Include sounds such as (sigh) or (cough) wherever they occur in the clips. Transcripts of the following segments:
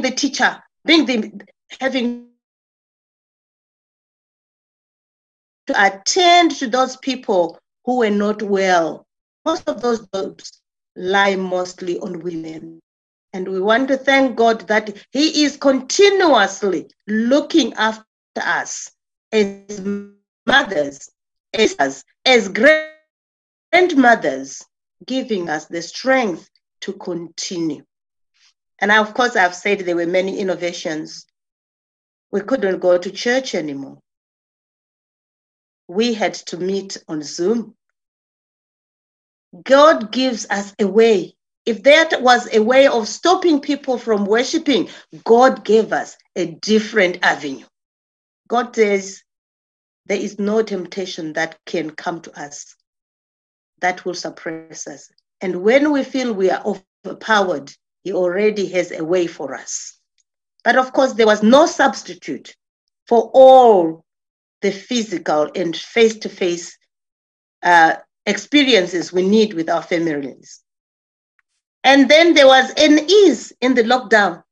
being the teacher, being the having to attend to those people who were not well. Most of those jobs lie mostly on women. And we want to thank God that He is continuously looking after us as mothers, as, us, as grandmothers, giving us the strength to continue. And of course, I've said there were many innovations. We couldn't go to church anymore. We had to meet on Zoom. God gives us a way. If that was a way of stopping people from worshiping, God gave us a different avenue. God says, There is no temptation that can come to us that will suppress us. And when we feel we are overpowered, He already has a way for us. But of course, there was no substitute for all the physical and face to face experiences we need with our families. And then there was an ease in the lockdown.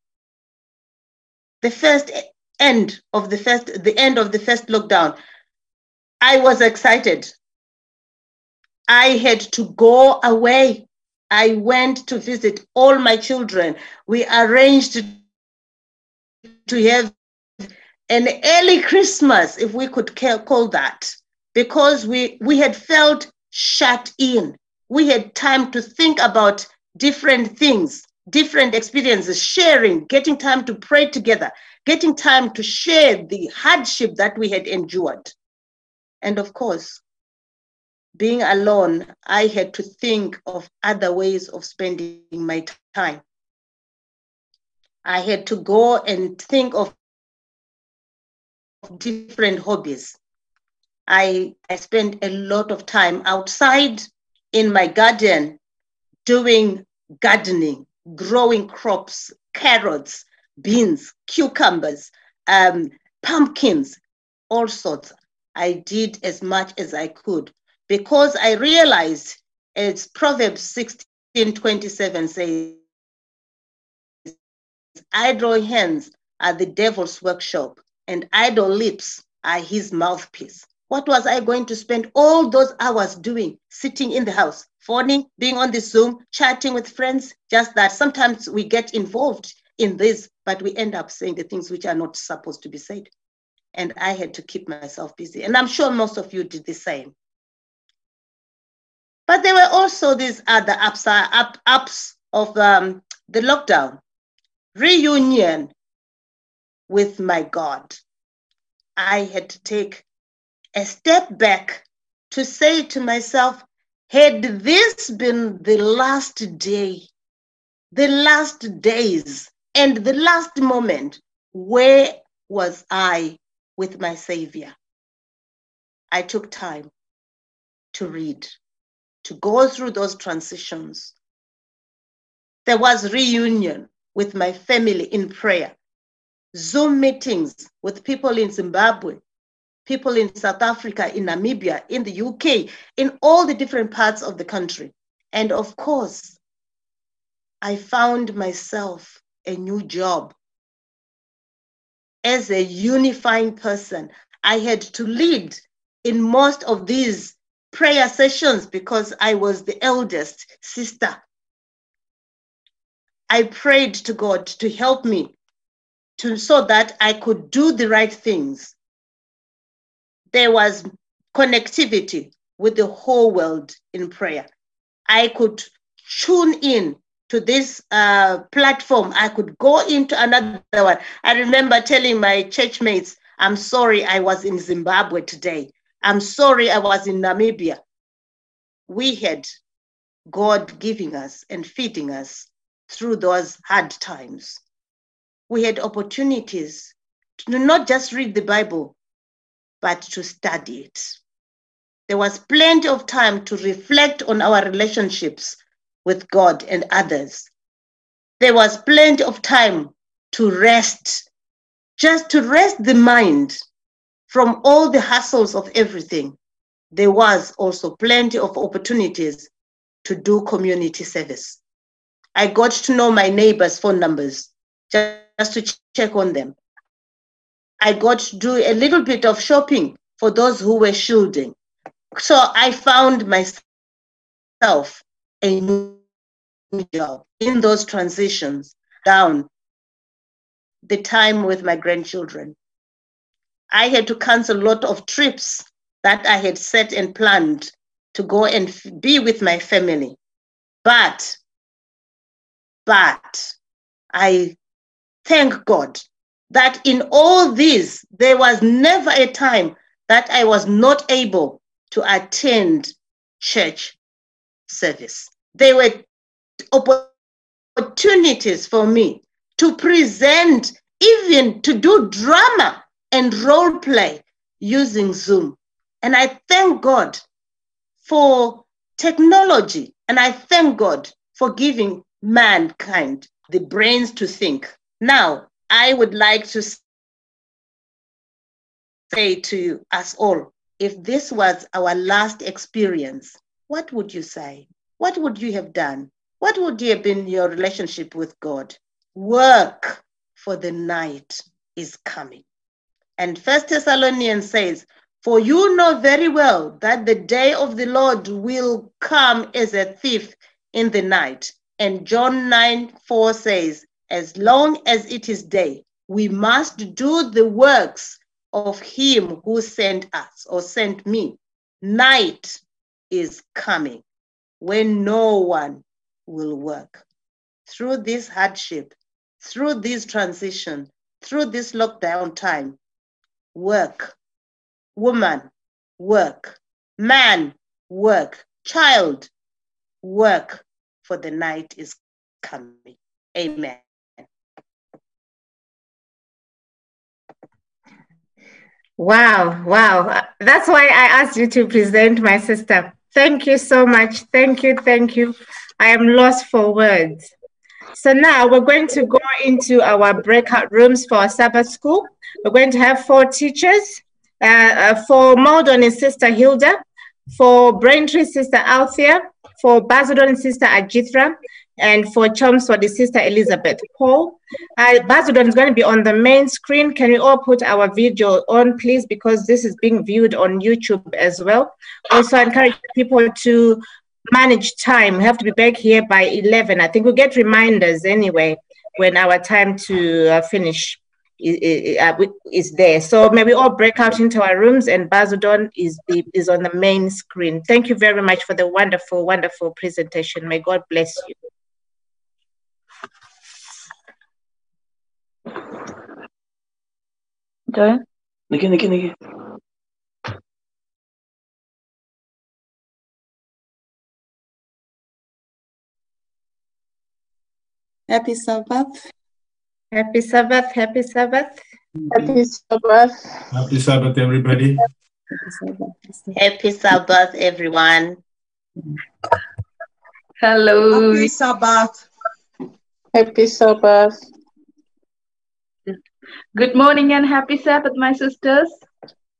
The first end of the first, the end of the first lockdown, I was excited. I had to go away. I went to visit all my children. We arranged to have an early Christmas, if we could call that, because we, we had felt shut in. We had time to think about different things, different experiences, sharing, getting time to pray together, getting time to share the hardship that we had endured. And of course, being alone, I had to think of other ways of spending my time. I had to go and think of different hobbies. I, I spent a lot of time outside in my garden doing gardening, growing crops, carrots, beans, cucumbers, um, pumpkins, all sorts. I did as much as I could because I realized, as Proverbs 16 27 says, idle hands are the devil's workshop, and idle lips are his mouthpiece. What was I going to spend all those hours doing, sitting in the house, phoning, being on the Zoom, chatting with friends? Just that sometimes we get involved in this, but we end up saying the things which are not supposed to be said. And I had to keep myself busy. And I'm sure most of you did the same. But there were also these other up, ups of um, the lockdown reunion with my God. I had to take a step back to say to myself, had this been the last day, the last days, and the last moment, where was I with my Savior? I took time to read, to go through those transitions. There was reunion with my family in prayer, Zoom meetings with people in Zimbabwe, people in South Africa, in Namibia, in the UK, in all the different parts of the country. And of course, I found myself a new job. As a unifying person, I had to lead in most of these prayer sessions because I was the eldest sister. I prayed to God to help me to so that I could do the right things there was connectivity with the whole world in prayer. I could tune in to this uh, platform. I could go into another one. I remember telling my church mates, I'm sorry I was in Zimbabwe today. I'm sorry I was in Namibia. We had God giving us and feeding us through those hard times. We had opportunities to not just read the Bible, but to study it. There was plenty of time to reflect on our relationships with God and others. There was plenty of time to rest, just to rest the mind from all the hassles of everything. There was also plenty of opportunities to do community service. I got to know my neighbors' phone numbers just to check on them. I got to do a little bit of shopping for those who were shielding. So I found myself a new job in those transitions down the time with my grandchildren. I had to cancel a lot of trips that I had set and planned to go and be with my family. But, but I thank God that in all this, there was never a time that I was not able to attend church service. There were opportunities for me to present, even to do drama and role play using Zoom. And I thank God for technology. And I thank God for giving mankind the brains to think. Now, I would like to say to us all if this was our last experience, what would you say? What would you have done? What would you have been your relationship with God? Work for the night is coming. And First Thessalonians says, For you know very well that the day of the Lord will come as a thief in the night. And John 9 4 says, As long as it is day, we must do the works of him who sent us or sent me. Night is coming when no one will work. Through this hardship, through this transition, through this lockdown time, work. Woman, work. Man, work. Child, work, for the night is coming. Amen. Wow, wow. That's why I asked you to present my sister. Thank you so much. Thank you, thank you. I am lost for words. So now we're going to go into our breakout rooms for Sabbath school. We're going to have four teachers. Uh, uh, for Maldon is Sister Hilda. For Braintree, Sister Althea. For Basildon, Sister Ajithra and for Chelmsford, the sister Elizabeth Paul. Uh, Basildon is going to be on the main screen. Can we all put our video on, please? Because this is being viewed on YouTube as well. Also, I encourage people to manage time. We have to be back here by 11. I think we'll get reminders anyway when our time to uh, finish is, uh, is there. So maybe all break out into our rooms and Basildon is, the, is on the main screen. Thank you very much for the wonderful, wonderful presentation. May God bless you. Ito Niki, niki, niki. Happy Sabbath. Happy Sabbath. Happy Sabbath. Happy Sabbath. Happy Sabbath, everybody. Happy Sabbath, everyone. Hello. Happy Sabbath. Happy Sabbath. Good morning and happy Sabbath, my sisters.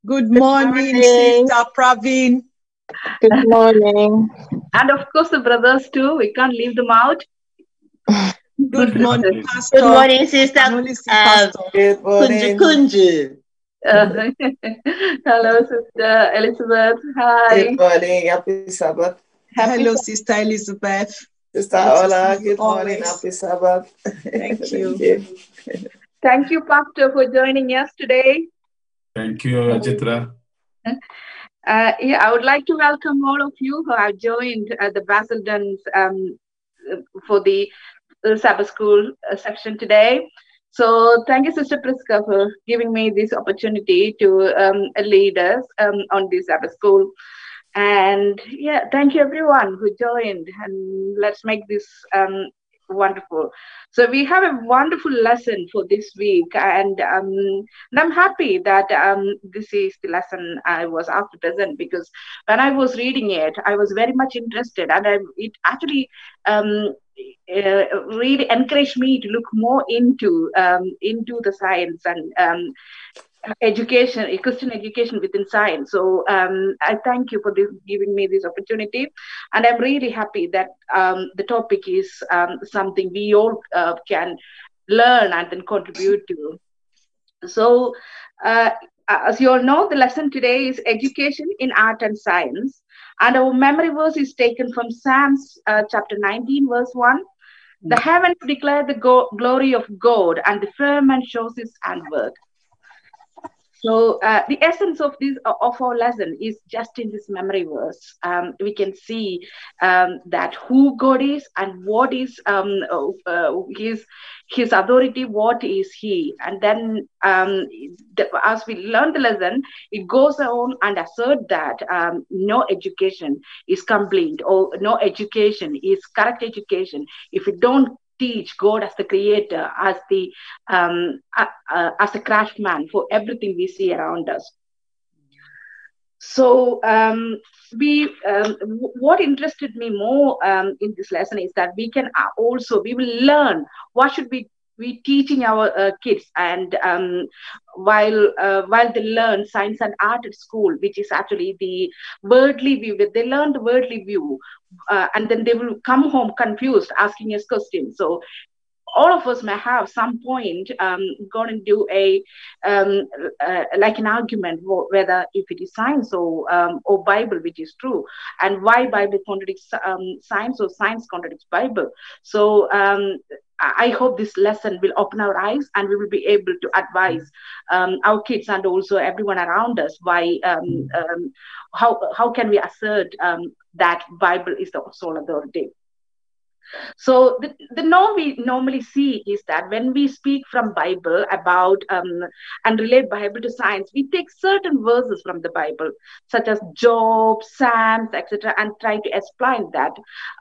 Good morning, Good morning. Sister Praveen. Good morning. and of course, the brothers too. We can't leave them out. (laughs) Good morning, Pastor. Good morning, Sister. Uh, Good morning. Kunju, Uh, (laughs) hello, Sister Elizabeth. Hi. Good morning. Happy Sabbath. Hello, Sister Elizabeth. Sister Ola. Good morning. Happy Sabbath. Thank (laughs) you. Thank you. Thank you, Pastor, for joining us today. Thank you, Ajitra. (laughs) Uh, yeah, I would like to welcome all of you who have joined uh, the Basildon's um, for the uh, Sabbath School uh, section today. So thank you, Sister Priska, for giving me this opportunity to um, lead us um, on this Sabbath School. And yeah, thank you everyone who joined. And let's make this um, wonderful. So we have a wonderful lesson for this week and, um, and i'm happy that um, this is the lesson i was asked to present because when i was reading it i was very much interested and I, it actually um, uh, really encouraged me to look more into um, into the science and um, education, Christian education within science. So um, I thank you for this, giving me this opportunity, and I'm really happy that um, the topic is um, something we all uh, can learn and then contribute to. So, uh, as you all know, the lesson today is education in art and science. And our memory verse is taken from Psalms uh, chapter 19, verse 1. The heavens declare the go- glory of God, and the firmament shows his handwork. So uh, the essence of this of our lesson is just in this memory verse. Um, we can see um, that who God is and what is um, uh, his his authority. What is He? And then um, the, as we learn the lesson, it goes on and assert that um, no education is complete or no education is correct education if you don't teach God as the creator, as the um, uh, uh, as a craftsman for everything we see around us. So um, we, um, w- what interested me more um, in this lesson is that we can uh, also we will learn what should we we teaching our uh, kids and um, while uh, while they learn science and art at school which is actually the worldly view they learn the worldly view uh, and then they will come home confused asking us questions. So all of us may have some point um, gone and do a um, uh, like an argument whether if it is science or um, or Bible which is true and why Bible contradicts um, science or science contradicts Bible. So um, I hope this lesson will open our eyes and we will be able to advise um, our kids and also everyone around us why um, um, how how can we assert um, that Bible is the sole authority. So the, the norm we normally see is that when we speak from Bible about um, and relate Bible to science, we take certain verses from the Bible, such as Job, Psalms, etc., and try to explain that.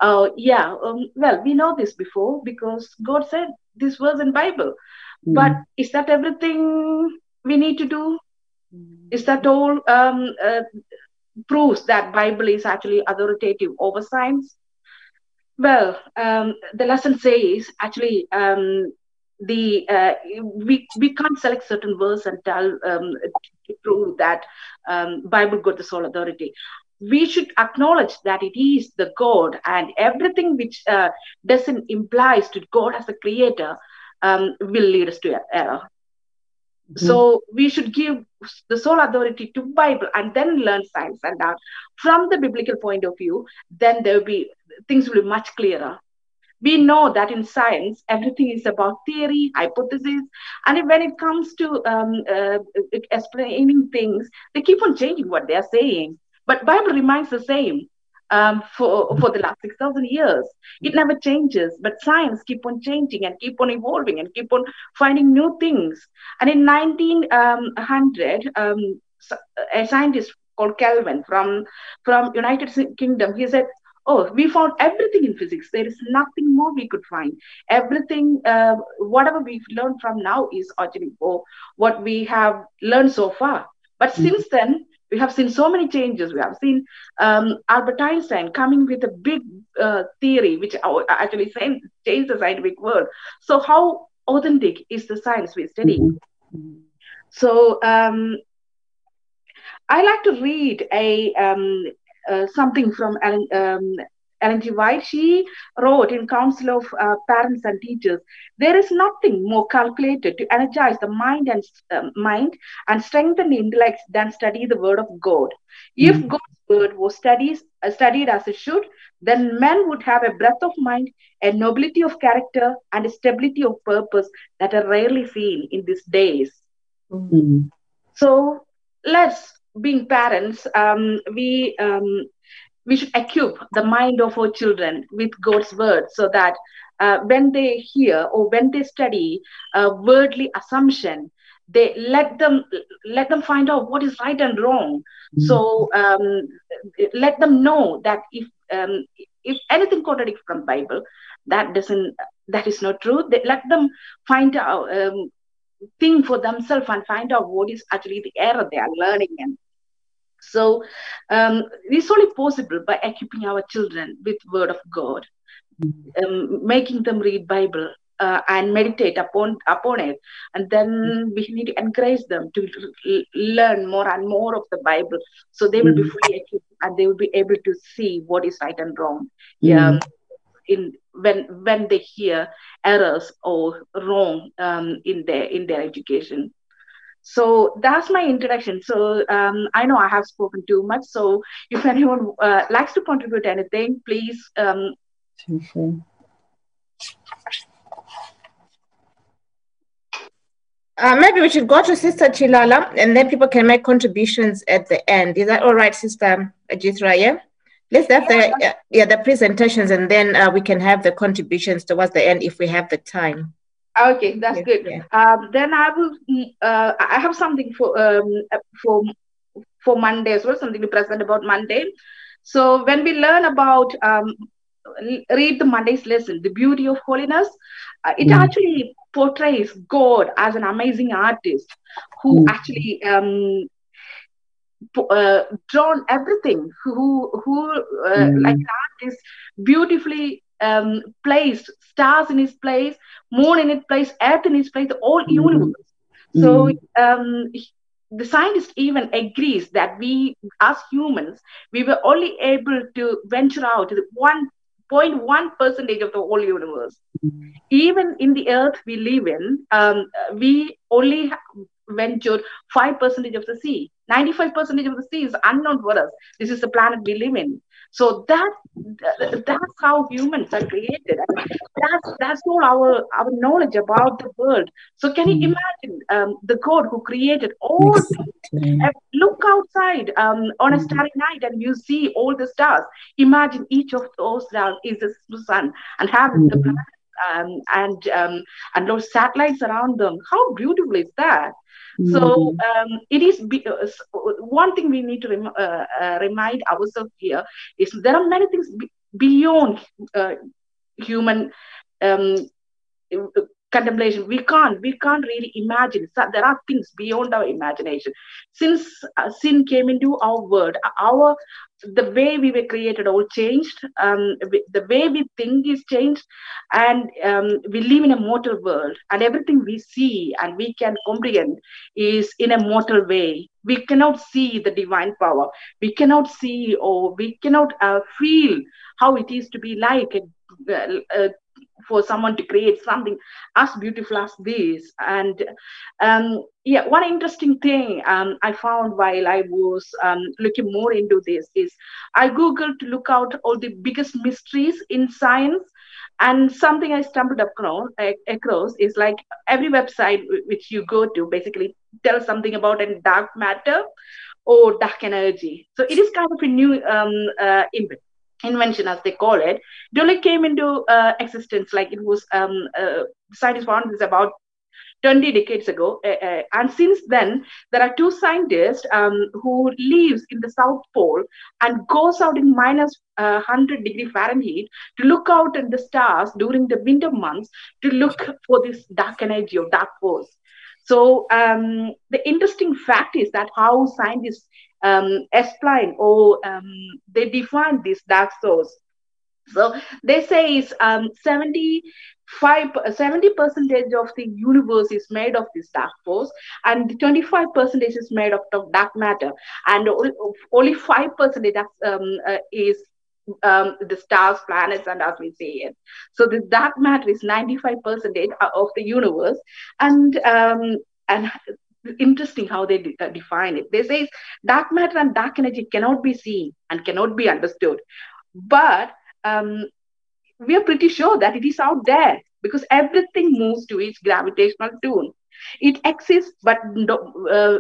Uh, yeah, um, well, we know this before because God said this was in Bible. Mm. But is that everything we need to do? Is that all um, uh, proves that Bible is actually authoritative over science? Well, um, the lesson says actually um, the uh, we we can't select certain verse and tell um, to prove that um, Bible got the sole authority. We should acknowledge that it is the God, and everything which uh, doesn't implies to God as a creator um, will lead us to error. Mm-hmm. So we should give the sole authority to Bible and then learn science and art from the biblical point of view. Then there will be things will be much clearer. We know that in science everything is about theory, hypothesis, and when it comes to um, uh, explaining things, they keep on changing what they are saying. But Bible remains the same um, for, for the last 6,000 years. It never changes, but science keep on changing and keep on evolving and keep on finding new things. And in 1900, um, a scientist called Kelvin from, from United Kingdom, he said, oh we found everything in physics there is nothing more we could find everything uh, whatever we've learned from now is actually for what we have learned so far but mm-hmm. since then we have seen so many changes. We have seen um, Albert Einstein coming with a big uh, theory, which actually changed the scientific world. So, how authentic is the science we study? Mm-hmm. So, um, I like to read a um, uh, something from Ellen, um, Ellen G. White, she wrote in Council of uh, Parents and Teachers, there is nothing more calculated to energize the mind and uh, mind and strengthen the intellect than study the Word of God. Mm-hmm. If God's Word was studied, uh, studied as it should, then men would have a breadth of mind, a nobility of character, and a stability of purpose that are rarely seen in these days. Mm-hmm. So let's, being parents, um, we um, we should equip the mind of our children with God's word so that uh, when they hear or when they study a worldly assumption, they let them let them find out what is right and wrong. Mm-hmm. So um, let them know that if um, if anything contradicts from Bible, that doesn't that is not true. They, let them find out um, think for themselves and find out what is actually the error they are learning and so um, it's only possible by equipping our children with Word of God, um, making them read Bible uh, and meditate upon upon it, and then we need to encourage them to learn more and more of the Bible, so they will be fully equipped and they will be able to see what is right and wrong. Yeah. in when when they hear errors or wrong um, in their in their education. So that's my introduction. So um, I know I have spoken too much. So if anyone uh, likes to contribute anything, please. Um, uh, maybe we should go to Sister Chilala and then people can make contributions at the end. Is that all right, Sister Ajithra? Yeah? Let's have yeah. the, uh, yeah, the presentations and then uh, we can have the contributions towards the end if we have the time. Okay, that's yeah, good. Um, then I will. Mm, uh, I have something for um, for for Monday as well. Something to present about Monday. So when we learn about um, read the Monday's lesson, the beauty of holiness, uh, it mm. actually portrays God as an amazing artist who mm. actually um, uh, drawn everything, who who uh, mm. like an artist beautifully um, placed stars in his place, moon in its place, earth in its place, the whole mm-hmm. universe. So mm-hmm. um, the scientist even agrees that we, as humans, we were only able to venture out to the one 0.1 percentage of the whole universe. Mm-hmm. Even in the earth we live in, um, we only ventured 5 percentage of the sea. 95 percentage of the sea is unknown for us. This is the planet we live in. So that that's how humans are created. That's that's all our our knowledge about the world. So can you hmm. imagine um, the God who created all? Look outside um, on a hmm. starry night and you see all the stars. Imagine each of those stars is the sun and have the hmm. planet um, and um, and those satellites around them. How beautiful is that? Mm-hmm. So um, it is be- uh, one thing we need to rem- uh, uh, remind ourselves here is there are many things be- beyond uh, human um, contemplation. We can't we can't really imagine. So there are things beyond our imagination. Since uh, sin came into our world our the way we were created all changed. Um, the way we think is changed. And um, we live in a mortal world. And everything we see and we can comprehend is in a mortal way. We cannot see the divine power. We cannot see or we cannot uh, feel how it is to be like uh, uh, for someone to create something as beautiful as this. And um, yeah, one interesting thing um, I found while I was um, looking more into this is I googled to look out all the biggest mysteries in science. And something I stumbled across, across is like every website which you go to basically tells something about a dark matter or dark energy. So it is kind of a new um, uh, invention as they call it only came into uh, existence like it was um, uh, scientists found this about 20 decades ago uh, uh, and since then there are two scientists um, who lives in the south pole and goes out in minus, uh, 100 degree fahrenheit to look out at the stars during the winter months to look for this dark energy or dark force. So um, the interesting fact is that how scientists um, explain or um, they define this dark source. So they say it's um, 75, 70 percentage of the universe is made of this dark force and 25 percentage is made of, dark matter and only 5 percentage um, uh, is um, the stars, planets, and as we see it. So the dark matter is 95 percentage of the universe, and um, and interesting how they de- uh, define it. They say dark matter and dark energy cannot be seen and cannot be understood, but um, we are pretty sure that it is out there because everything moves to its gravitational tune. It exists, but uh,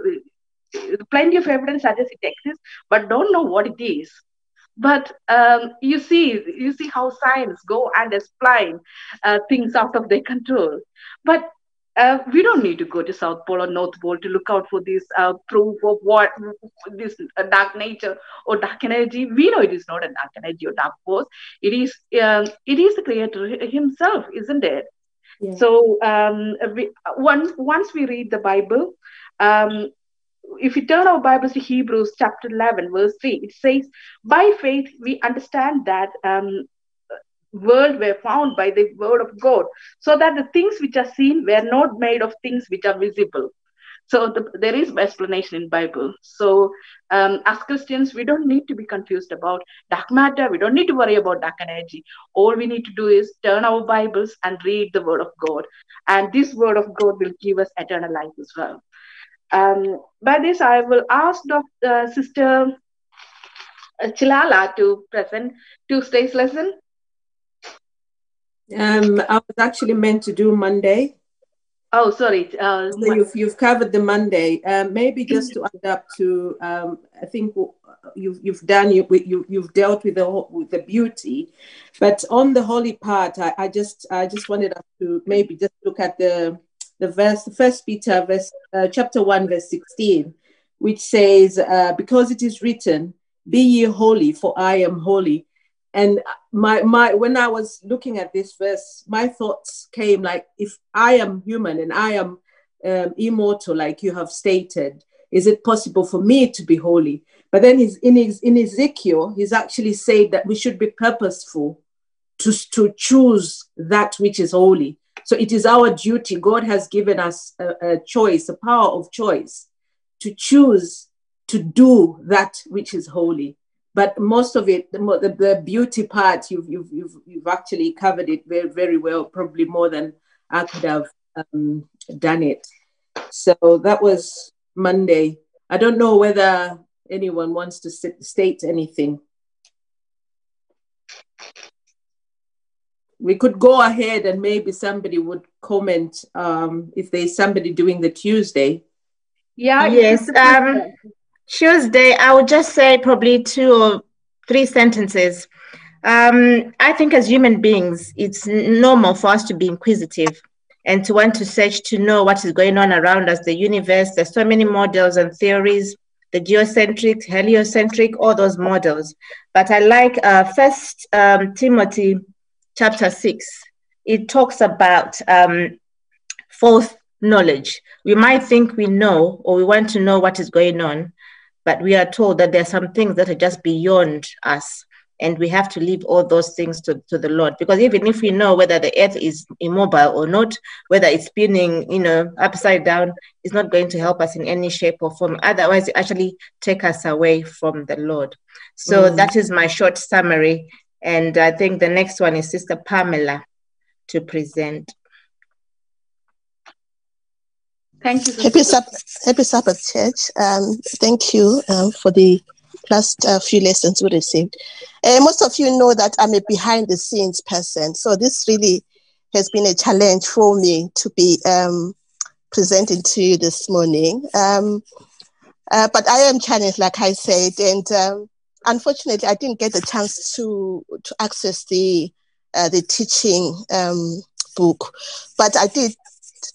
plenty of evidence suggests it exists, but don't know what it is. But um, you see, you see how science go and explain uh, things out of their control. But uh, we don't need to go to South Pole or North Pole to look out for this uh, proof of what this uh, dark nature or dark energy. We know it is not a dark energy or dark force. It is um, it is the Creator Himself, isn't it? Yeah. So um, we, once once we read the Bible, um, if you turn our Bibles to Hebrews chapter 11, verse 3, it says, By faith we understand that um, world were found by the word of God, so that the things which are seen were not made of things which are visible. So the, there is explanation in Bible. So um, as Christians, we don't need to be confused about dark matter. We don't need to worry about dark energy. All we need to do is turn our Bibles and read the Word of God, and this Word of God will give us eternal life as well. Um, by this, I will ask Dr. Sister Chilala to present Tuesday's lesson. Um, I was actually meant to do Monday. Oh, sorry. Uh, so you've, you've covered the Monday. Um, maybe just to add up to, um, I think you've you've done you, you you've dealt with the with the beauty, but on the holy part, I, I just I just wanted us to maybe just look at the the verse, First Peter, verse uh, chapter one, verse sixteen, which says, uh, "Because it is written, Be ye holy, for I am holy." And my my when I was looking at this verse, my thoughts came like, if I am human and I am um, immortal, like you have stated, is it possible for me to be holy? But then he's in his in Ezekiel, he's actually said that we should be purposeful to, to choose that which is holy. So it is our duty. God has given us a, a choice, a power of choice to choose to do that which is holy but most of it, the, the, the, beauty part, you've, you've, you've, you've actually covered it very, very well, probably more than I could have um, done it. So that was Monday. I don't know whether anyone wants to state anything. We could go ahead and maybe somebody would comment um, if there's somebody doing the Tuesday. Yeah. Yes. Um, Tuesday, I would just say probably two or three sentences. Um, I think as human beings, it's normal for us to be inquisitive and to want to search to know what is going on around us, the universe. There's so many models and theories, the geocentric, heliocentric, all those models. But I like uh, First um, Timothy chapter six. It talks about um, false knowledge. We might think we know or we want to know what is going on, but we are told that there are some things that are just beyond us and we have to leave all those things to, to the lord. Because even if we know whether the earth is immobile or not whether it's spinning you know upside down it's not going to help us in any shape or form. Otherwise it actually take us away from the lord. So mm. that is my short summary. And i think the next one is sister pamela to present Thank you. Happy Sabbath, Happy Sabbath, Church. Um, thank you um, for the last uh, few lessons we received. Uh, most of you know that I'm a behind the scenes person, so this really has been a challenge for me to be um, presenting to you this morning. Um, uh, but I am challenged, like I said, and um, unfortunately, I didn't get the chance to to access the uh, the teaching um, book, but I did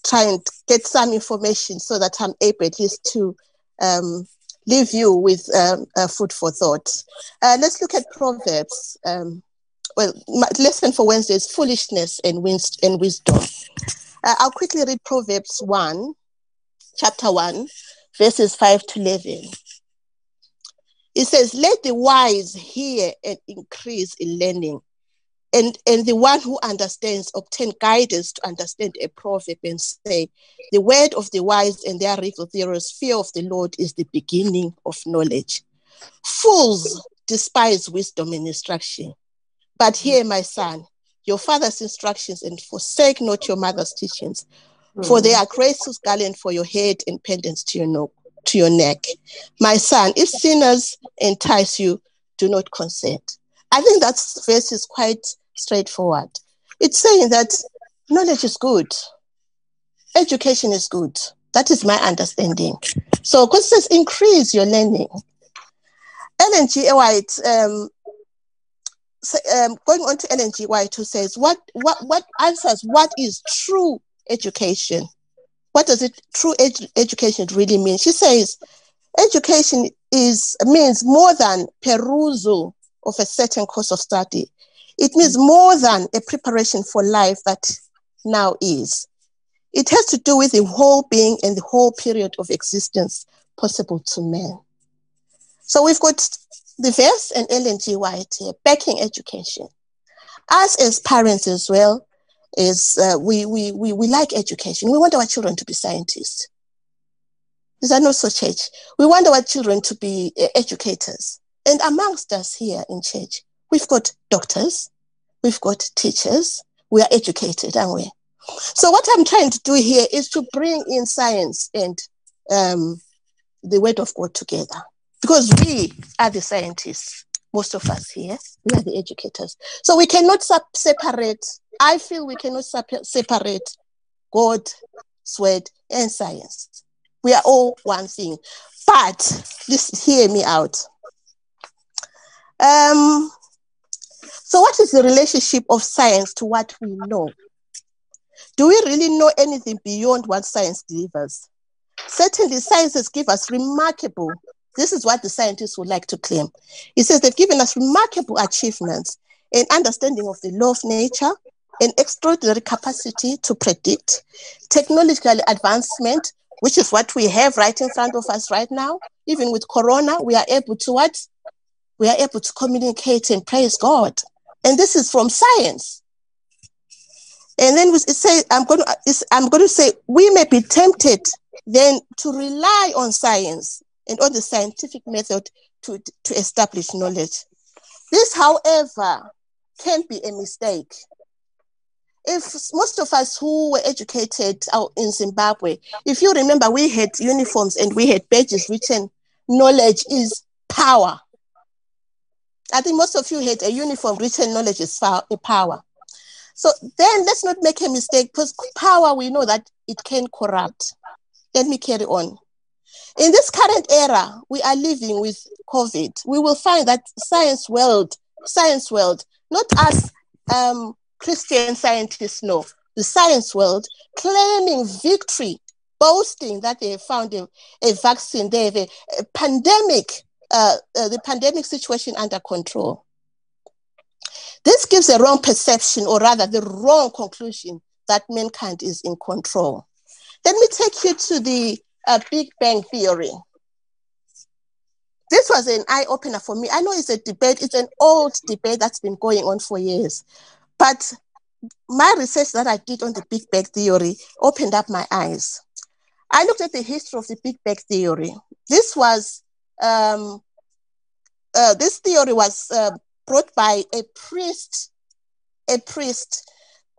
try and get some information so that I'm able at least to um, leave you with um, food for thought. Uh, let's look at Proverbs. Um, well, my lesson for Wednesday is foolishness and, wins- and wisdom. Uh, I'll quickly read Proverbs 1, chapter 1, verses 5 to 11. It says, Let the wise hear and increase in learning and and the one who understands obtain guidance to understand a proverb and say the word of the wise and their there is fear of the lord is the beginning of knowledge. Fools despise wisdom and instruction. But hear my son your father's instructions and forsake not your mother's teachings for they are gracious garland for your head and pendants to your neck to your neck. My son if sinners entice you do not consent. I think that verse is quite straightforward. It's saying that knowledge is good, education is good. That is my understanding. So, says increase your learning. Ellen. White, um, um, going on to Ellen. White, who says, what, what, what answers what is true education? What does it true ed- education really mean? She says, education is means more than perusal of a certain course of study. It means more than a preparation for life that now is. It has to do with the whole being and the whole period of existence possible to man. So we've got the verse and Ellen G. White here, backing education. Us as parents as well, is uh, we, we, we, we like education. We want our children to be scientists. Is that not so, church? We want our children to be uh, educators. And amongst us here in church, we've got doctors, we've got teachers, we are educated, aren't we? So, what I'm trying to do here is to bring in science and um, the word of God together because we are the scientists, most of us here, we are the educators. So, we cannot separate, I feel we cannot separate God's word and science. We are all one thing. But, just hear me out. Um, so, what is the relationship of science to what we know? Do we really know anything beyond what science delivers? Certainly, science has given us remarkable, this is what the scientists would like to claim. He says they've given us remarkable achievements in understanding of the law of nature, an extraordinary capacity to predict, technological advancement, which is what we have right in front of us right now. Even with Corona, we are able to what? We are able to communicate and praise God. And this is from science. And then it says, I'm going to, I'm going to say, we may be tempted then to rely on science and on the scientific method to, to establish knowledge. This, however, can be a mistake. If most of us who were educated out in Zimbabwe, if you remember, we had uniforms and we had badges written, knowledge is power. I think most of you had a uniform written knowledge is power. So then let's not make a mistake because power, we know that it can corrupt. Let me carry on. In this current era, we are living with COVID. We will find that science world, science world, not us um, Christian scientists, no, the science world claiming victory, boasting that they found a, a vaccine, they have a, a pandemic uh, uh, the pandemic situation under control. This gives a wrong perception, or rather, the wrong conclusion that mankind is in control. Let me take you to the uh, Big Bang Theory. This was an eye opener for me. I know it's a debate, it's an old debate that's been going on for years. But my research that I did on the Big Bang Theory opened up my eyes. I looked at the history of the Big Bang Theory. This was um, uh, this theory was uh, brought by a priest. A priest.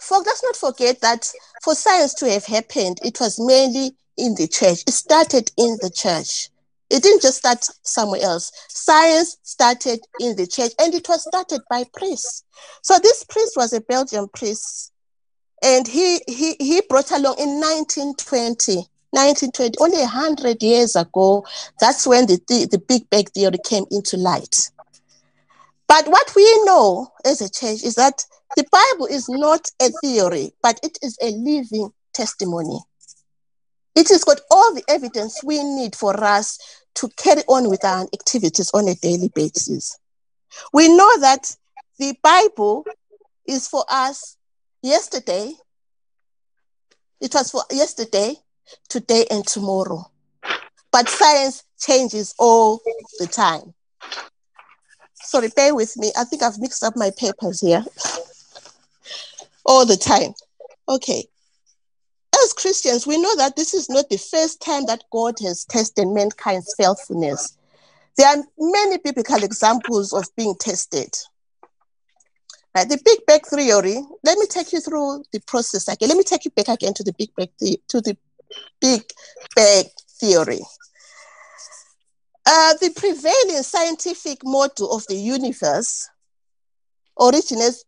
Folks, let's not forget that for science to have happened, it was mainly in the church. It started in the church. It didn't just start somewhere else. Science started in the church, and it was started by priests. So this priest was a Belgian priest, and he he he brought along in 1920 1920, only 100 years ago, that's when the, the, the Big Bang Theory came into light. But what we know as a church is that the Bible is not a theory, but it is a living testimony. It has got all the evidence we need for us to carry on with our activities on a daily basis. We know that the Bible is for us yesterday. It was for yesterday, today and tomorrow. But science changes all the time. Sorry, bear with me. I think I've mixed up my papers here. all the time. Okay. As Christians, we know that this is not the first time that God has tested mankind's faithfulness. There are many biblical examples of being tested. Right, the Big Bang theory. Let me take you through the process again. Let me take you back again to the Big Bang the, to the Big Bang Theory. Uh, the prevailing scientific model of the universe originates,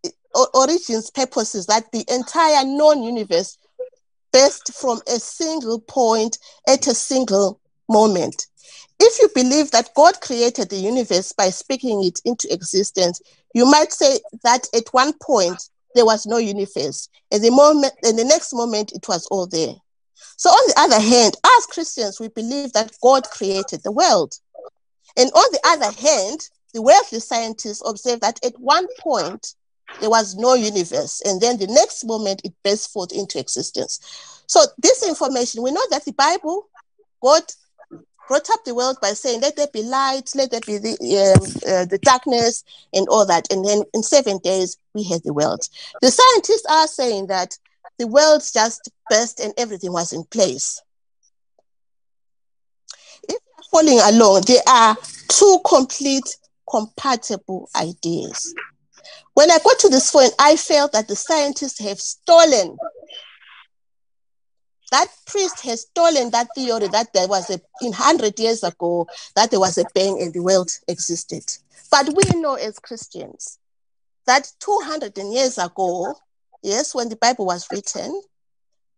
origins purposes that the entire known universe based from a single point at a single moment. If you believe that God created the universe by speaking it into existence, you might say that at one point there was no universe, and the moment, and the next moment it was all there. So, on the other hand, as Christians, we believe that God created the world. And on the other hand, the wealthy scientists observe that at one point there was no universe, and then the next moment it burst forth into existence. So, this information, we know that the Bible, God brought up the world by saying, Let there be light, let there be the, um, uh, the darkness, and all that. And then in seven days, we had the world. The scientists are saying that the world just burst and everything was in place. If you're following along, there are two complete compatible ideas. When I got to this point, I felt that the scientists have stolen that priest has stolen that theory that there was a in 100 years ago that there was a bang and the world existed but we know as christians that 200 years ago yes when the bible was written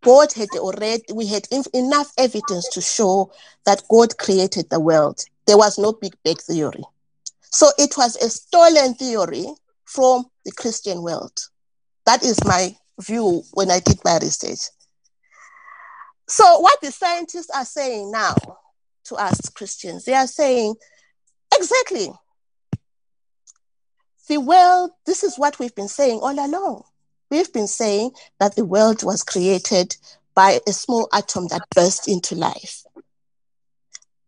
god had already we had enough evidence to show that god created the world. There was no big bang theory. So it was a stolen theory from the christian world. That is my view when i did my research. So, what the scientists are saying now to us Christians, they are saying exactly the world, this is what we've been saying all along. We've been saying that the world was created by a small atom that burst into life.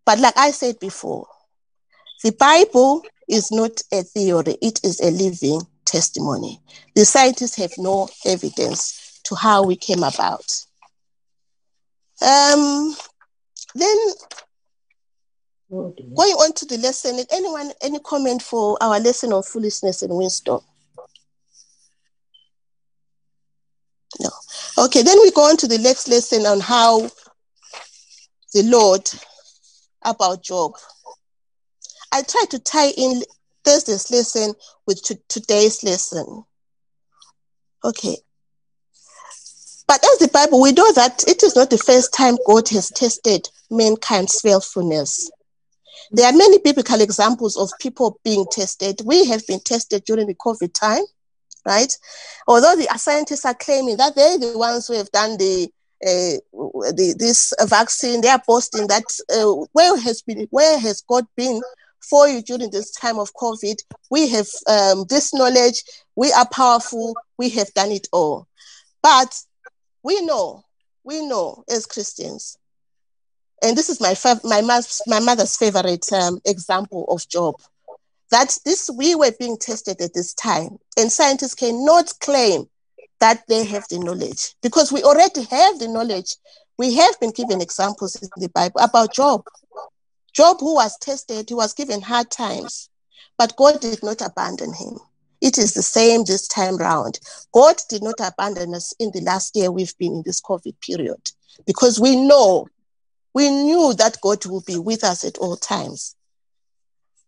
But, like I said before, the Bible is not a theory, it is a living testimony. The scientists have no evidence to how we came about. Um, then going on to the lesson, anyone any comment for our lesson on foolishness and wisdom? No. Okay, then we go on to the next lesson on how the Lord about Job. I try to tie in Thursday's lesson with today's lesson. Okay, but as the Bible, we know that it is not the first time God has tested mankind's faithfulness. There are many biblical examples of people being tested. We have been tested during the COVID time, right? Although the scientists are claiming that they're the ones who have done the uh, the, this vaccine, they are boasting that uh, where has been where has God been for you during this time of COVID? We have um, this knowledge. We are powerful. We have done it all. But we know, we know as Christians, and this is my my, my mother's favorite um, example of Job, that this we were being tested at this time, and scientists cannot claim that they have the knowledge because we already have the knowledge. We have been given examples in the Bible about Job. Job, who was tested, he was given hard times, but God did not abandon him. It is the same this time round. God did not abandon us in the last year we've been in this COVID period because we know, we knew that God will be with us at all times.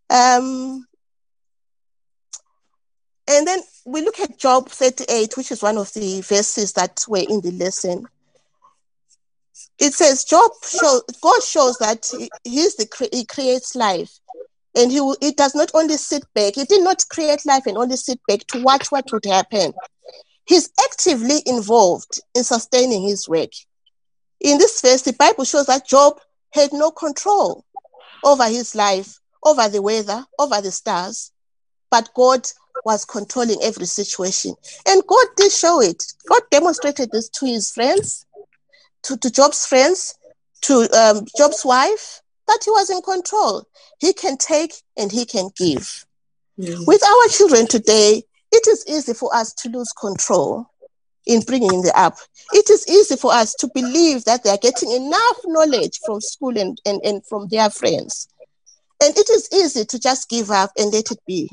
Um, and then we look at Job 38, which is one of the verses that were in the lesson. It says, Job show, God shows that he's the, he creates life and he, he does not only sit back, he did not create life and only sit back to watch what would happen. He's actively involved in sustaining his work. In this verse, the Bible shows that Job had no control over his life, over the weather, over the stars, but God was controlling every situation. And God did show it. God demonstrated this to his friends, to, to Job's friends, to um, Job's wife, that he was in control. He can take and he can give. Mm. With our children today, it is easy for us to lose control in bringing them up. It is easy for us to believe that they are getting enough knowledge from school and, and, and from their friends. And it is easy to just give up and let it be.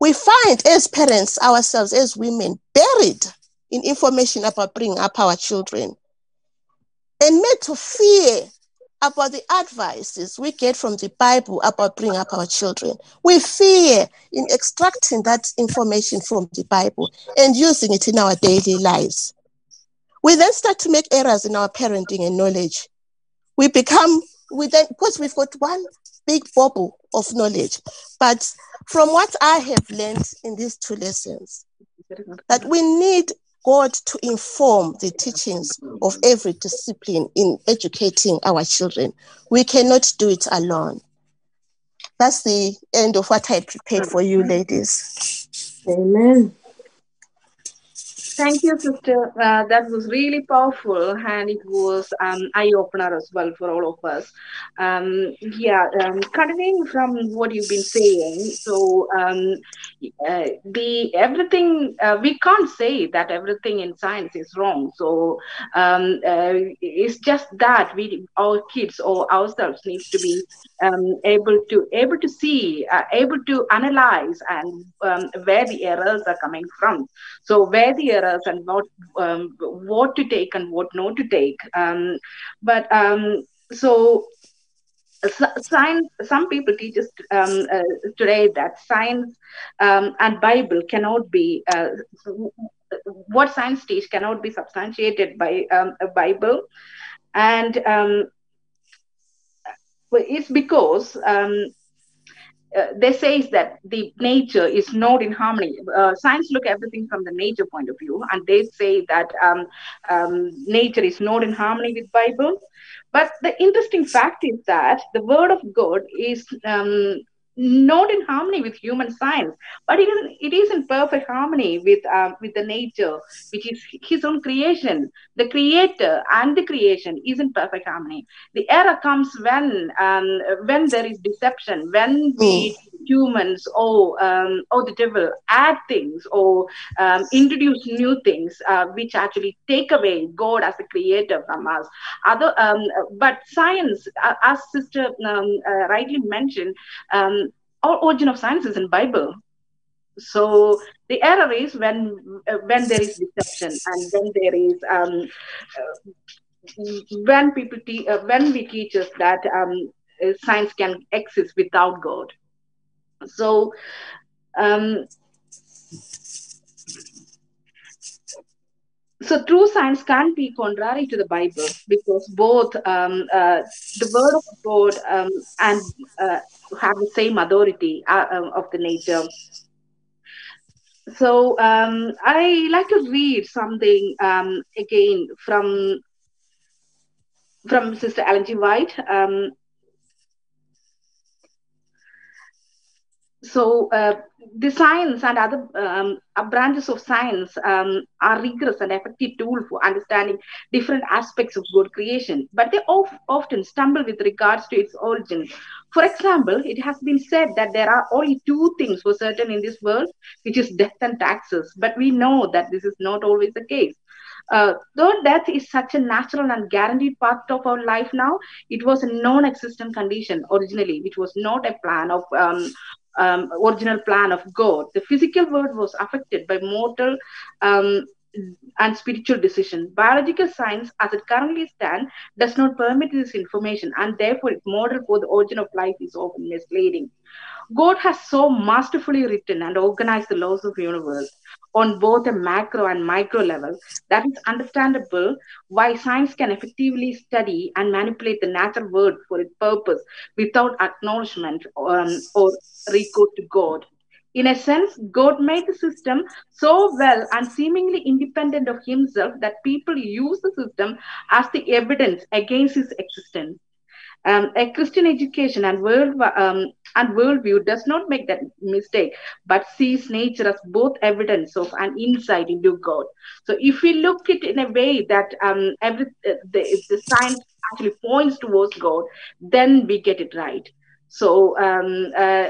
We find as parents ourselves, as women, buried in information about bringing up our children and made to fear about the advices we get from the Bible about bringing up our children. We fear in extracting that information from the Bible and using it in our daily lives. We then start to make errors in our parenting and knowledge. We become, we then, because we've got one big bubble of knowledge. But from what I have learned in these two lessons, that we need God to inform the teachings of every discipline in educating our children. We cannot do it alone. That's the end of what I prepared for you, ladies. Amen. Thank you, sister. Uh, that was really powerful, and it was um, eye opener as well for all of us. Um, yeah, um, continuing from what you've been saying, so um, uh, the everything uh, we can't say that everything in science is wrong. So um, uh, it's just that we, our kids or ourselves, needs to be um, able to able to see, uh, able to analyze, and where the errors are coming from. So where the errors and what um, what to take and what not to take. Um, but um, so science some people teach us um, uh, today that science um, and bible cannot be uh, what science teach cannot be substantiated by um, a bible. And um, it's because um, uh, they say that the nature is not in harmony. Uh, science look everything from the nature point of view, and they say that um, um, nature is not in harmony with Bible. But the interesting fact is that the Word of God is um, not in harmony with human science, but it is, it is in perfect harmony with um, with the nature, which is His own creation. The Creator and the creation is in perfect harmony. The error comes when um, when there is deception, when we humans or um, or the devil add things or um, introduce new things uh, which actually take away God as the creator from us. Other, um, but science, uh, as Sister um, uh, rightly mentioned, um, our origin of science is in Bible. So the error is when uh, when there is deception and when there is um, uh, when people te- uh, when we teach us that science can exist without God so, um, so true science can't be contrary to the Bible because both um, uh, the Word of God um, and uh, have the same authority uh, um, of the nature. So um, I like to read something um, again from from Sister Ellen G. White. So uh, the science and other um, uh, branches of science um, are rigorous and effective tool for understanding different aspects of good creation. But they of, often stumble with regards to its origin. For example it has been said that there are only two things for certain in this world which is death and taxes. But we know that this is not always the case. Uh, though death is such a natural and guaranteed part of our life now, it was a non-existent condition originally, which was not a plan of um, um, original plan of God. The physical world was affected by mortal um, and spiritual decision. Biological science, as it currently stands, does not permit this information, and therefore its model for the origin of life is often misleading. God has so masterfully written and organized the laws of the universe on both a macro and micro level that is understandable why science can effectively study and manipulate the natural world for its purpose without acknowledgement um, or recourse to God. In a sense, God made the system so well and seemingly independent of himself that people use the system as the evidence against his existence. Um, a Christian education and world um, and worldview does not make that mistake, but sees nature as both evidence of an insight into God. So, if we look it in a way that um, every uh, the, the science actually points towards God, then we get it right. So, um, uh,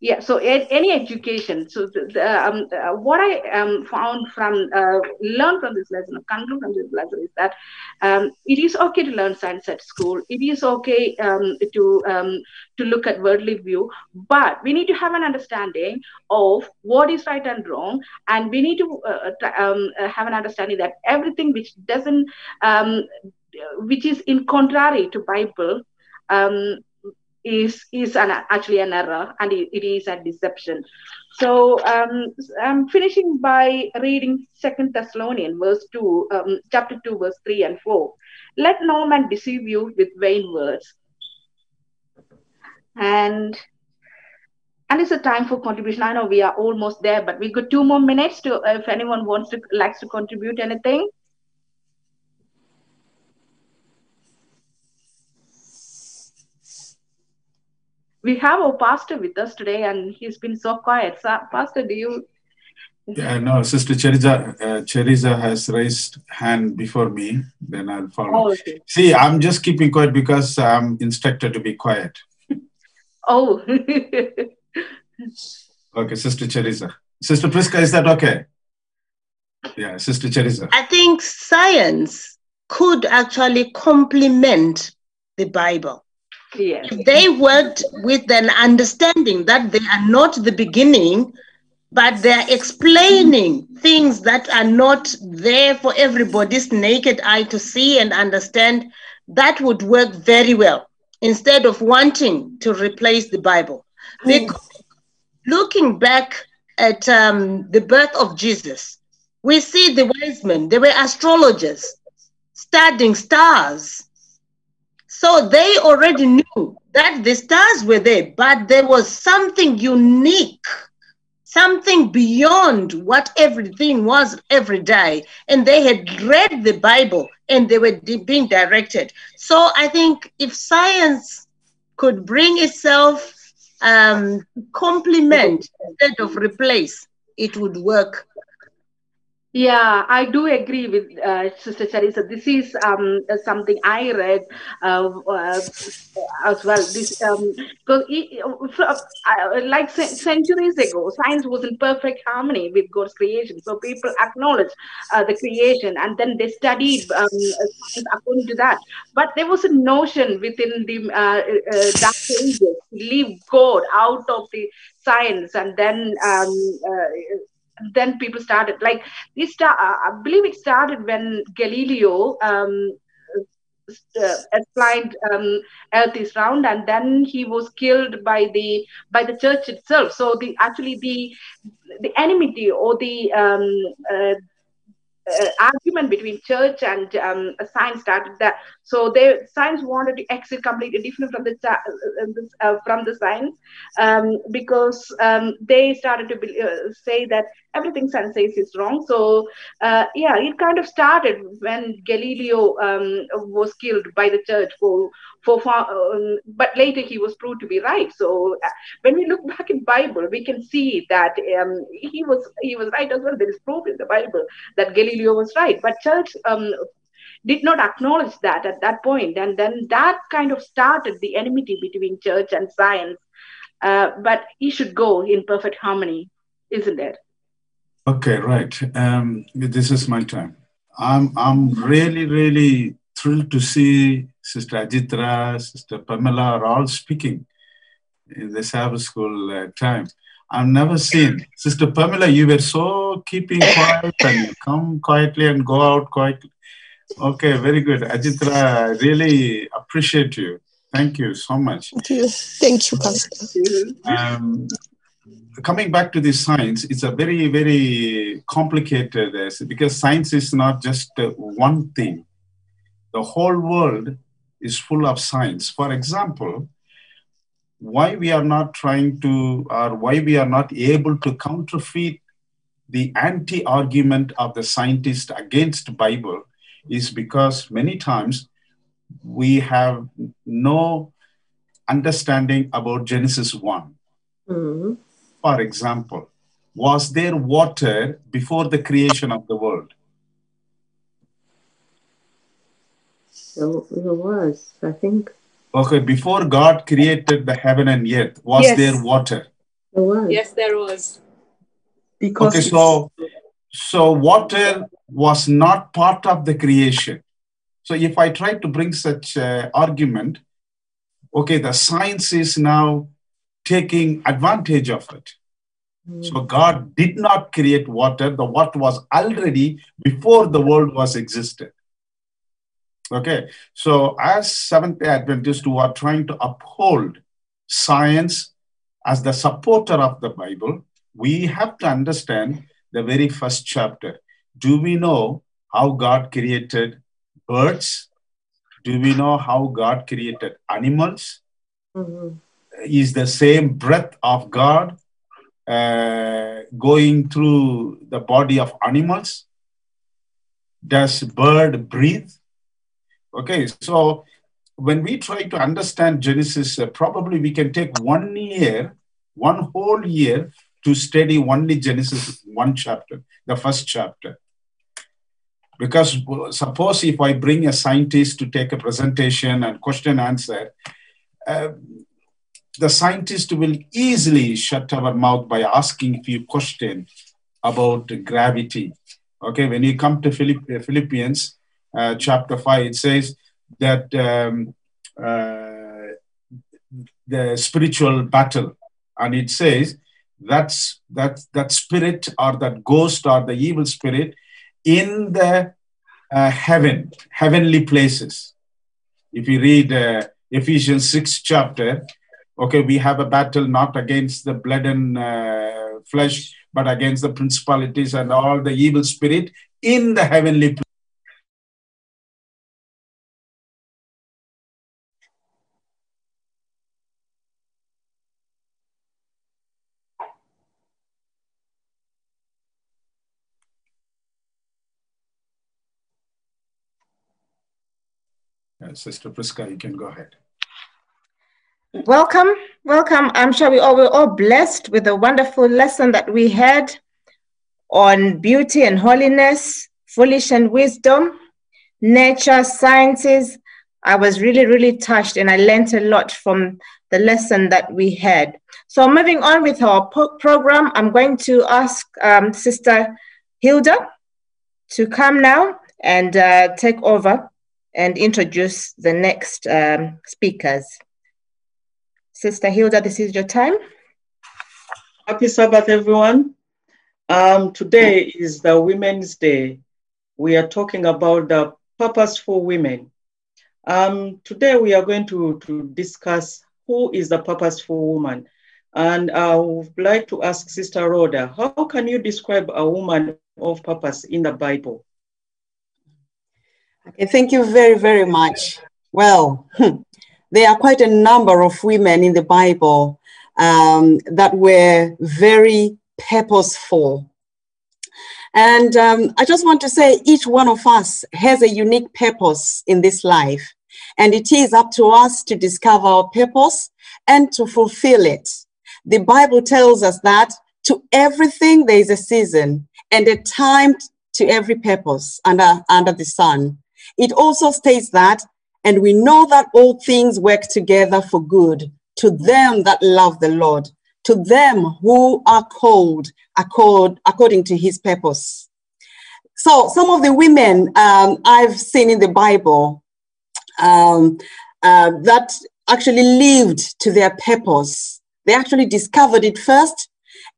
yeah so any education so the, the, um, uh, what i um, found from uh, learn from this lesson conclude from this lesson is that um, it is okay to learn science at school. It is okay um, to um, to look at worldly view but we need to have an understanding of what is right and wrong and we need to uh, um, uh, have an understanding that everything which doesn't which is in contrary to bible um, is is an, actually an error and it, it is a deception. So um, I'm finishing by reading Second Thessalonian verse two, um, chapter two, verse three and four. Let no man deceive you with vain words. And and it's a time for contribution. I know we are almost there, but we got two more minutes to if anyone wants to likes to contribute anything. We have our pastor with us today and he's been so quiet. So, pastor, do you Yeah, no, Sister Cheriza, uh, Cheriza has raised hand before me. Then I'll follow. Oh, okay. See, I'm just keeping quiet because I'm instructed to be quiet. (laughs) Oh, (laughs) Okay, Sister Cheriza. Sister Priska, is that okay? Yeah, Sister Cheriza. I think science could actually complement the Bible. Yes. If they worked with an understanding that they are not the beginning, but they're explaining things that are not there for everybody's naked eye to see and understand, that would work very well instead of wanting to replace the Bible. Because looking back at um, the birth of Jesus, we see the wise men, they were astrologers studying stars. So they already knew that the stars were there, but there was something unique, something beyond what everything was every day. And they had read the Bible and they were being directed. So I think if science could bring itself um, complement instead of replace, it would work. Yeah, I do agree with uh, Sister Charissa. This is um, uh, something I read uh, uh, as well. This um, because uh, like centuries ago, science was in perfect harmony with God's creation. So people acknowledged uh, the creation, and then they studied um, science according to that. But there was a notion within the uh, uh, dark ages to leave God out of the science, and then. Then people started like this start, i believe it started when galileo um, uh, explained um, earth is round and then he was killed by the by the church itself. So the actually the the enmity or the um, uh, uh, argument between church and um, science started that so they science wanted to exit completely different from the uh, uh, from the science um, because um, they started to be, uh, say that everything science says is wrong. So uh, yeah it kind of started when galileo um, was killed by the church for for um, but later he was proved to be right. So uh, when we look back in bible we can see that um, he was he was right as well. There is proof in the bible that galileo was right. But church um, did not acknowledge that at that point and then that kind of started the enmity between church and science uh, but he should go in perfect harmony isn't it Okay, right. Um, this is my time. I'm I'm really really thrilled to see Sister Ajitra, Sister Pamela are all speaking in the Sabbath school uh, time. I've never seen Sister Pamela. You were so keeping quiet and you come quietly and go out quietly. Okay, very good, Ajitra. I really appreciate you. Thank you so much. Thank you. Thank you, Pastor. Um, coming back to this science, it's a very, very complicated uh, because science is not just uh, one thing. The whole world is full of science. For example, why we are not trying to, or why we are not able to counterfeit the anti-argument of the scientist against Bible is because many times we have no understanding about Genesis 1. Mm-hmm. For example, was there water before the creation of the world? There, there was, I think. Okay, before God created the heaven and earth, was Yes. there water? There was. Yes, there was. Because Okay, so so water was not part of the creation. So if I try to bring such uh, argument, okay, the science is now taking advantage of it. So God did not create water. The water was already before the world was existed. Okay, so as Seventh Day Adventists who are trying to uphold science as the supporter of the Bible, we have to understand the very first chapter. Do we know how God created birds? Do we know how God created animals? Mhm. Is the same breath of God uh, going through the body of animals? Does bird breathe? Okay, so when we try to understand Genesis, uh, probably we can take one year, one whole year to study only Genesis one chapter, the first chapter. Because suppose if I bring a scientist to take a presentation and question answer, uh, the scientist will easily shut our mouth by asking few questions about gravity. Okay, when you come to Philipp- Philippians uh, chapter 5, it says that um, uh, the spiritual battle, and it says that's that that spirit or that ghost or the evil spirit in the uh, heaven, heavenly places. If you read uh, Ephesians 6 chapter, okay, we have a battle not against the blood and uh, flesh, but against the principalities and all the evil spirit in the heavenly place. Sister Priska, you can go ahead. Welcome, welcome. I'm sure we all were all blessed with the wonderful lesson that we had on beauty and holiness, foolish and wisdom, nature, sciences. I was really, really touched and I learned a lot from the lesson that we had. So, moving on with our po- program, I'm going to ask um, Sister Hilda to come now and uh, take over and introduce the next um, speakers. Sister Hilda, this is your time. Happy Sabbath, everyone. Um, today is the Women's Day. We are talking about the purposeful women. Um, today we are going to, to discuss who is the purposeful woman. And I would like to ask Sister Rhoda, how can you describe a woman of purpose in the Bible? Okay, thank you very, very much. Well, (laughs) there are quite a number of women in the Bible um, that were very purposeful. And um, I just want to say each one of us has a unique purpose in this life. And it is up to us to discover our purpose and to fulfill it. The Bible tells us that to everything there is a season and a time to every purpose under, under the sun. It also states that, and we know that all things work together for good to them that love the Lord, to them who are called accord, according to his purpose. So, some of the women um, I've seen in the Bible um, uh, that actually lived to their purpose, they actually discovered it first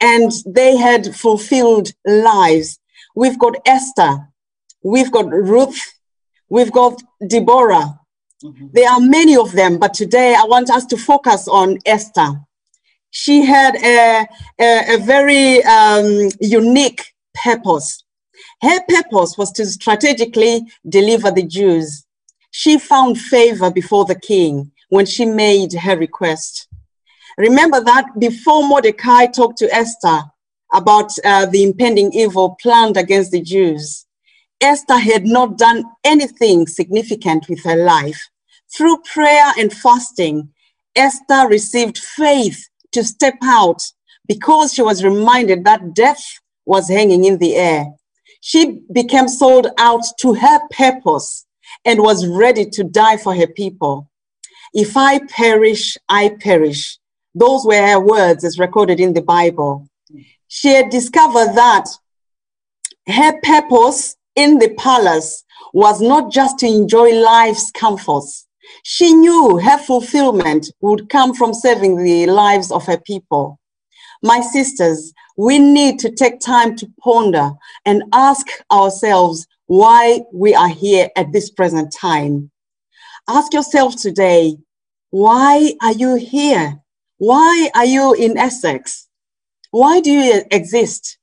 and they had fulfilled lives. We've got Esther, we've got Ruth, we've got Deborah. Mm-hmm. There are many of them, but today I want us to focus on Esther. She had a, a, a very um, unique purpose. Her purpose was to strategically deliver the Jews. She found favor before the king when she made her request. Remember that before Mordecai talked to Esther about uh, the impending evil planned against the Jews, Esther had not done anything significant with her life. Through prayer and fasting, Esther received faith to step out because she was reminded that death was hanging in the air. She became sold out to her purpose and was ready to die for her people. If I perish, I perish. Those were her words as recorded in the Bible. She had discovered that her purpose in the palace was not just to enjoy life's comforts. She knew her fulfillment would come from saving the lives of her people. My sisters, we need to take time to ponder and ask ourselves why we are here at this present time. Ask yourself today, why are you here? Why are you in Essex? Why do you exist?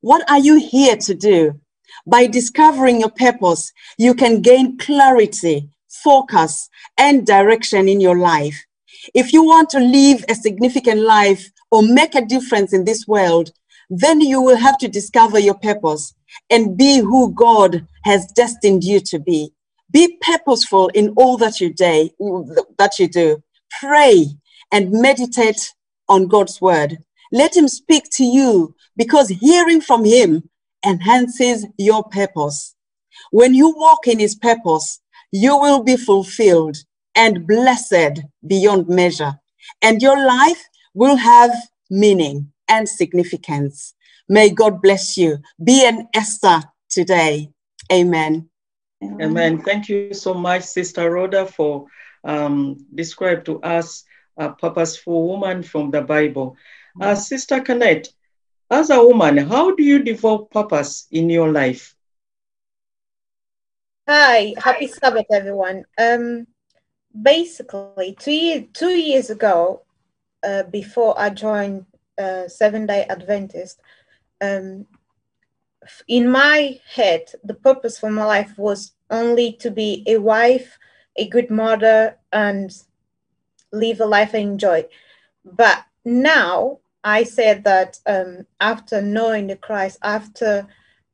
What are you here to do? By discovering your purpose, you can gain clarity, focus, and direction in your life. If you want to live a significant life or make a difference in this world, then you will have to discover your purpose and be who God has destined you to be. Be purposeful in all that you do, that you do. Pray and meditate on God's word Let him speak to you because hearing from him enhances your purpose. When you walk in his purpose, you will be fulfilled and blessed beyond measure, and your life will have meaning and significance. May God bless you. Be an Esther today. Amen. Amen. Thank you so much, Sister Rhoda, for um, describe to us a purposeful woman from the Bible. Uh, Sister Kenneth, as a woman, how do you develop purpose in your life? Hi, happy Sabbath, everyone. Um, basically, two years two years ago, uh, before I joined uh, Seven Day Adventist, um, in my head, the purpose for my life was only to be a wife, a good mother, and live a life I enjoy. But now I said that um, after knowing the Christ, after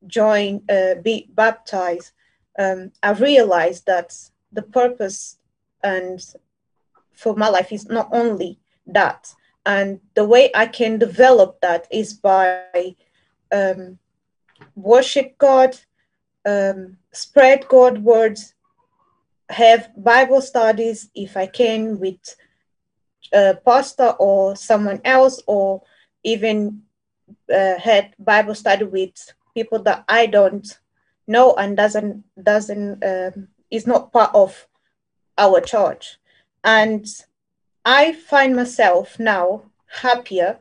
join, uh, be baptized, um, I realized that the purpose and for my life is not only that, and the way I can develop that is by um, worship God, um, spread God words, have Bible studies if I can with a pastor or someone else, or even uh, had Bible study with people that I don't know and doesn't doesn't um, is not part of our church, and I find myself now happier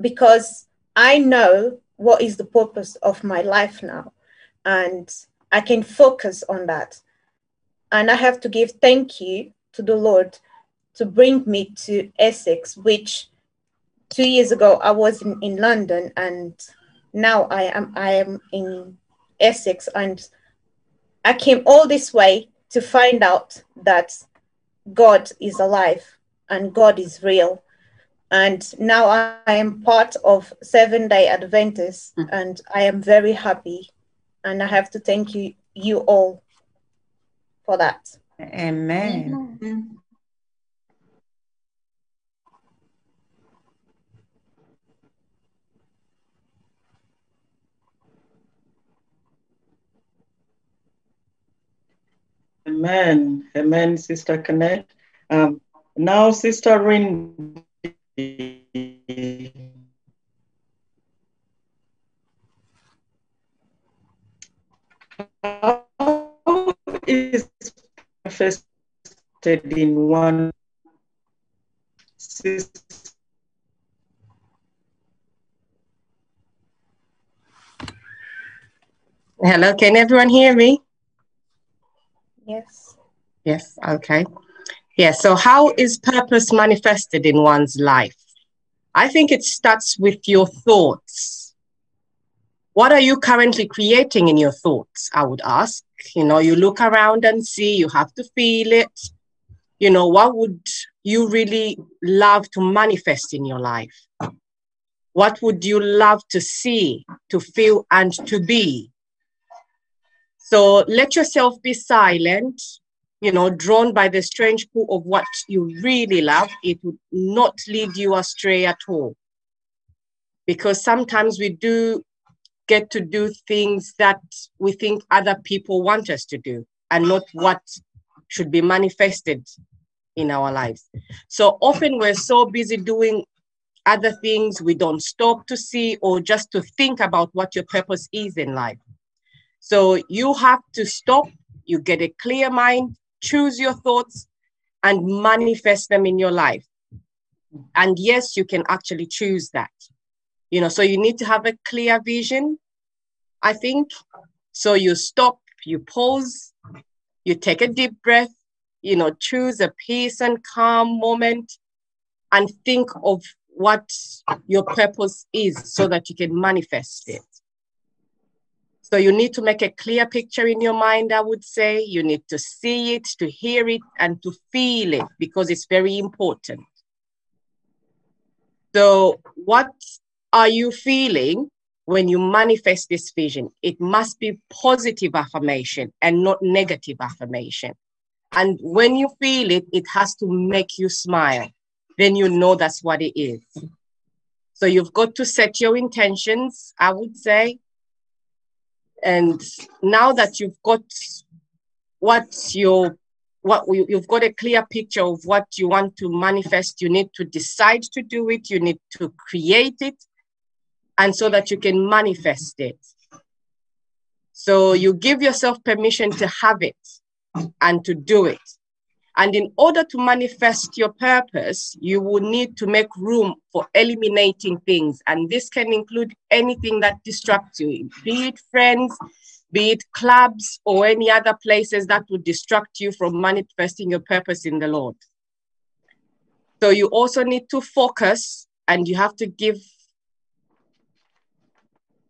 because I know what is the purpose of my life now, and I can focus on that. And I have to give thank you to the Lord to bring me to Essex, which two years ago I was in, in London and now I am I am in Essex and I came all this way to find out that God is alive and God is real. And now I am part of Seven Day Adventists mm. and I am very happy. And I have to thank you, you all for that. Amen. Amen. Amen. Amen, Sister Kenneth. Um, now, Sister Rin. How is manifested in one? Hello, can everyone hear me? Yes. Yes, okay. Yeah, so how is purpose manifested in one's life? I think it starts with your thoughts. What are you currently creating in your thoughts? I would ask. You know, you look around and see, you have to feel it. You know, what would you really love to manifest in your life? What would you love to see, to feel, and to be? So let yourself be silent, you know, drawn by the strange pull of what you really love. It would not lead you astray at all. Because sometimes we do get to do things that we think other people want us to do and not what should be manifested in our lives. So often we're so busy doing other things, we don't stop to see or just to think about what your purpose is in life. So you have to stop, you get a clear mind, choose your thoughts, and manifest them in your life. And yes, you can actually choose that. You know, so you need to have a clear vision, I think. So you stop, you pause, you take a deep breath, you know, choose a peace and calm moment and think of what your purpose is so that you can manifest it. So you need to make a clear picture in your mind, I would say. You need to see it, to hear it, and to feel it because it's very important. So, what are you feeling when you manifest this vision? It must be positive affirmation and not negative affirmation. And when you feel it, it has to make you smile. Then you know that's what it is. So you've got to set your intentions, I would say. And now that you've got what your what you've got a clear picture of what you want to manifest, you need to decide to do it, you need to create it, and so that you can manifest it. So you give yourself permission to have it and to do it. And in order to manifest your purpose, you will need to make room for eliminating things. And this can include anything that distracts you, be it friends, be it clubs, or any other places that would distract you from manifesting your purpose in the Lord. So you also need to focus and you have to give.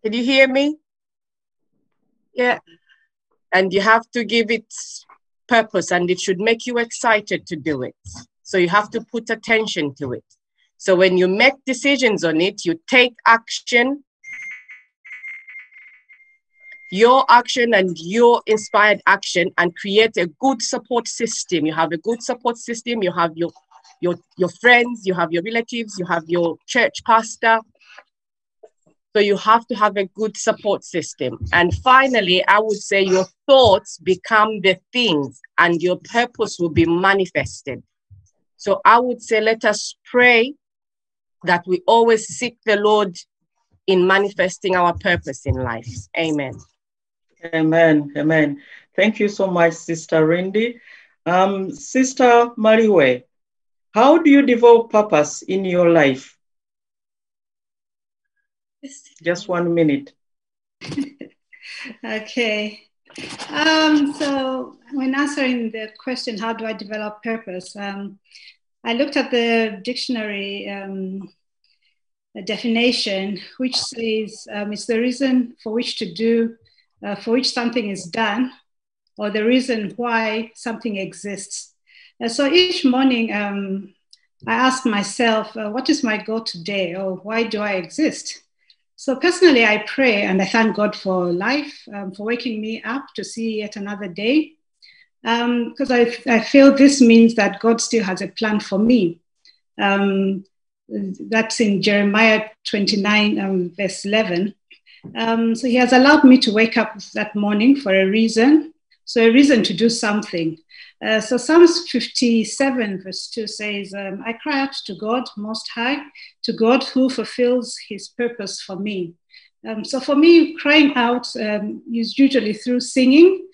Can you hear me? Yeah. And you have to give it purpose and it should make you excited to do it. So you have to put attention to it. So when you make decisions on it, you take action, your action and your inspired action and create a good support system. You have a good support system, you have your your your friends, you have your relatives, you have your church pastor, so you have to have a good support system. And finally, I would say your thoughts become the things and your purpose will be manifested. So I would say let us pray that we always seek the Lord in manifesting our purpose in life. Amen. Amen. Amen. Thank you so much, Sister Rindy. Um, Sister Mariwe, how do you develop purpose in your life? Just one minute. (laughs) okay. Um, so when answering the question, how do I develop purpose? Um, I looked at the dictionary um, definition, which says um, it's the reason for which to do, uh, for which something is done, or the reason why something exists. Uh, so each morning, um, I ask myself, uh, what is my goal today, or why do I exist? So personally, I pray and I thank God for life, um, for waking me up to see yet another day. Because um, I, I feel this means that God still has a plan for me. Um, that's in Jeremiah 29, um, verse 11. Um, so he has allowed me to wake up that morning for a reason. So, a reason to do something. Uh, so Psalms 57 verse 2 says, um, I cry out to God Most High, to God who fulfills his purpose for me. Um, so for me, crying out um, is usually through singing.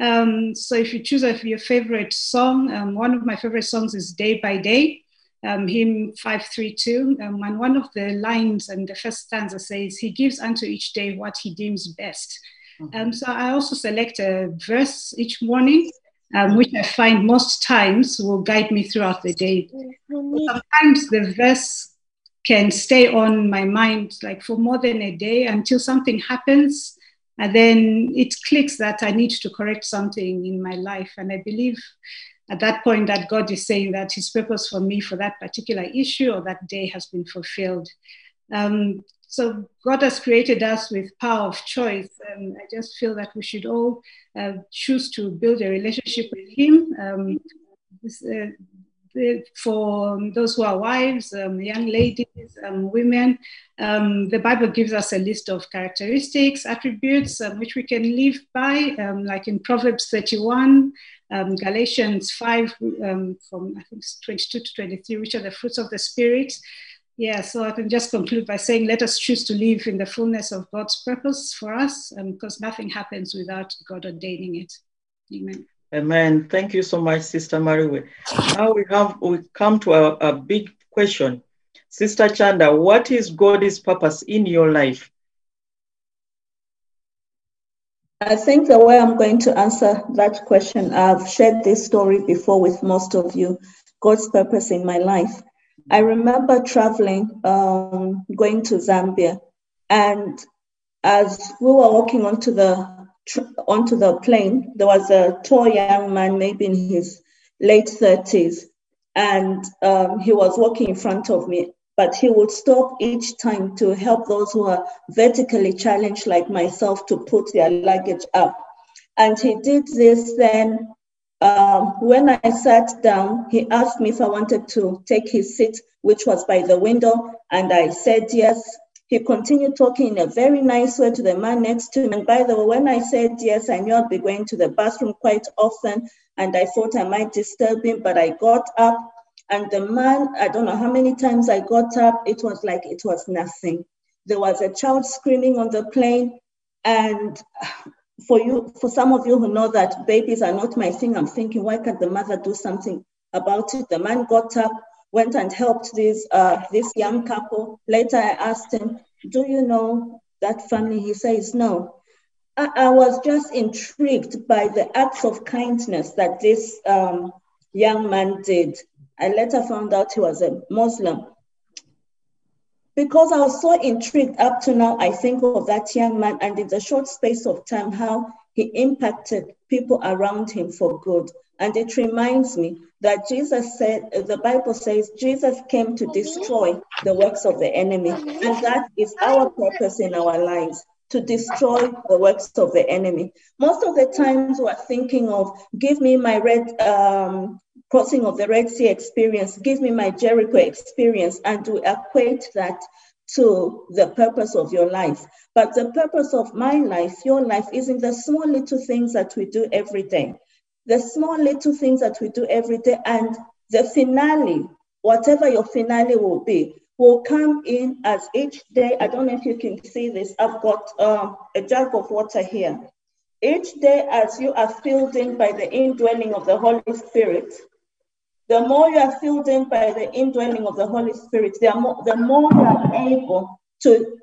Um, so if you choose a, your favorite song, um, one of my favorite songs is Day by Day, um, hymn 532. Um, and one of the lines and the first stanza says, He gives unto each day what he deems best. Mm-hmm. so I also select a verse each morning um, which I find most times will guide me throughout the day. Sometimes the verse can stay on my mind like for more than a day until something happens. And then it clicks that I need to correct something in my life. And I believe at that point that God is saying that his purpose for me for that particular issue or that day has been fulfilled. Um, so God has created us with power of choice. And I just feel that we should all uh, choose to build a relationship with Him. Um, this, uh, for those who are wives, um, young ladies, um, women, um, the Bible gives us a list of characteristics, attributes um, which we can live by, um, like in Proverbs 31, um, Galatians 5, from I think 22 to 23, which are the fruits of the Spirit. Yeah, so I can just conclude by saying, let us choose to live in the fullness of God's purpose for us, um, because nothing happens without God ordaining it. Amen. Amen. Thank you so much, Sister Mariwe. Now we have we come to a, a big question. Sister Chanda, what is God's purpose in your life? I think the way I'm going to answer that question, I've shared this story before with most of you. God's purpose in my life. I remember traveling, um, going to Zambia, and as we were walking onto the onto the plane, there was a tall young man, maybe in his late thirties, and um, he was walking in front of me. But he would stop each time to help those who are vertically challenged, like myself, to put their luggage up. And he did this then Um, when I sat down, he asked me if I wanted to take his seat, which was by the window, and I said yes. He continued talking in a very nice way to the man next to him. And by the way, when I said yes, I knew I'd be going to the bathroom quite often, and I thought I might disturb him, but I got up. And the man, I don't know how many times I got up, it was like it was nothing. There was a child screaming on the plane. And for you, for some of you who know that babies are not my thing, I'm thinking, why can't the mother do something about it? The man got up, went and helped this uh, this young couple. Later, I asked him, "Do you know that family?" He says, "No." I, I was just intrigued by the acts of kindness that this um, young man did. I later found out he was a Muslim. Because I was so intrigued up to now, I think of that young man and in the short space of time, how he impacted people around him for good. And it reminds me that Jesus said, the Bible says, Jesus came to destroy the works of the enemy. And that is our purpose in our lives to destroy the works of the enemy. Most of the times we're thinking of, give me my red um, crossing of the Red Sea experience, give me my Jericho experience, and to equate that to the purpose of your life. But the purpose of my life, your life, is in the small little things that we do every day. The small little things that we do every day, and the finale, whatever your finale will be, will come in as each day. I don't know if you can see this. I've got um, a jug of water here. Each day, as you are filled in by the indwelling of the Holy Spirit, the more you are filled in by the indwelling of the Holy Spirit, the more, the more you are able to,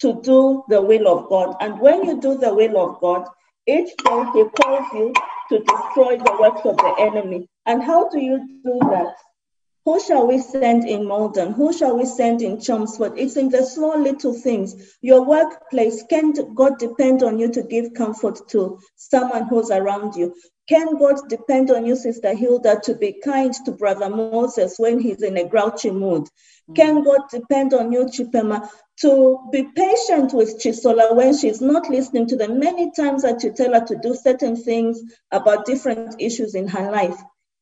to do the will of God. And when you do the will of God, each day He calls you to destroy the works of the enemy. And how do you do that? Who shall we send in Maldon? Who shall we send in Chelmsford? It's in the small little things. Your workplace, can God depend on you to give comfort to someone who's around you? Can God depend on you, Sister Hilda, to be kind to Brother Moses when he's in a grouchy mood? Hmm. Can God depend on you, Chipema, to be patient with Chisola when she's not listening to the many times that you tell her to do certain things about different issues in her life?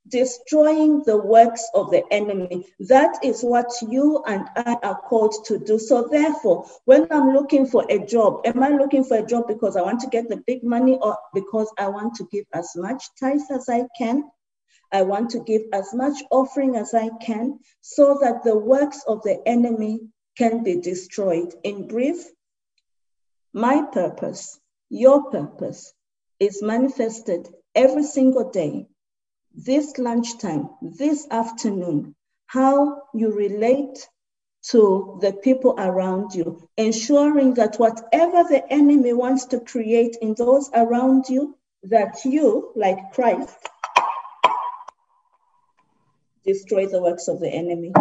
Destroying the works of the enemy. That is what you and I are called to do. So, therefore, when I'm looking for a job, am I looking for a job because I want to get the big money or because I want to give as much tithe as I can? I want to give as much offering as I can so that the works of the enemy can be destroyed. In brief, my purpose, your purpose, is manifested every single day this lunchtime, this afternoon, how you relate to the people around you, ensuring that whatever the enemy wants to create in those around you, that you, like Christ, destroy the works of the enemy.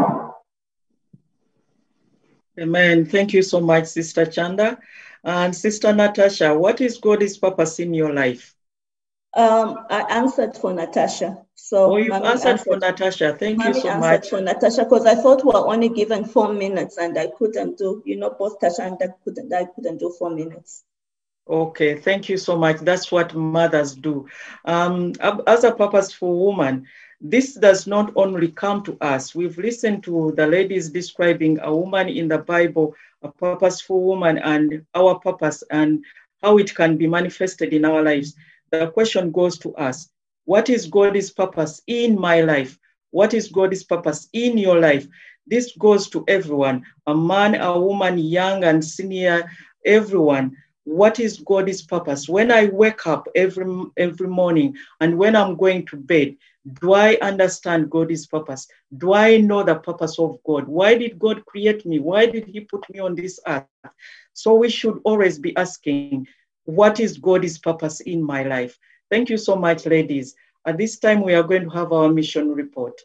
Amen. Thank you so much, Sister Chanda. And Sister Natasha, what is God's purpose in your life? Um, I answered for Natasha. So oh, you Mommy answered, for Natasha. Thank Mommy you so answered much. for Natasha because I thought we were only given four minutes and I couldn't do, you know, both Tasha and I couldn't, I couldn't do four minutes. Okay, thank you so much. That's what mothers do. Um, as a purposeful woman, this does not only come to us. We've listened to the ladies describing a woman in the Bible, a purposeful woman, and our purpose and how it can be manifested in our lives. The question goes to us What is God's purpose in my life? What is God's purpose in your life? This goes to everyone a man, a woman, young and senior, everyone what is God's purpose? When I wake up every every morning and when I'm going to bed, do I understand God's purpose? Do I know the purpose of God? Why did God create me? Why did He put me on this earth? So we should always be asking, what is God's purpose in my life? Thank you so much, ladies. At this time, we are going to have our mission report.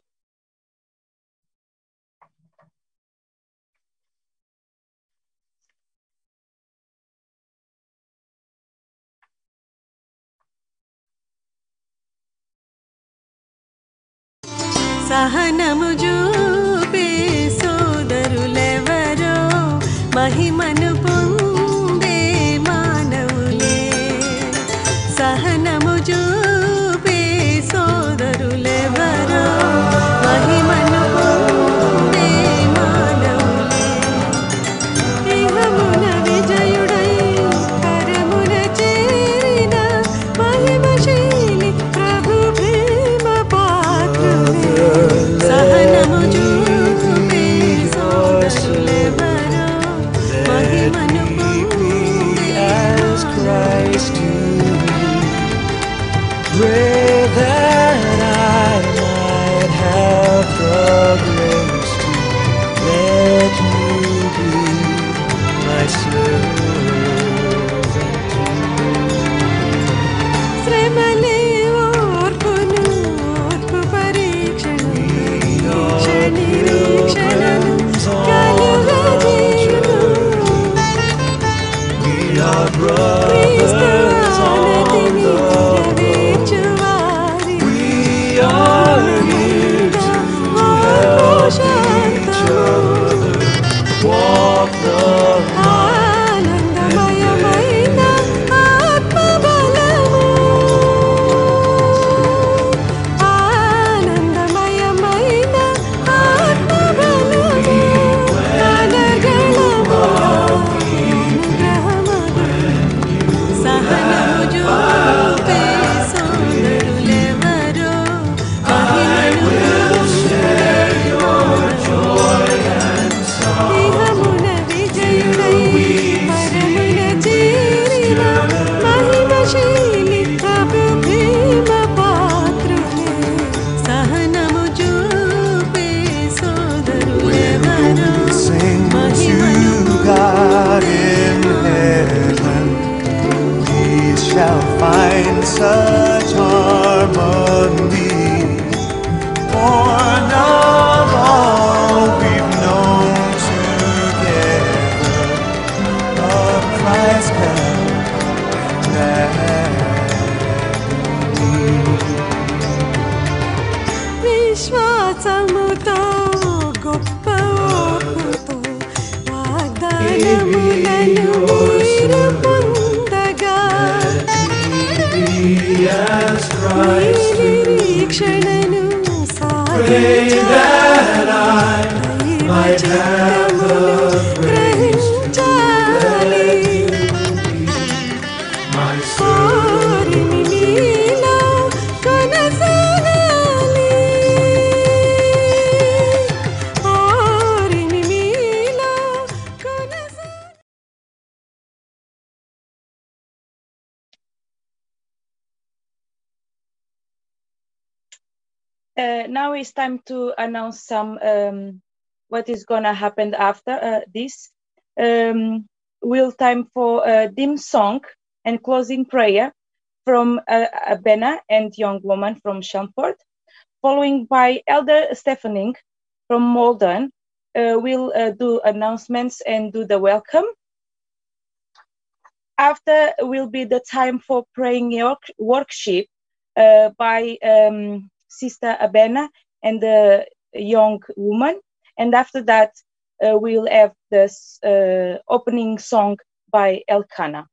what is going to happen after uh, this. Um, we'll time for uh, a dim song and closing prayer from uh, Abena and young woman from Shelford, following by Elder Stephaning from Maldon. Uh, will uh, do announcements and do the welcome. After will be the time for praying your worship uh, by um, Sister Abena and the young woman. And after that, uh, we'll have this uh, opening song by Elkanah.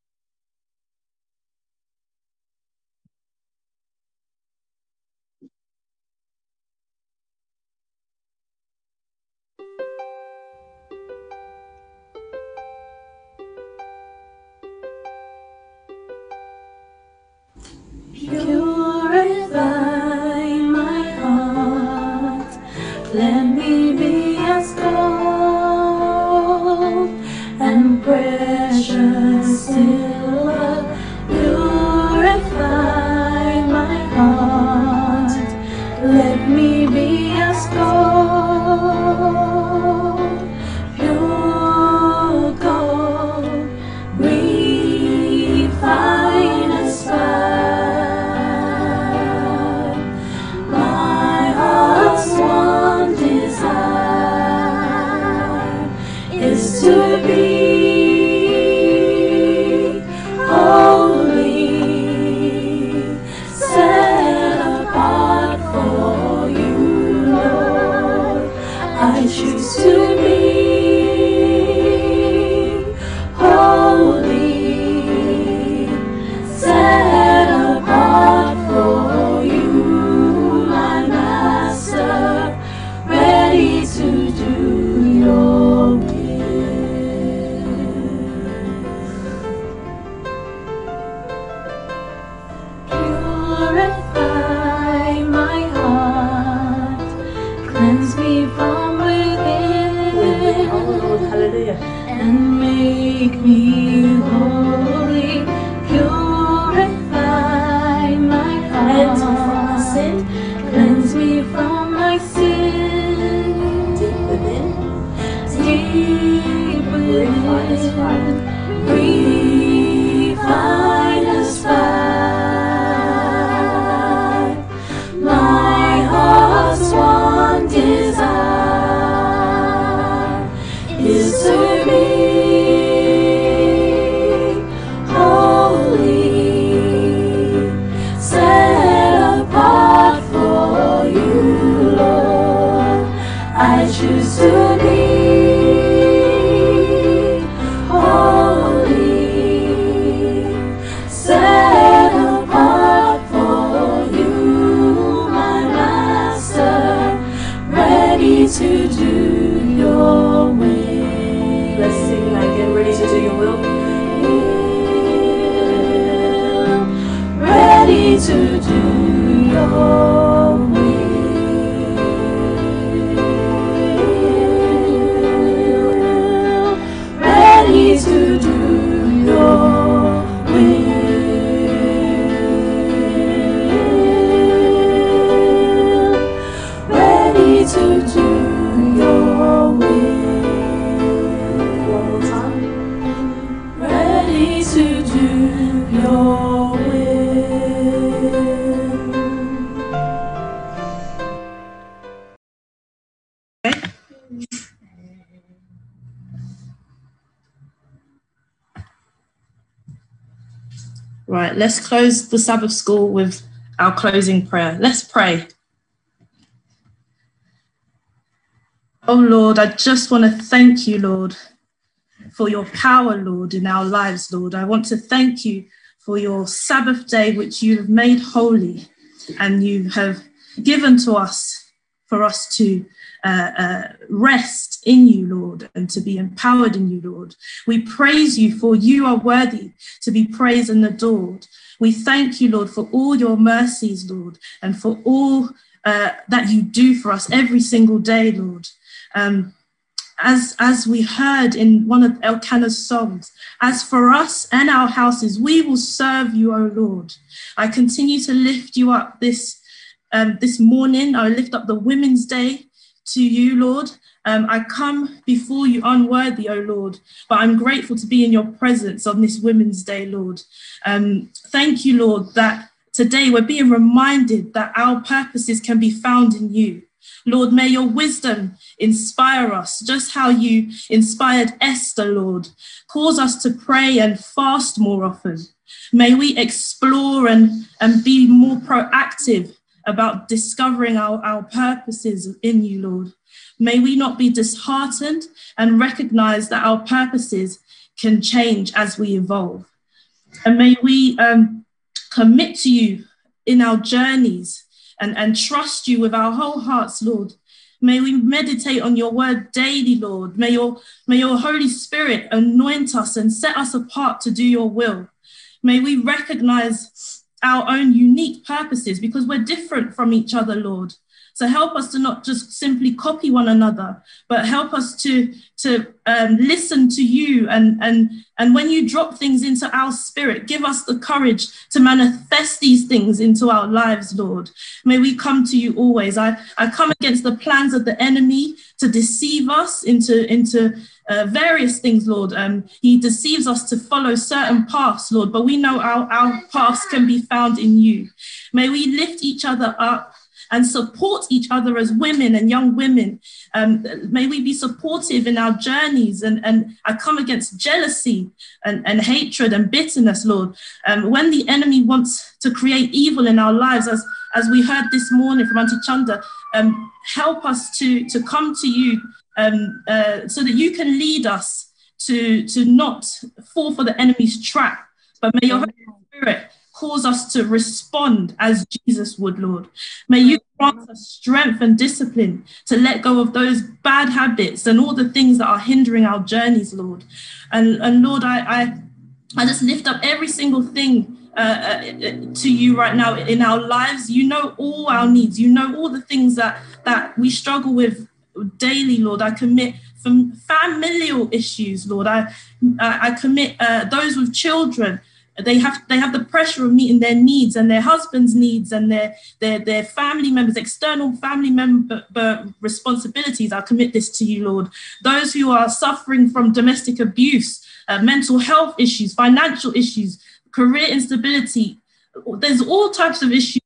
Close the Sabbath school with our closing prayer. Let's pray. Oh Lord, I just want to thank you, Lord, for your power, Lord, in our lives, Lord. I want to thank you for your Sabbath day, which you have made holy and you have given to us for us to uh, uh, rest in you, Lord, and to be empowered in you, Lord. We praise you for you are worthy to be praised and adored. We thank you, Lord, for all your mercies, Lord, and for all uh, that you do for us every single day, Lord. Um, as, as we heard in one of Elkanah's songs, as for us and our houses, we will serve you, O Lord. I continue to lift you up this, um, this morning. I lift up the Women's Day to you, Lord. Um, I come before you unworthy, O Lord, but I'm grateful to be in your presence on this Women's Day, Lord. Um, thank you, Lord, that today we're being reminded that our purposes can be found in you. Lord, may your wisdom inspire us, just how you inspired Esther, Lord. Cause us to pray and fast more often. May we explore and, and be more proactive about discovering our, our purposes in you, Lord. May we not be disheartened and recognize that our purposes can change as we evolve. And may we um, commit to you in our journeys and, and trust you with our whole hearts, Lord. May we meditate on your word daily, Lord. May your, may your Holy Spirit anoint us and set us apart to do your will. May we recognize our own unique purposes because we're different from each other, Lord. So help us to not just simply copy one another, but help us to, to um, listen to you. And, and, and when you drop things into our spirit, give us the courage to manifest these things into our lives, Lord. May we come to you always. I, I come against the plans of the enemy to deceive us into, into uh, various things, Lord. Um, he deceives us to follow certain paths, Lord, but we know our, our paths can be found in you. May we lift each other up and support each other as women and young women. Um, may we be supportive in our journeys. And, and I come against jealousy and, and hatred and bitterness, Lord. Um, when the enemy wants to create evil in our lives, as, as we heard this morning from Auntie Chanda, um, help us to, to come to you um, uh, so that you can lead us to, to not fall for the enemy's trap. But may your Holy Spirit cause us to respond as Jesus would, Lord. May you grant us strength and discipline to let go of those bad habits and all the things that are hindering our journeys, Lord. And, and Lord, I, I, I just lift up every single thing uh, uh, to you right now in our lives. You know all our needs. You know all the things that that we struggle with daily, Lord. I commit from familial issues, Lord. I I, commit uh, those with children they have they have the pressure of meeting their needs and their husband's needs and their their their family members external family member responsibilities. I commit this to you lord. Those who are suffering from domestic abuse uh, mental health issues financial issues career instability there's all types of issues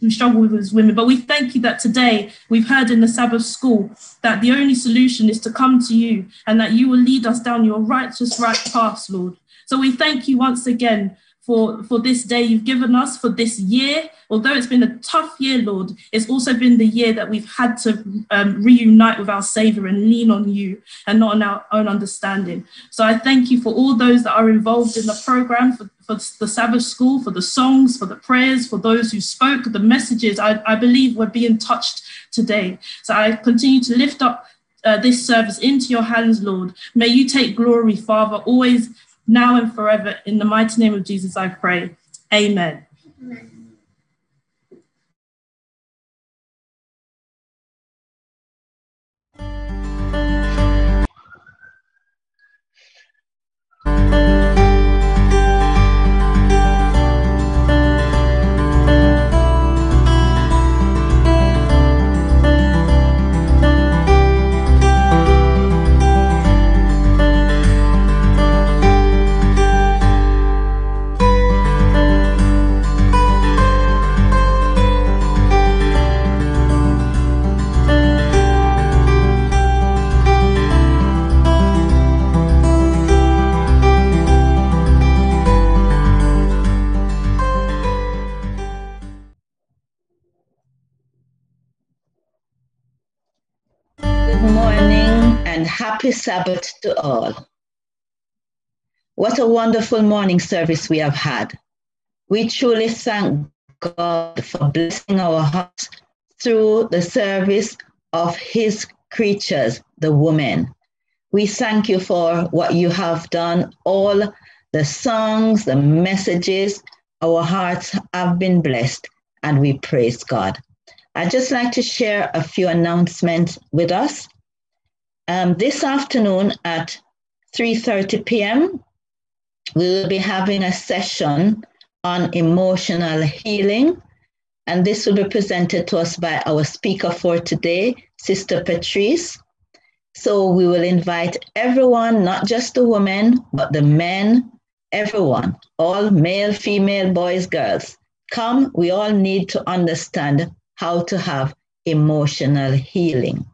we struggle with as women. But we thank you that today we've heard in the sabbath school that the only solution is to come to you and that you will lead us down your righteous right path lord so we thank you once again for, for this day you've given us, for this year. Although it's been a tough year, Lord, it's also been the year that we've had to um, reunite with our Savior and lean on you and not on our own understanding. So I thank you for all those that are involved in the program, for, for the Sabbath school, for the songs, for the prayers, for those who spoke, the messages. I, I believe we're being touched today. So I continue to lift up uh, this service into your hands, Lord. May you take glory, Father, always now and forever. In the mighty name of Jesus, I pray. Amen. Amen. And happy Sabbath to all. What a wonderful morning service we have had. We truly thank God for blessing our hearts through the service of His creatures, the women. We thank you for what you have done, all the songs, the messages. Our hearts have been blessed, and we praise God. I'd just like to share a few announcements with us. Um, this afternoon at 3:30 p.m., we will be having a session on emotional healing, and this will be presented to us by our speaker for today, Sister Patrice. So we will invite everyone, not just the women, but the men, everyone, all male, female, boys, girls. Come, we all need to understand how to have emotional healing.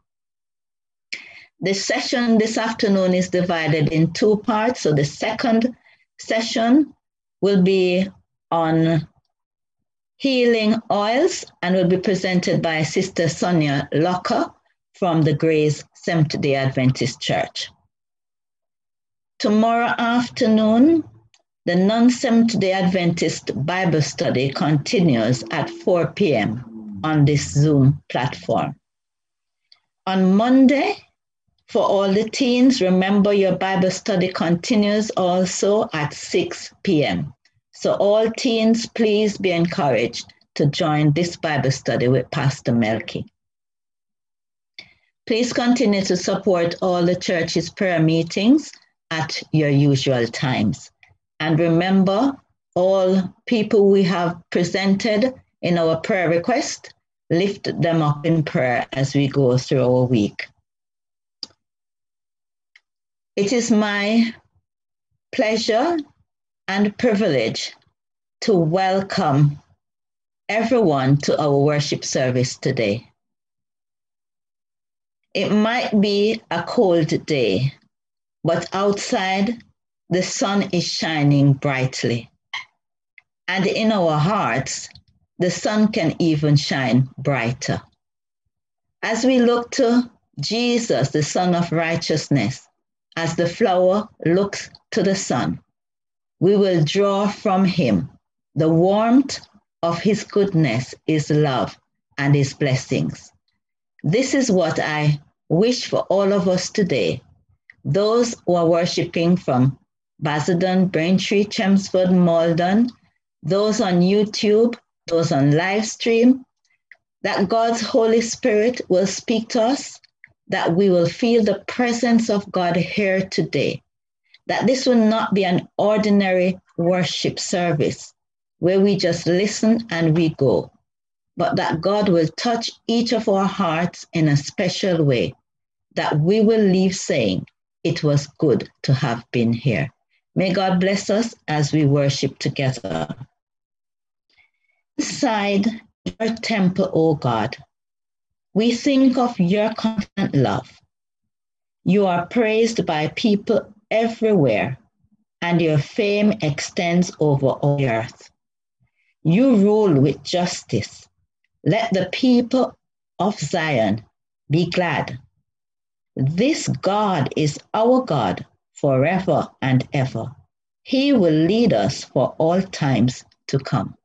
The session this afternoon is divided in two parts. So the second session will be on healing oils and will be presented by Sister Sonia Locker from the Grace Seventh day Adventist Church. Tomorrow afternoon, the non Seventh day Adventist Bible study continues at 4 p.m on this Zoom platform. On Monday, for all the teens, remember your Bible study continues also at 6 p.m. So, all teens, please be encouraged to join this Bible study with Pastor Melky. Please continue to support all the church's prayer meetings at your usual times. And remember, all people we have presented in our prayer request, lift them up in prayer as we go through our week. It is my pleasure and privilege to welcome everyone to our worship service today. It might be a cold day, but outside the sun is shining brightly. And in our hearts, the sun can even shine brighter. As we look to Jesus, the Son of Righteousness, as the flower looks to the sun, we will draw from him the warmth of his goodness, his love, and his blessings. This is what I wish for all of us today. Those who are worshiping from Basildon, Braintree, Chelmsford, Maldon, those on YouTube, those on live stream, that God's Holy Spirit will speak to us, that we will feel the presence of God here today, that this will not be an ordinary worship service where we just listen and we go, but that God will touch each of our hearts in a special way, that we will leave saying, It was good to have been here. May God bless us as we worship together. Inside your temple, O God, we think of your constant love. You are praised by people everywhere, and your fame extends over all the earth. You rule with justice. Let the people of Zion be glad. This God is our God forever and ever. He will lead us for all times to come.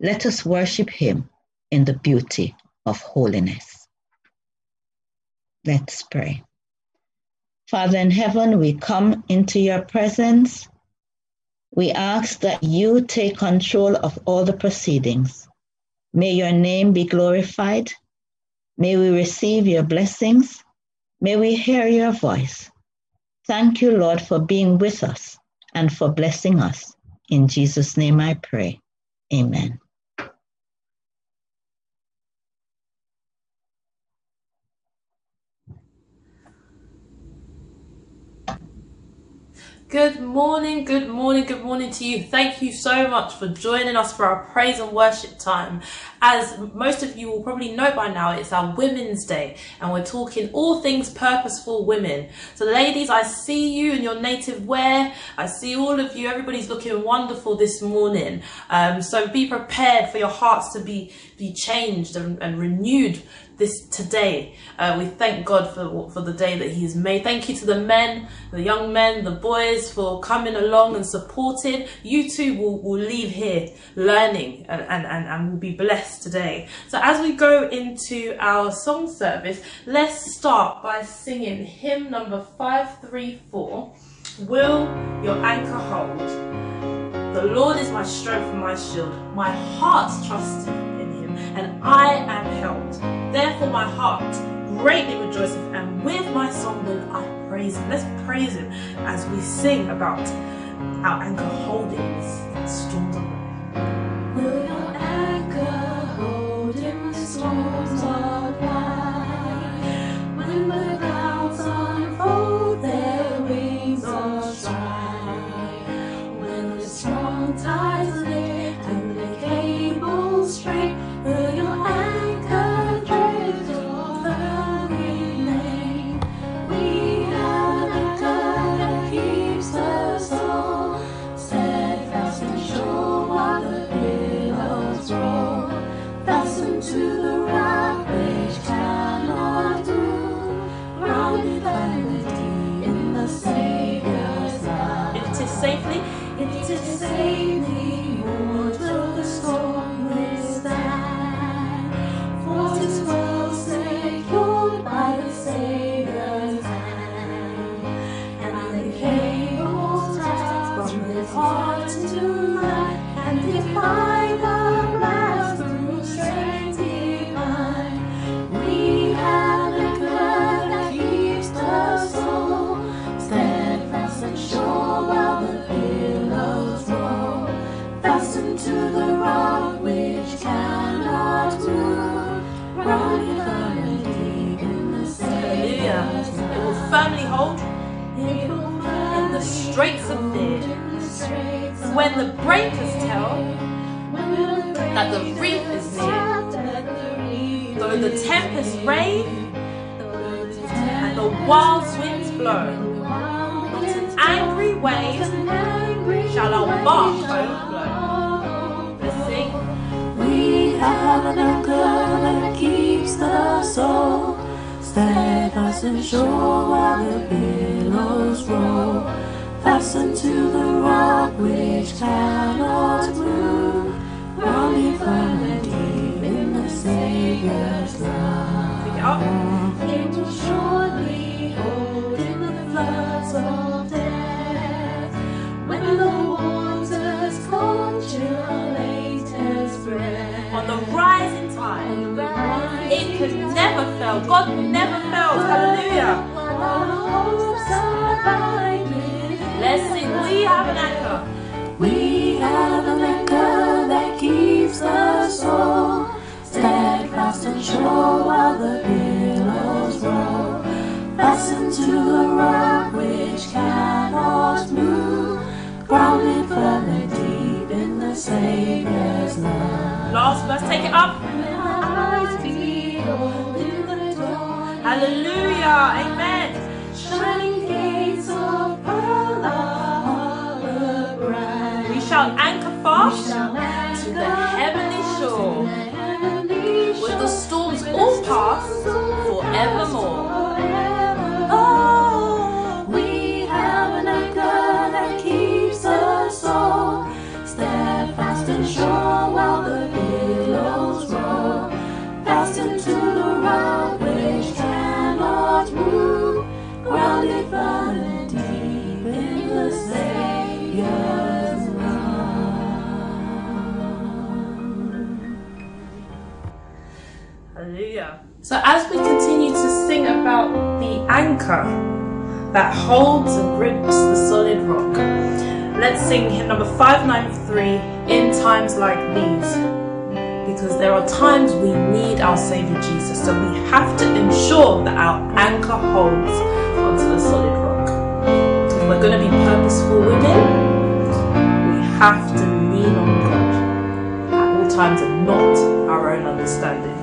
Let us worship him in the beauty of holiness. Let's pray. Father in heaven, we come into your presence. We ask that you take control of all the proceedings. May your name be glorified. May we receive your blessings. May we hear your voice. Thank you, Lord, for being with us and for blessing us. In Jesus' name I pray. Amen. Good morning, good morning, good morning to you. Thank you so much for joining us for our praise and worship time. As most of you will probably know by now, it's our Women's Day and we're talking all things purposeful women. So, ladies, I see you in your native wear. I see all of you. Everybody's looking wonderful this morning. Um, so, be prepared for your hearts to be, be changed and, and renewed this today. Uh, we thank God for for the day that He has made. Thank you to the men, the young men, the boys for coming along and supporting. You too will, will leave here learning and, and, and, and will be blessed today. So as we go into our song service, let's start by singing hymn number 534. Will your anchor hold? The Lord is my strength and my shield. My heart trusts him, and I am held. Therefore, my heart greatly rejoices, and with my song will I praise him. Let's praise him as we sing about our anchor holding this storm. Will straits of fear. When the breakers tell that the reef is near, though the tempest rage and the wild winds blow, not an angry wave shall our bark overflow. We have an anchor that keeps the soul steadfast and sure while the billows roll. Fastened to the rock which cannot move, grounded firmly deep in the Savior's love. It will surely hold in the floods of death. When the waters cold chill latest breath. On the rising tide, it could never fail. God never fails. Hallelujah. Let's sing. We have an anchor. We have an anchor that keeps us soul steadfast and sure while the billows roll. Fastened to the rock which cannot move, grounded firmly deep in the Savior's love. Last verse, take it up. Eyes behold in the dawn. Hallelujah. Amen. Shining that holds and grips the solid rock, let's sing hymn number 593 in times like these. Because there are times we need our Savior Jesus, so we have to ensure that our anchor holds onto the solid rock. If we're going to be purposeful women, we have to lean on God at all times and not our own understanding.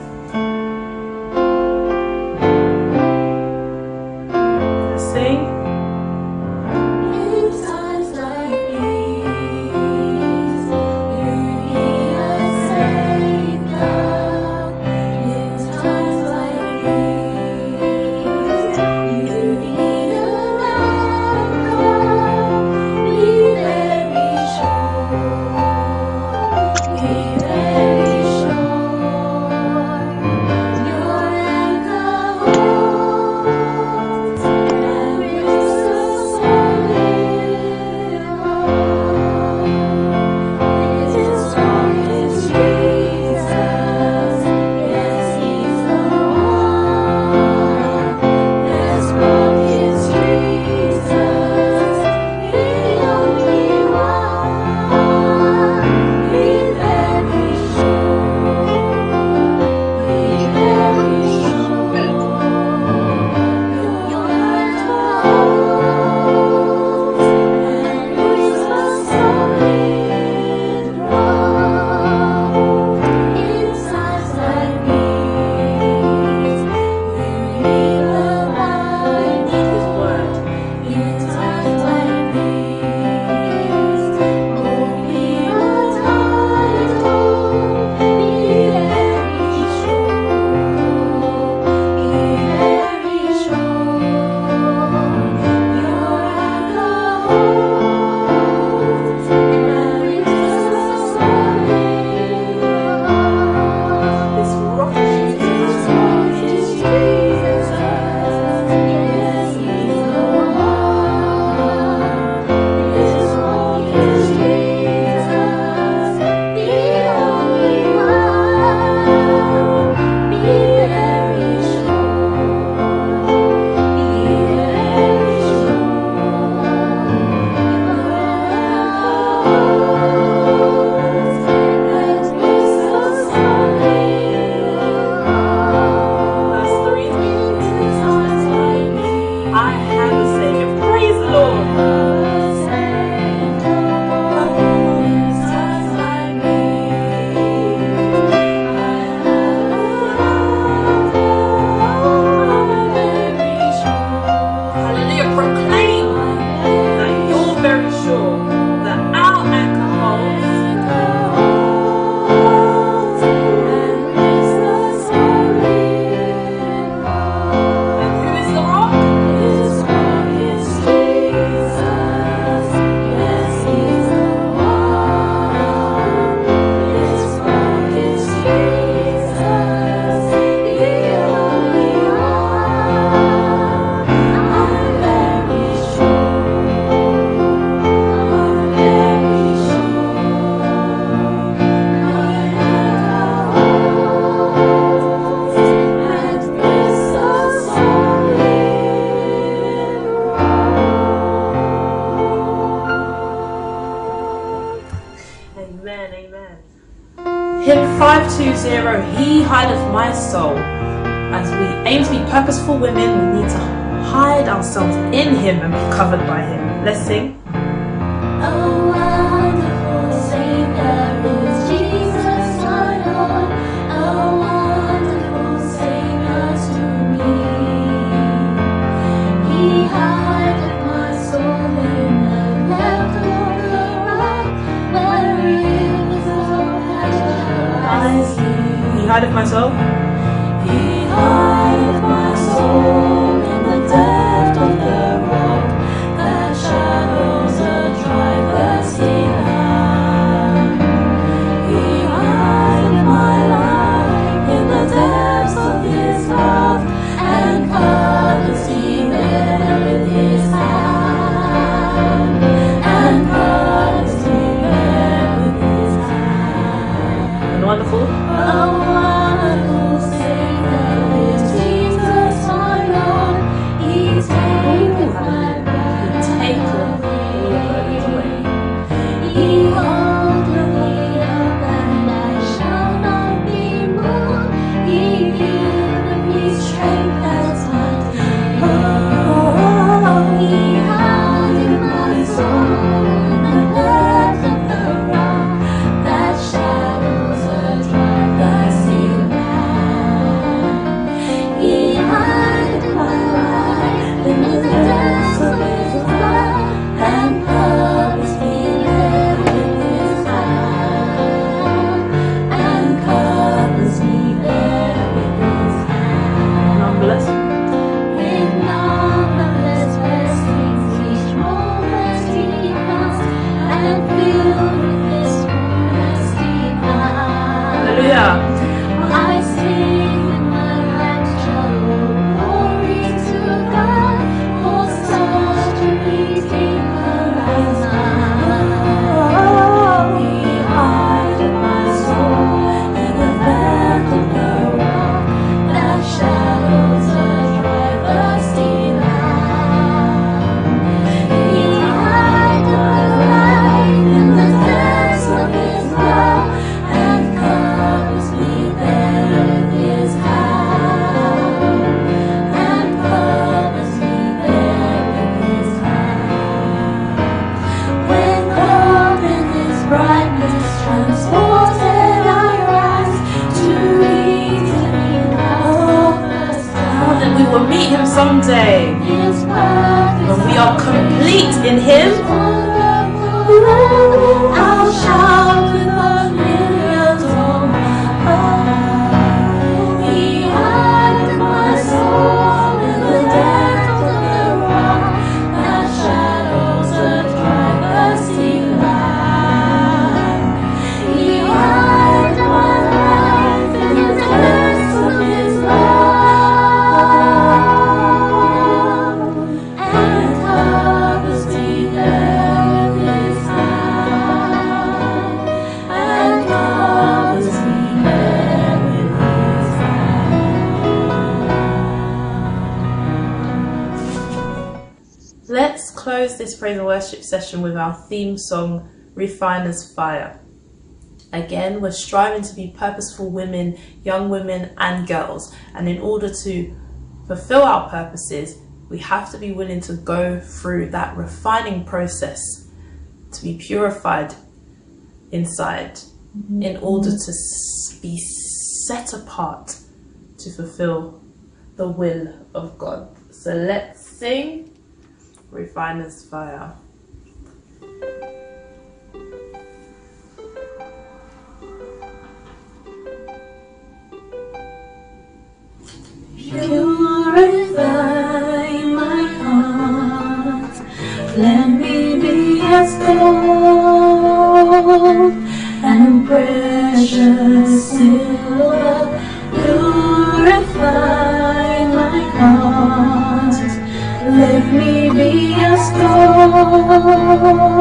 session with our theme song, Refiner's Fire. Again, we're striving to be purposeful women, young women, and girls. And in order to fulfill our purposes, we have to be willing to go through that refining process to be purified inside mm-hmm. in order to be set apart to fulfill the will of God. So let's sing Refiner's Fire. Oh.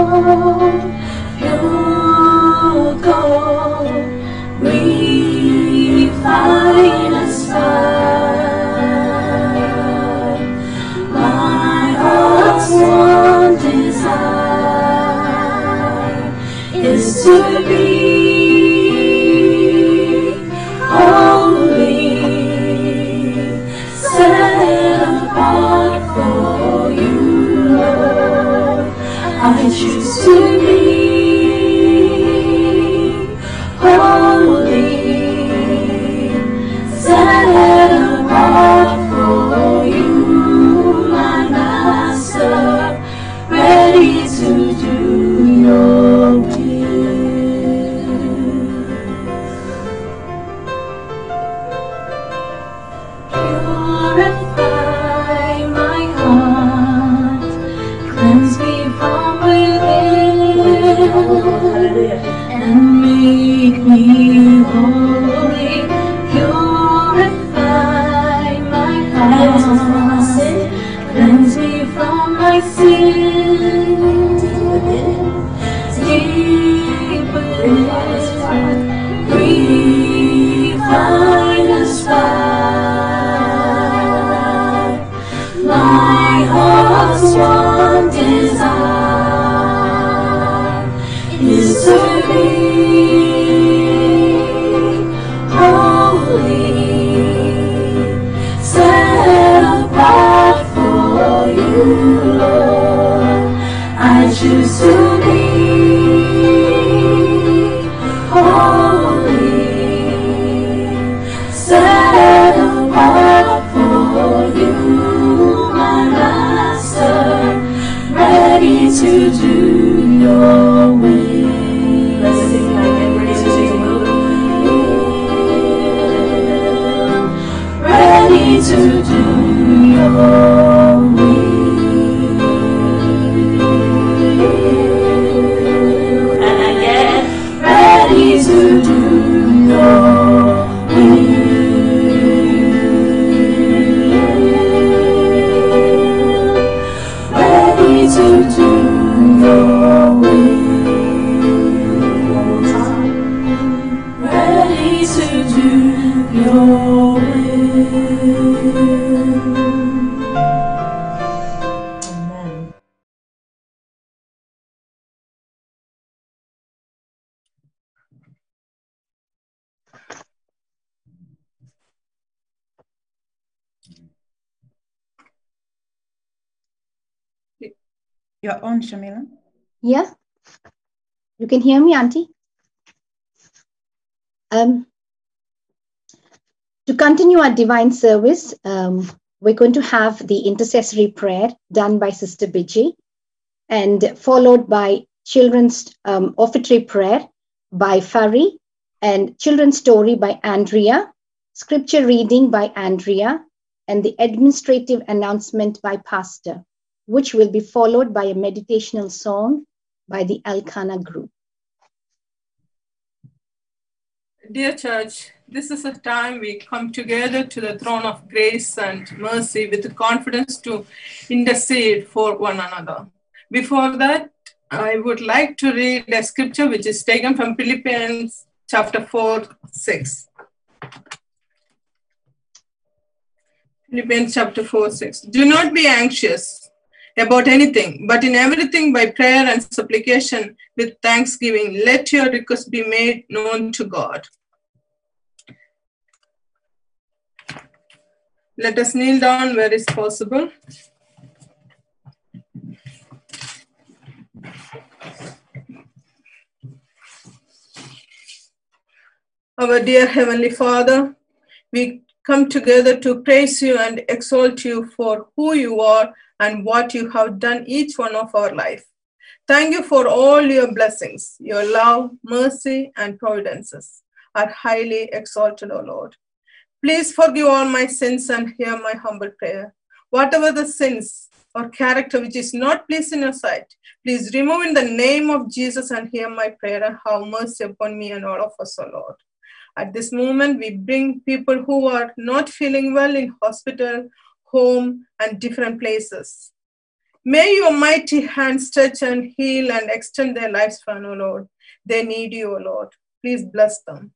Your You're on, Shamila. Yeah. You can hear me, Auntie? Um, to continue our divine service, um, we're going to have the intercessory prayer done by Sister Biji and followed by children's um, offertory prayer by Fari and children's story by Andrea, scripture reading by Andrea, and the administrative announcement by Pastor, which will be followed by a meditational song by the Elkanah group. Dear Church, this is a time we come together to the throne of grace and mercy with the confidence to intercede for one another. Before that, I would like to read a scripture which is taken from Philippians chapter 4, 6. Philippians chapter 4, 6. Do not be anxious about anything, but in everything by prayer and supplication with thanksgiving, let your requests be made known to God. Let us kneel down where is possible. Our dear Heavenly Father, we come together to praise you and exalt you for who you are and what you have done each one of our life. Thank you for all your blessings. Your love, mercy, and providences are highly exalted, O Lord. Please forgive all my sins and hear my humble prayer. Whatever the sins or character which is not pleased in your sight, please remove in the name of Jesus and hear my prayer and have mercy upon me and all of us, O Lord. At this moment, we bring people who are not feeling well in hospital, home, and different places. May your mighty hand stretch and heal and extend their lifespan, O Lord. They need you, O Lord. Please bless them.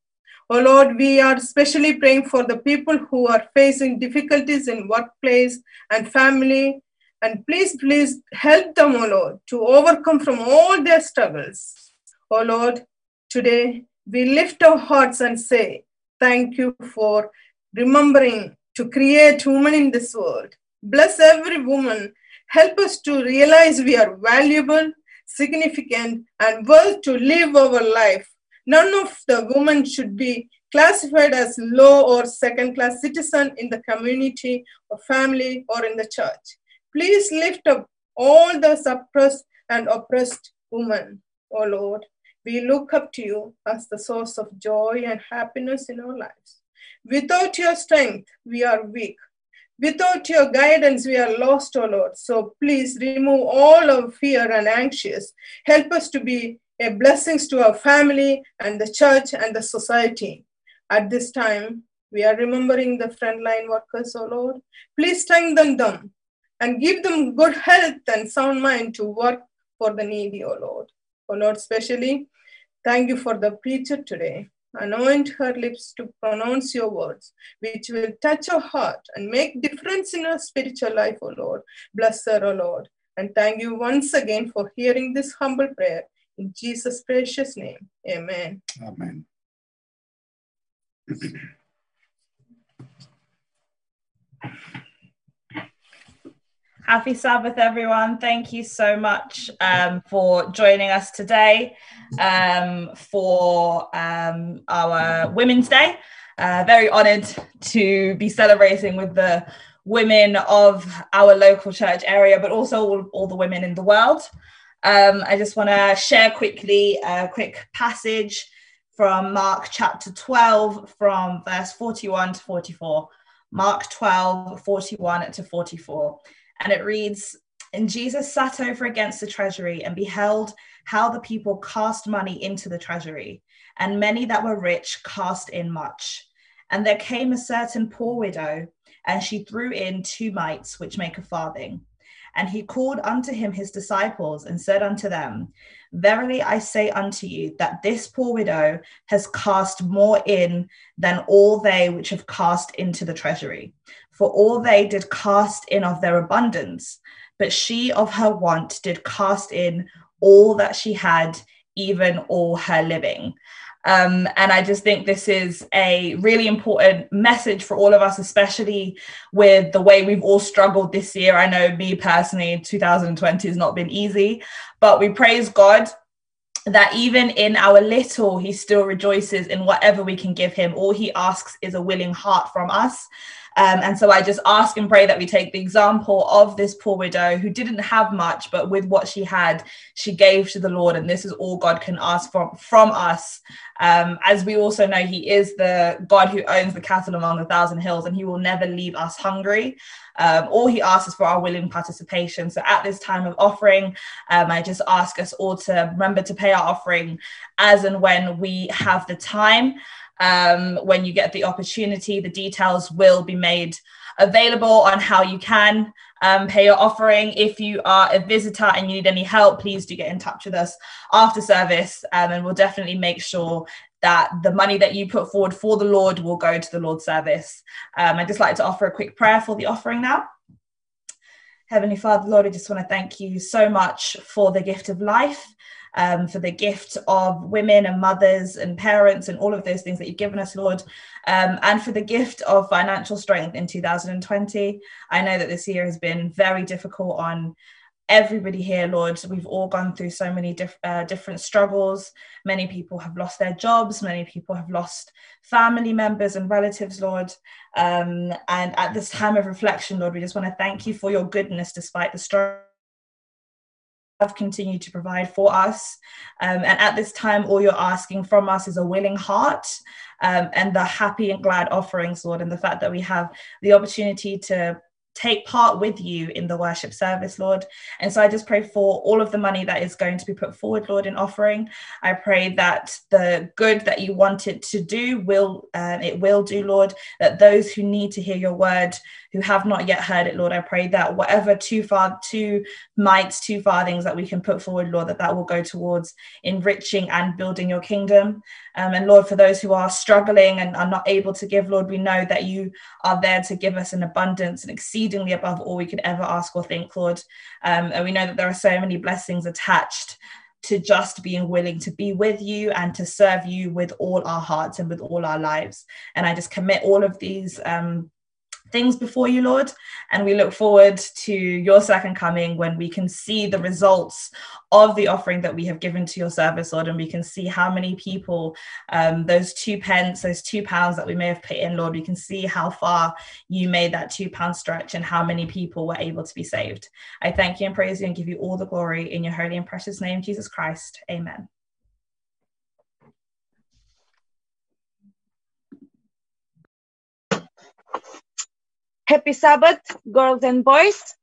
O Lord, we are especially praying for the people who are facing difficulties in workplace and family. And please, please help them, O Lord, to overcome from all their struggles. O Lord, today we lift our hearts and say, Thank you for remembering to create women in this world. Bless every woman. Help us to realize we are valuable, significant, and worth to live our life. None of the women should be classified as low or second class citizen in the community or family or in the church. Please lift up all the suppressed and oppressed women, O Lord. We look up to you as the source of joy and happiness in our lives. Without your strength, we are weak. Without your guidance, we are lost, O Lord. So please remove all our fear and anxious. Help us to be a blessings to our family and the church and the society. At this time, we are remembering the frontline workers, O Lord. Please strengthen them and give them good health and sound mind to work for the needy, O Lord. O Lord, especially, thank you for the preacher today. Anoint her lips to pronounce your words, which will touch her heart and make difference in her spiritual life, O Lord. Bless her, O Lord. And thank you once again for hearing this humble prayer. In Jesus' precious name, amen. Amen. (clears throat) Happy Sabbath, everyone. Thank you so much um, for joining us today um, for um, our Women's Day. Uh, very honored to be celebrating with the women of our local church area, but also all, all the women in the world. Um, I just want to share quickly a quick passage from Mark chapter 12, from verse 41 to 44. Mark 12, 41 to 44. And it reads And Jesus sat over against the treasury and beheld how the people cast money into the treasury, and many that were rich cast in much. And there came a certain poor widow, and she threw in two mites, which make a farthing. And he called unto him his disciples and said unto them, Verily I say unto you that this poor widow has cast more in than all they which have cast into the treasury. For all they did cast in of their abundance, but she of her want did cast in all that she had, even all her living. Um, and I just think this is a really important message for all of us, especially with the way we've all struggled this year. I know me personally, 2020 has not been easy, but we praise God that even in our little, he still rejoices in whatever we can give him. All he asks is a willing heart from us. Um, and so I just ask and pray that we take the example of this poor widow who didn't have much, but with what she had, she gave to the Lord. And this is all God can ask from, from us. Um, as we also know, He is the God who owns the cattle among the thousand hills, and He will never leave us hungry. Um, all He asks is for our willing participation. So at this time of offering, um, I just ask us all to remember to pay our offering as and when we have the time um, when you get the opportunity. The details will be made available on how you can um, pay your offering. If you are a visitor and you need any help, please do get in touch with us after service, um, and we'll definitely make sure that the money that you put forward for the Lord will go to the Lord's service. Um, I'd just like to offer a quick prayer for the offering now. Heavenly Father, Lord, I just want to thank you so much for the gift of life um, for the gift of women and mothers and parents and all of those things that you've given us, Lord, um, and for the gift of financial strength in 2020. I know that this year has been very difficult on everybody here, Lord. We've all gone through so many diff- uh, different struggles. Many people have lost their jobs. Many people have lost family members and relatives, Lord. Um, and at this time of reflection, Lord, we just want to thank you for your goodness despite the struggle continued to provide for us. Um, and at this time, all you're asking from us is a willing heart um, and the happy and glad offerings, Lord, and the fact that we have the opportunity to take part with you in the worship service, Lord. And so I just pray for all of the money that is going to be put forward, Lord, in offering. I pray that the good that you want it to do will um, it will do, Lord. That those who need to hear your word, who have not yet heard it, Lord, I pray that whatever two far two mites, two farthings that we can put forward, Lord, that that will go towards enriching and building your kingdom. Um, and Lord, for those who are struggling and are not able to give, Lord, we know that you are there to give us an abundance and exceedingly above all we could ever ask or think, Lord. Um, and we know that there are so many blessings attached to just being willing to be with you and to serve you with all our hearts and with all our lives. And I just commit all of these. Um, things before you, Lord. And we look forward to your second coming when we can see the results of the offering that we have given to your service, Lord, and we can see how many people um, those two pence, those two pounds that we may have put in, Lord, we can see how far you made that two pound stretch and how many people were able to be saved. I thank you and praise you and give you all the glory in your holy and precious name, Jesus Christ. Amen. Happy Sabbath, girls and boys.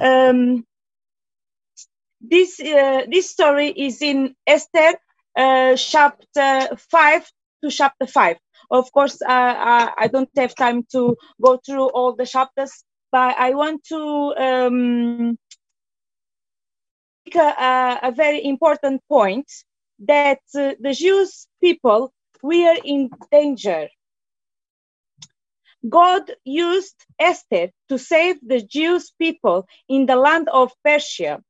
Um, this uh, this story is in Esther uh, chapter five to chapter five. Of course, uh, I, I don't have time to go through all the chapters, but I want to um, make a, a very important point that uh, the Jewish people were in danger. God used Esther to save the Jewish people in the land of Persia.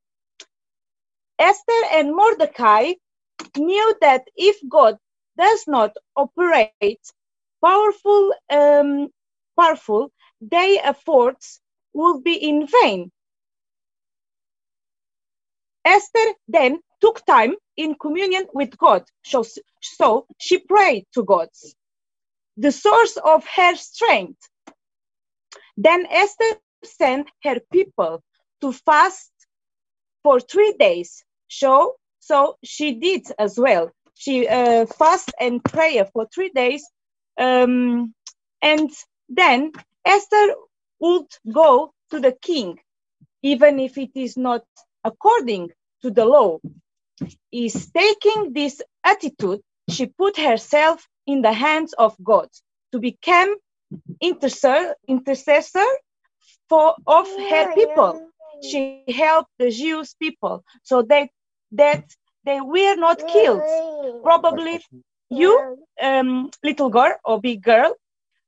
Esther and Mordecai knew that if God does not operate powerful, um, powerful, their efforts will be in vain. Esther then took time in communion with God, so, so she prayed to God, the source of her strength. Then Esther sent her people to fast for three days. So, so she did as well. She uh, fast and prayer for three days, um, and then Esther would go to the king, even if it is not according to the law. Is taking this attitude, she put herself in the hands of God to become intercessor, intercessor for of her people. She helped the Jewish people so that that they were not killed. Probably you, um, little girl or big girl,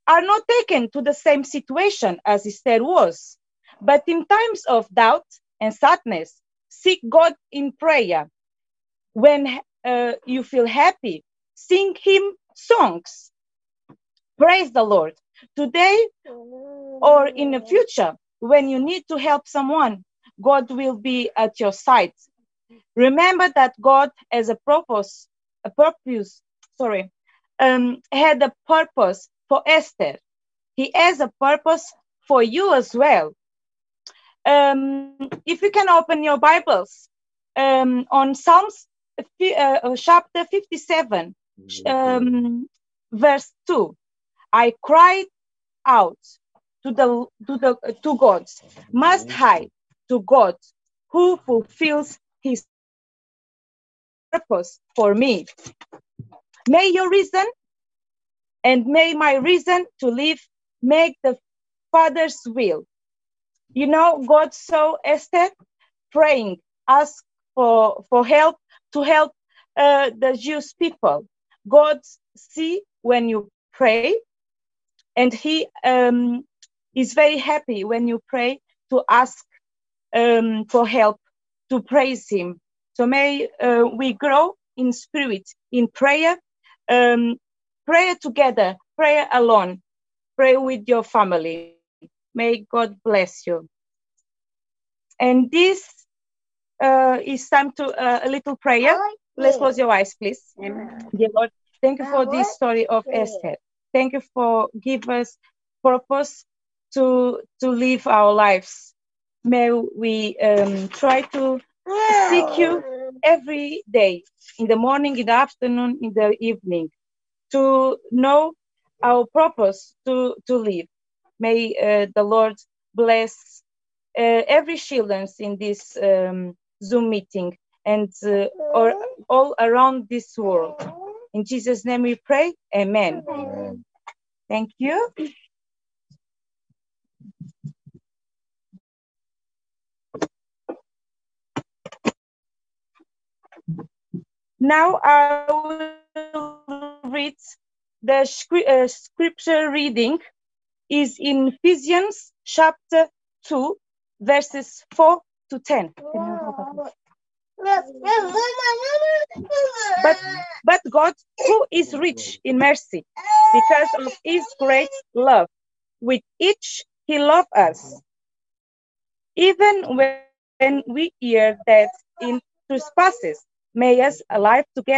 are not taken to the same situation as Esther was. But in times of doubt and sadness, seek God in prayer. When uh, you feel happy, sing Him songs. Praise the Lord. Today or in the future, when you need to help someone, God will be at your side. Remember that God has a purpose, a purpose, sorry, um, had a purpose for Esther. He has a purpose for you as well. Um, if you can open your Bibles um, on Psalms uh, chapter 57, um, verse 2. I cried out to the to the to God, Most High, to God, who fulfills His purpose for me. May your reason and may my reason to live make the Father's will. You know, God saw Esther praying, ask for for help to help uh, the Jewish people. God see when you pray, and He um, is very happy when you pray to ask um, for help, to praise Him. So may uh, we grow in spirit, in prayer, um, prayer together, prayer alone, pray with your family. May God bless you. And this uh, is time to uh, a little prayer. Let's close your eyes, please. Dear Lord, thank you for this story of Esther. Thank you for give us purpose to to live our lives. May we um, try to seek you every day, in the morning, in the afternoon, in the evening, to know our purpose to to live. May uh, the Lord bless uh, every children in this um, Zoom meeting and uh, or all around this world. In Jesus' name we pray. Amen. Thank you. Now I will read the scri- uh, scripture reading is in Ephesians chapter 2 verses 4 to 10. But, but God, who is rich in mercy, because of his great love with each he loved us. Even when we hear that in trespasses may us alive together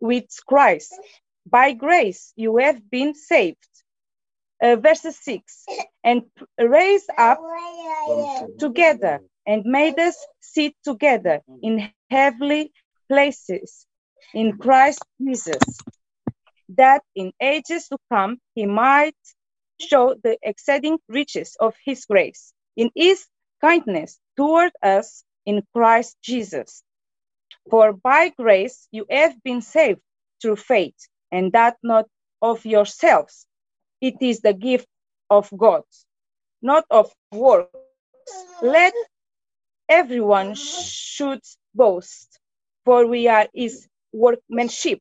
with Christ. By grace you have been saved. Uh, verse 6 and raised up together and made us sit together in heavenly places in Christ Jesus, that in ages to come he might show the exceeding riches of his grace in his kindness toward us in Christ Jesus. For by grace you have been saved through faith, and that not of yourselves. It is the gift of God, not of works. Let everyone should boast, for we are his workmanship,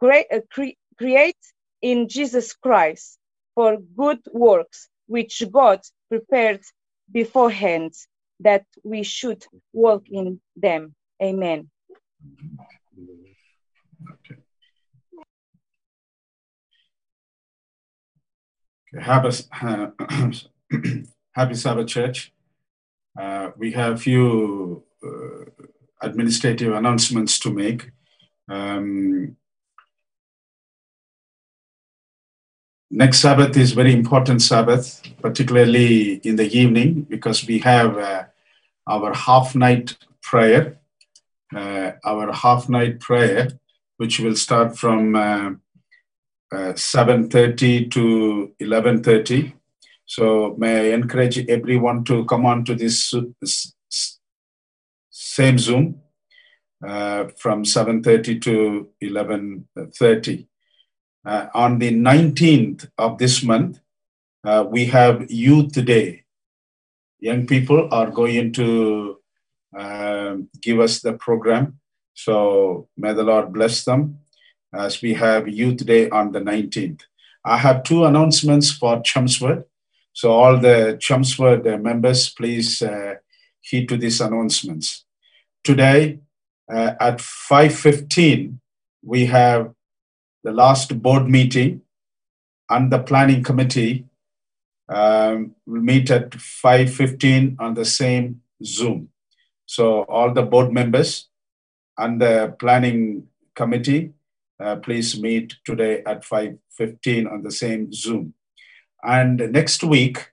great, uh, cre- create in Jesus Christ for good works, which God prepared beforehand that we should walk in them. Amen. Happy, uh, Happy Sabbath Church. Uh, we have a few uh, administrative announcements to make. Um, next Sabbath is very important Sabbath, particularly in the evening, because we have uh, our half night prayer. Uh, our half night prayer, which will start from uh, uh, 7.30 to 11.30. So may I encourage everyone to come on to this, same Zoom uh, from 7.30 to 11.30. Uh, on the 19th of this month, uh, we have Youth Day. Young people are going to um, give us the program. So may the Lord bless them as we have Youth Day on the 19th. I have two announcements for Chelmsford. So all the Chelmsford members, please uh, heed to these announcements. Today uh, at 5.15, we have the last board meeting and the planning committee um, will meet at 5.15 on the same Zoom. So all the board members and the planning committee, uh, please meet today at 5.15 on the same Zoom. And next week,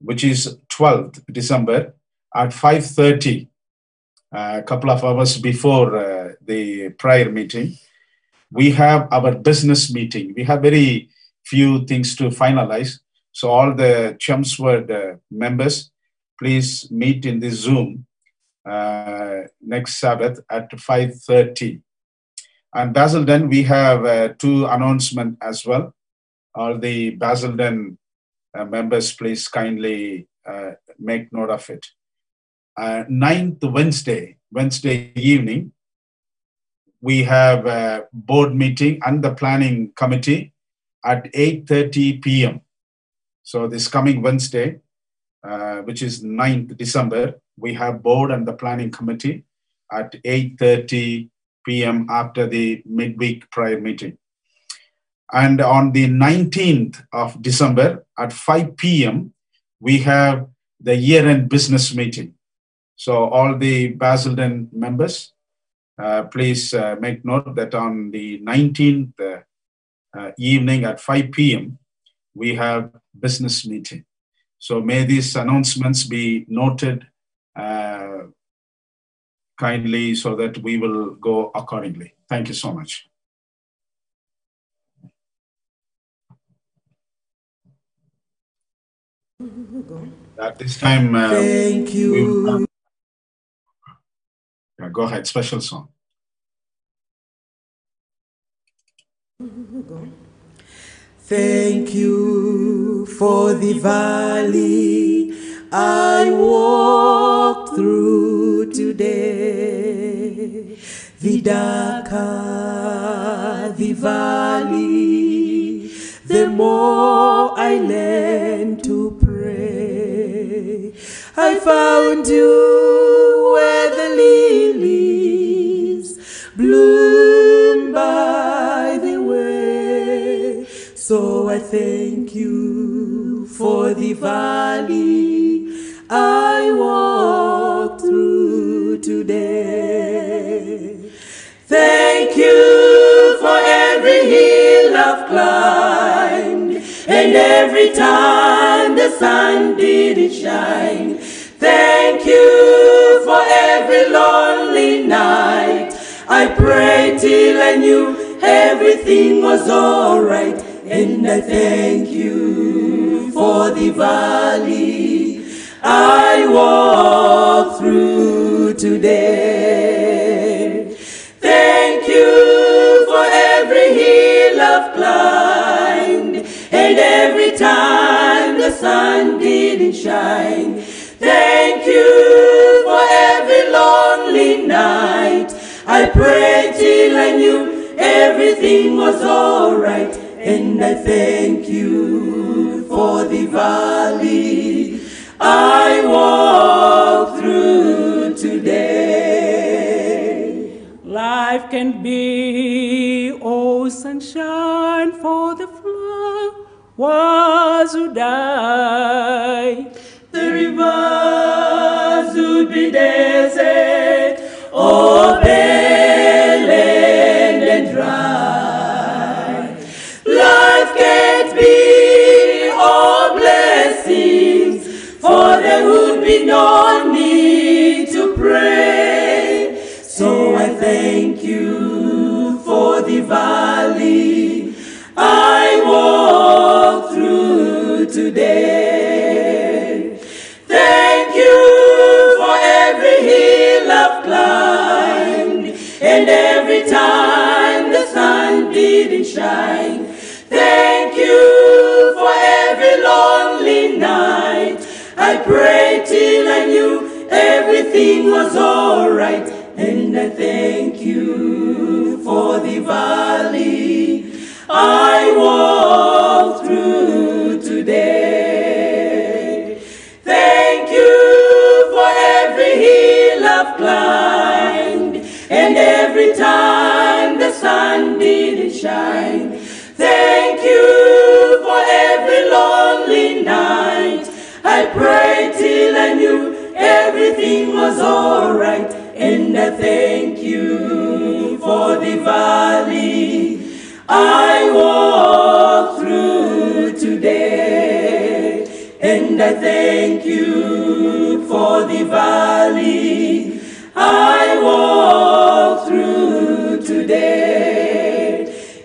which is 12th December, at 5.30, a couple of hours before uh, the prior meeting, we have our business meeting. We have very few things to finalize. So all the Chelmsford uh, members, please meet in the Zoom uh, next Sabbath at 5.30. And Basildon, we have uh, two announcements as well. All the Basildon uh, members, please kindly uh, make note of it. Uh, ninth Wednesday, Wednesday evening, we have a board meeting and the planning committee at 8.30 p.m. So this coming Wednesday, uh, which is 9th December, we have board and the planning committee at 8.30 p.m. after the midweek prior meeting. And on the 19th of December at 5 p.m., we have the year-end business meeting. So all the Basildon members, uh, please uh, make note that on the 19th uh, uh, evening at 5 p.m., we have business meeting. So may these announcements be noted uh, kindly so that we will go accordingly. Thank you so much. At this time, uh, Thank you. Yeah, go ahead, special song. Thank you for the valley I walked through today. The darker the valley, the more I learn to. I found you where the lilies bloom by the way. So I thank you for the valley I walk through today. Thank you for every hill I've climbed and every time the sun didn't shine. Thank you for every lonely night. I prayed till I knew everything was alright. And I thank you for the valley I walk through today. Thank you for every hill I've climbed and every time the sun didn't shine. Thank you for every lonely night. I prayed till I knew everything was alright. And I thank you for the valley I walk through today. Life can be oh, sunshine for the flowers who die. The rivers would be desert or barren and dry. Life can't be all blessings, for there would be no need to pray. So I thank you for the valley I walk through today. Didn't shine. Thank you for every lonely night. I prayed till I knew everything was alright. And I thank you for the valley I walk through today. Thank you for every lonely night. I prayed till I knew everything was alright. And I thank you for the valley I walk through today. And I thank you for the valley I walk through today.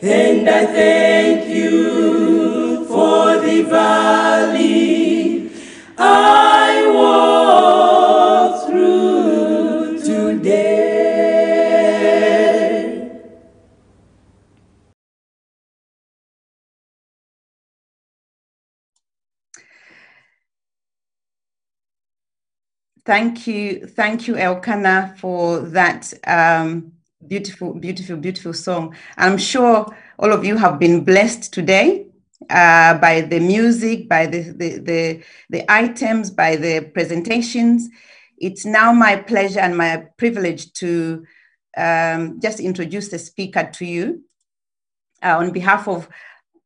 And I thank you for the valley I walk through today. Thank you, thank you, Elkanah, for that um, beautiful, beautiful, beautiful song. I'm sure all of you have been blessed today uh, by the music, by the, the, the, the items, by the presentations. It's now my pleasure and my privilege to um, just introduce the speaker to you uh, on behalf of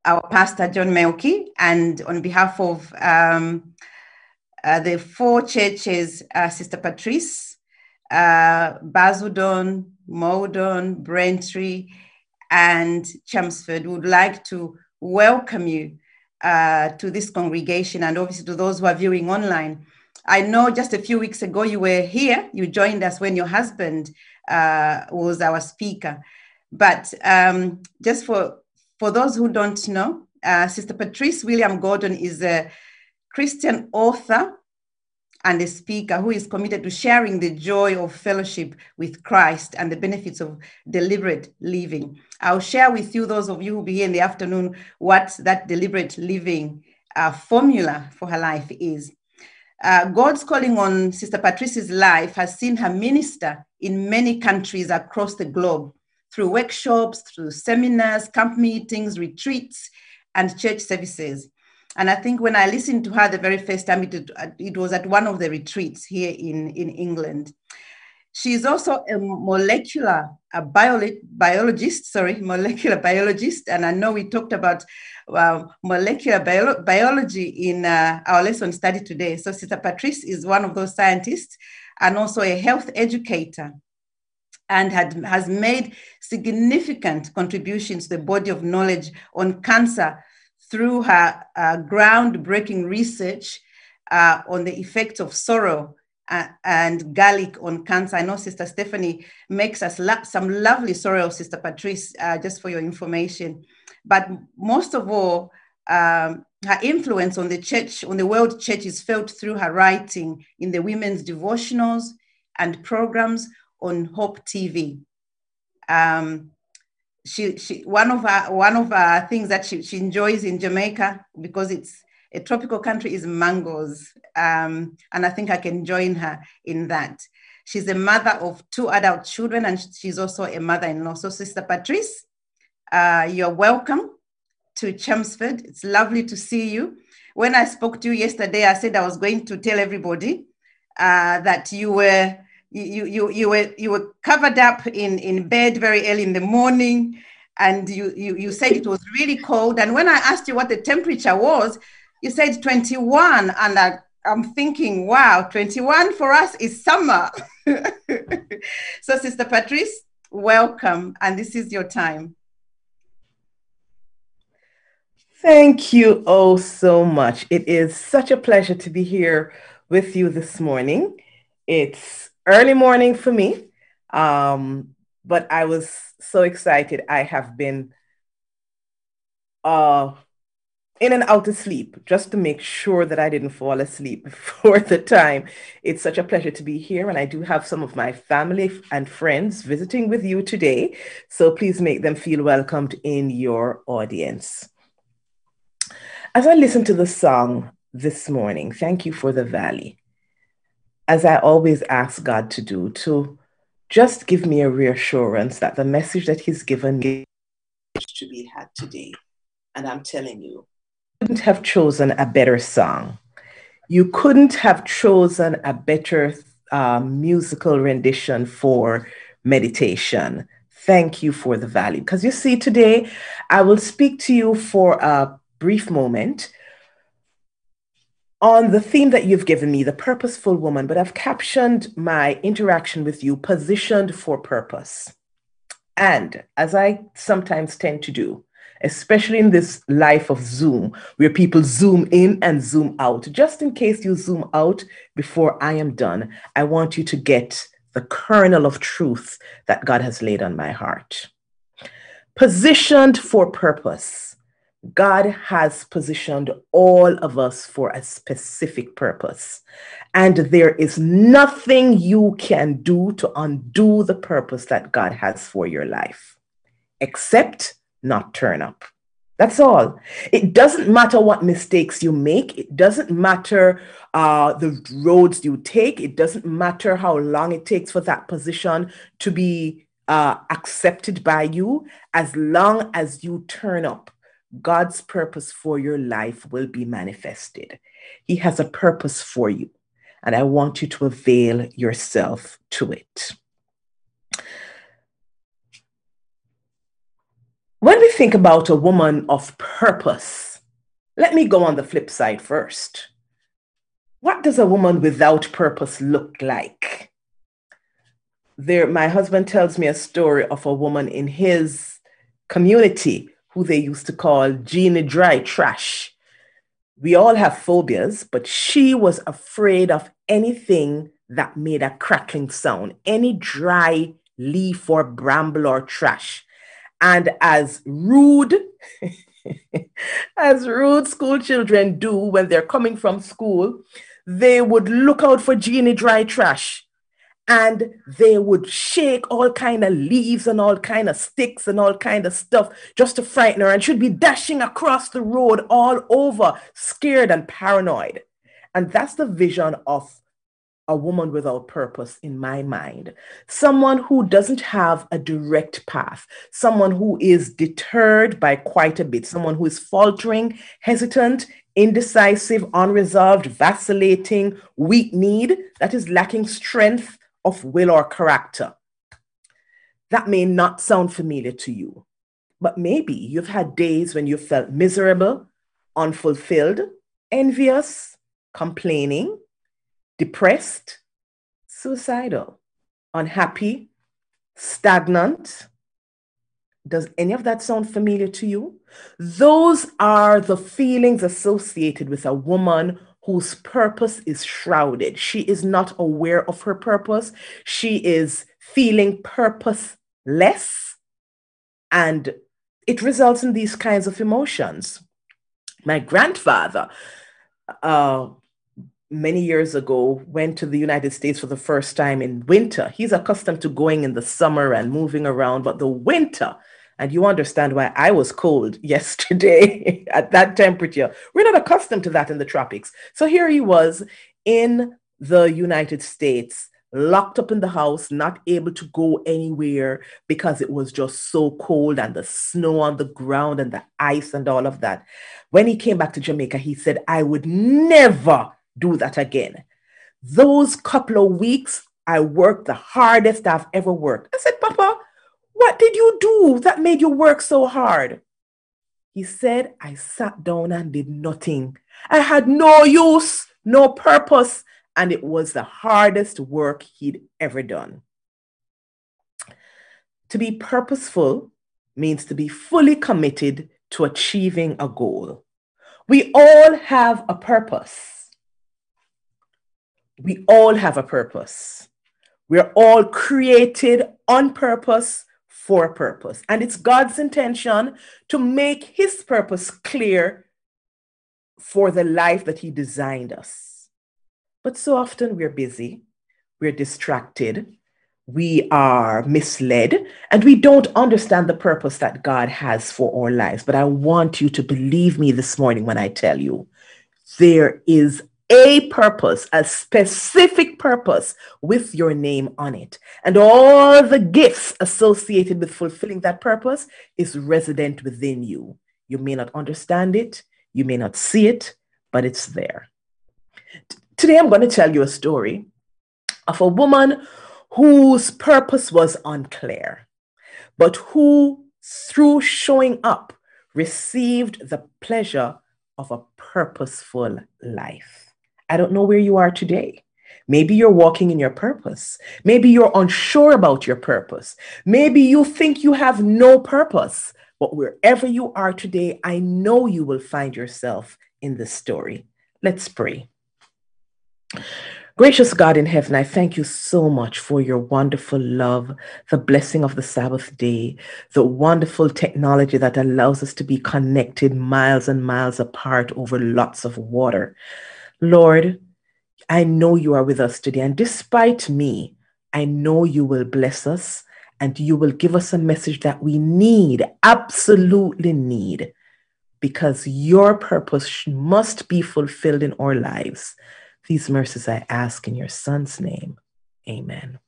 our pastor, John Melky, and on behalf of um, uh, the four churches, uh, Sister Patrice, uh, Basildon, Maldon, Braintree, and Chelmsford would like to welcome you uh, to this congregation and obviously to those who are viewing online. I know just a few weeks ago you were here, you joined us when your husband uh, was our speaker. But um, just for, for those who don't know, uh, Sister Patrice William Gordon is a Christian author and a speaker who is committed to sharing the joy of fellowship with Christ and the benefits of deliberate living. I'll share with you, those of you who will be here in the afternoon, what that deliberate living uh, formula for her life is. Uh, God's calling on Sister Patrice's life has seen her minister in many countries across the globe through workshops, through seminars, camp meetings, retreats, and church services. And I think when I listened to her the very first time, it, it was at one of the retreats here in, in England. She's also a molecular a biolo- biologist, sorry, (laughs) molecular biologist. And I know we talked about molecular bio- biology in uh, our lesson study today. So Sister Patrice is one of those scientists and also a health educator and had, has made significant contributions to the body of knowledge on cancer through her uh, groundbreaking research uh, on the effects of sorrel uh, and garlic on cancer. I know Sister Stephanie makes us some lovely sorrel, Sister Patrice, uh, just for your information. But most of all, um, her influence on the church, on the world church, is felt through her writing in the women's devotionals and programs on Hope TV. Um, she, she, one of her, one of her things that she, she enjoys in Jamaica because it's a tropical country is mangoes, um, and I think I can join her in that. She's a mother of two adult children, and she's also a mother-in-law. So, Sister Patrice, uh, you're welcome to Chelmsford. It's lovely to see you. When I spoke to you yesterday, I said I was going to tell everybody uh, that you were you, you, you were you were covered up in, in bed very early in the morning and you, you you said it was really cold and when i asked you what the temperature was you said 21 and I, i'm thinking wow 21 for us is summer (laughs) so sister patrice welcome and this is your time Thank you oh so much. It is such a pleasure to be here with you this morning. It's early morning for me, um, but I was so excited. I have been uh, in and out of sleep just to make sure that I didn't fall asleep (laughs) before the time. It's such a pleasure to be here, and I do have some of my family and friends visiting with you today. So please make them feel welcomed in your audience. As I listened to the song this morning, Thank You for the Valley, as I always ask God to do, to just give me a reassurance that the message that He's given me to be had today. And I'm telling you, couldn't have chosen a better song. You couldn't have chosen a better uh, musical rendition for meditation. Thank you for the Valley. Because you see, today I will speak to you for a brief moment on the theme that you've given me, the purposeful woman, but I've captioned my interaction with you positioned for purpose. And as I sometimes tend to do, especially in this life of Zoom, where people zoom in and zoom out, just in case you zoom out before I am done, I want you to get the kernel of truth that God has laid on my heart. Positioned for purpose God has positioned all of us for a specific purpose. And there is nothing you can do to undo the purpose that God has for your life, except not turn up. That's all. It doesn't matter what mistakes you make. It doesn't matter uh, the roads you take. It doesn't matter how long it takes for that position to be uh, accepted by you, as long as you turn up God's purpose for your life will be manifested. He has a purpose for you, and I want you to avail yourself to it. When we think about a woman of purpose, let me go on the flip side first. What does a woman without purpose look like? There, my husband tells me a story of a woman in his community who they used to call Jeannie Dry Trash. We all have phobias, but she was afraid of anything that made a crackling sound, any dry leaf or bramble or trash. And as rude, (laughs) as rude school children do when they're coming from school, they would look out for Jeannie Dry Trash and they would shake all kind of leaves and all kind of sticks and all kind of stuff just to frighten her. And she'd be dashing across the road all over scared and paranoid. And that's the vision of a woman without purpose in my mind. Someone who doesn't have a direct path. Someone who is deterred by quite a bit. Someone who is faltering hesitant indecisive unresolved vacillating weak need that is lacking strength of will or character. That may not sound familiar to you, but maybe you've had days when you felt miserable, unfulfilled, envious, complaining, depressed, suicidal, unhappy, stagnant. Does any of that sound familiar to you? Those are the feelings associated with a woman whose purpose is shrouded. She is not aware of her purpose. She is feeling purposeless, and it results in these kinds of emotions. My grandfather, uh, many years ago, went to the United States for the first time in winter. He's accustomed to going in the summer and moving around, but the winter, and you understand why I was cold (laughs) yesterday at that temperature. We're not accustomed to that in the tropics. So here he was in the United States, locked up in the house, not able to go anywhere because it was just so cold and the snow on the ground and the ice and all of that. When he came back to Jamaica, he said, I would never do that again. Those couple of weeks, I worked the hardest I've ever worked. I said, Papa, what did you do that made you work so hard? He said, I sat down and did nothing. I had no use, no purpose, and it was the hardest work he'd ever done. To be purposeful means to be fully committed to achieving a goal. We all have a purpose. We all have a purpose. We're all created on purpose for a purpose. And it's God's intention to make his purpose clear for the life that he designed us. But so often we're busy, we're distracted, we are misled, and we don't understand the purpose that God has for our lives. But I want you to believe me this morning when I tell you there is a purpose, a specific purpose with your name on it. And all the gifts associated with fulfilling that purpose is resident within you. You may not understand it, you may not see it, but it's there. T- Today, I'm going to tell you a story of a woman whose purpose was unclear, but who, through showing up, received the pleasure of a purposeful life. I don't know where you are today. Maybe you're walking in your purpose. Maybe you're unsure about your purpose. Maybe you think you have no purpose. But wherever you are today, I know you will find yourself in this story. Let's pray. Gracious God in heaven, I thank you so much for your wonderful love, the blessing of the Sabbath day, the wonderful technology that allows us to be connected miles and miles apart over lots of water. Lord, I know you are with us today. And despite me, I know you will bless us and you will give us a message that we need, absolutely need, because your purpose must be fulfilled in our lives. These mercies I ask in your son's name. Amen.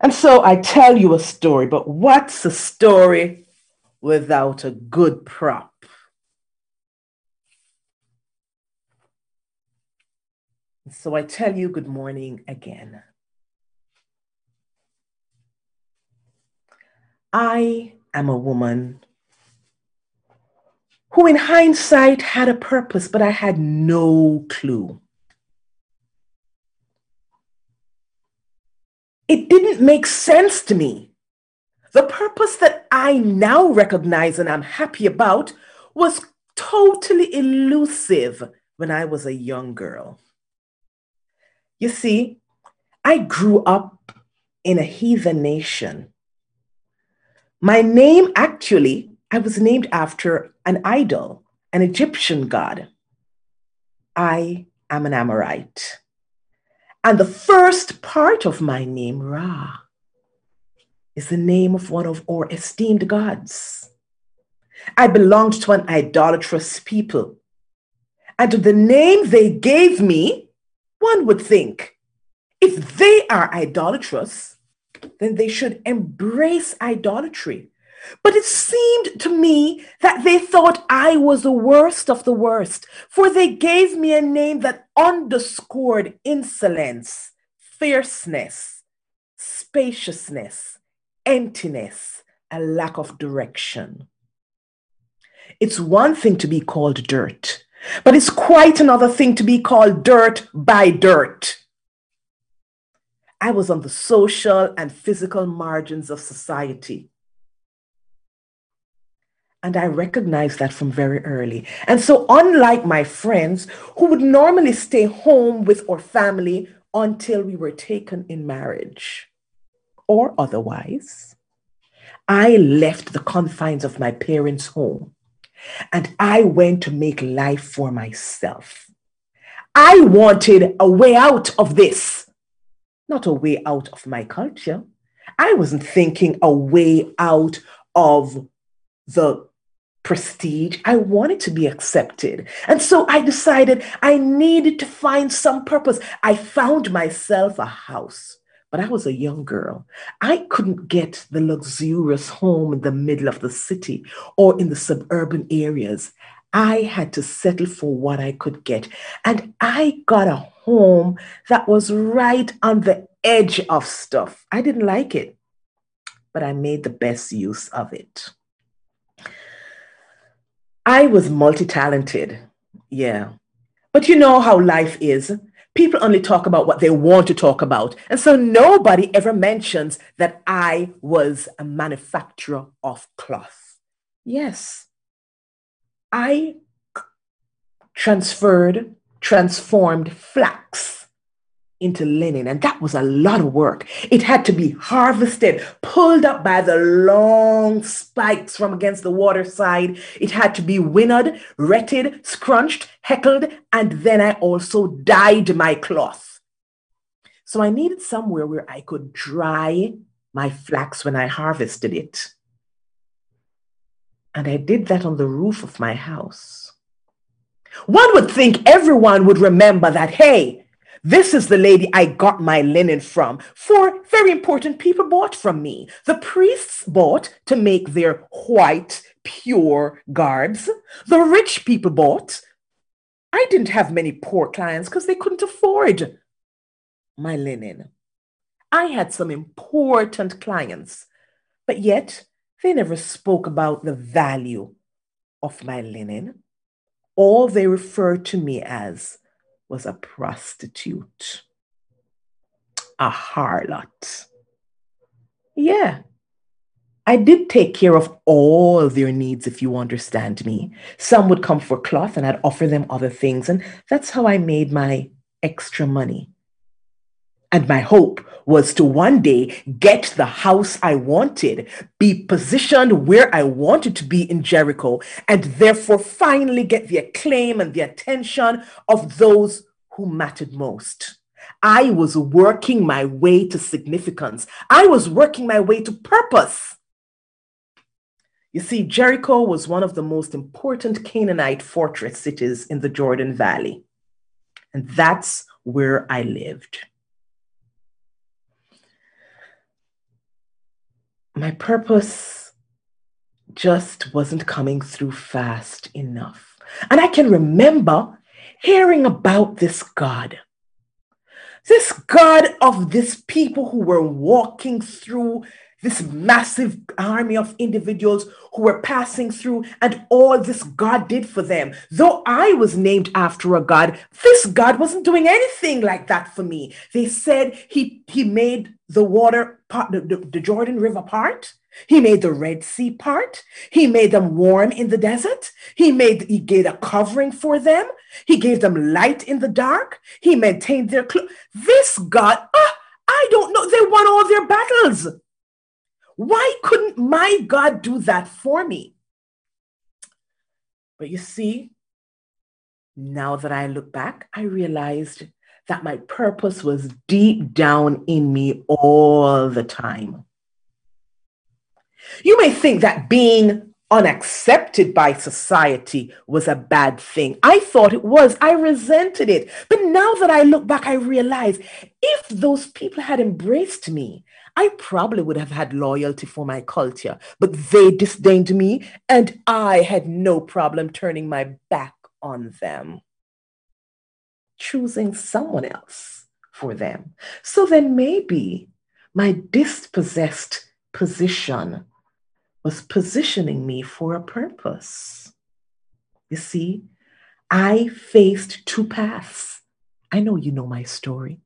And so I tell you a story, but what's a story without a good prop? So I tell you good morning again. I am a woman who, in hindsight, had a purpose, but I had no clue. It didn't make sense to me. The purpose that I now recognize and I'm happy about was totally elusive when I was a young girl. You see, I grew up in a heathen nation. My name actually, I was named after an idol, an Egyptian god. I am an Amorite. And the first part of my name, Ra, is the name of one of our esteemed gods. I belonged to an idolatrous people. And the name they gave me, one would think if they are idolatrous, then they should embrace idolatry But it seemed to me that they thought I was the worst of the worst, for they gave me a name that underscored insolence, fierceness, spaciousness, emptiness, a lack of direction. It's one thing to be called dirt, but it's quite another thing to be called dirt by dirt. I was on the social and physical margins of society. And I recognized that from very early. And so, unlike my friends who would normally stay home with our family until we were taken in marriage or otherwise, I left the confines of my parents' home and I went to make life for myself. I wanted a way out of this, not a way out of my culture. I wasn't thinking a way out of the prestige. I wanted to be accepted. And so I decided I needed to find some purpose. I found myself a house, but I was a young girl. I couldn't get the luxurious home in the middle of the city or in the suburban areas. I had to settle for what I could get. And I got a home that was right on the edge of stuff. I didn't like it, but I made the best use of it. I was multi talented. Yeah. But you know how life is. People only talk about what they want to talk about. And so nobody ever mentions that I was a manufacturer of cloth. Yes. I transferred, transformed flax into linen. And that was a lot of work. It had to be harvested, pulled up by the long spikes from against the water side. It had to be winnowed, retted, scutched, heckled, and then I also dyed my cloth. So I needed somewhere where I could dry my flax when I harvested it. And I did that on the roof of my house. One would think everyone would remember that, hey, this is the lady I got my linen from, for very important people bought from me. The priests bought to make their white, pure garbs. The rich people bought. I didn't have many poor clients because they couldn't afford my linen. I had some important clients, but yet they never spoke about the value of my linen. All they referred to me as was a prostitute, a harlot. Yeah, I did take care of all their needs, if you understand me. Some would come for cloth and I'd offer them other things. And that's how I made my extra money. And my hope was to one day get the house I wanted, be positioned where I wanted to be in Jericho, and therefore finally get the acclaim and the attention of those who mattered most. I was working my way to significance. I was working my way to purpose. You see, Jericho was one of the most important Canaanite fortress cities in the Jordan Valley. And that's where I lived. My purpose just wasn't coming through fast enough. And I can remember hearing about this God. This God of this people who were walking through this massive army of individuals who were passing through, and all this God did for them. Though I was named after a God, this God wasn't doing anything like that for me. They said he, he made the water part, the, the, Jordan River part. He made the Red Sea part. He made them warm in the desert. He made he gave a covering for them. He gave them light in the dark. He maintained their clothes. This God, ah, I don't know. They won all their battles. Why couldn't my God do that for me? But you see, now that I look back, I realized that my purpose was deep down in me all the time. You may think that being unaccepted by society was a bad thing. I thought it was. I resented it. But now that I look back, I realize if those people had embraced me, I probably would have had loyalty for my culture, but they disdained me, and I had no problem turning my back on them, choosing someone else for them. So then maybe my dispossessed position was positioning me for a purpose. You see, I faced two paths. I know you know my story.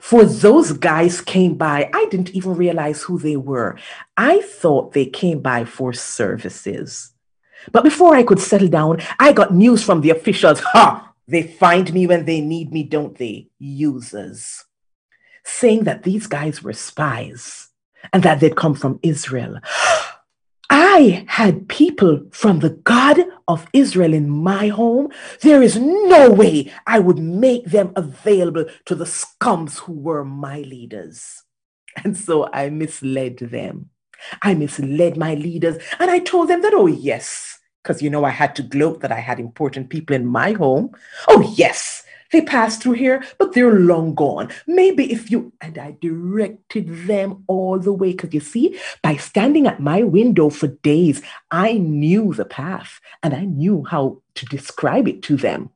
For those guys came by, I didn't even realize who they were. I thought they came by for services. But before I could settle down, I got news from the officials. (laughs) Ha! They find me when they need me, don't they? Users. Saying that these guys were spies and that they'd come from Israel. (gasps) I had people from the God of Israel in my home. There is no way I would make them available to the scums who were my leaders. And so I misled them. I misled my leaders and I told them that, oh, yes, because you know I had to gloat that I had important people in my home. Oh, yes, they passed through here, but they're long gone. Maybe if you, and I directed them all the way, because you see, by standing at my window for days, I knew the path and I knew how to describe it to them.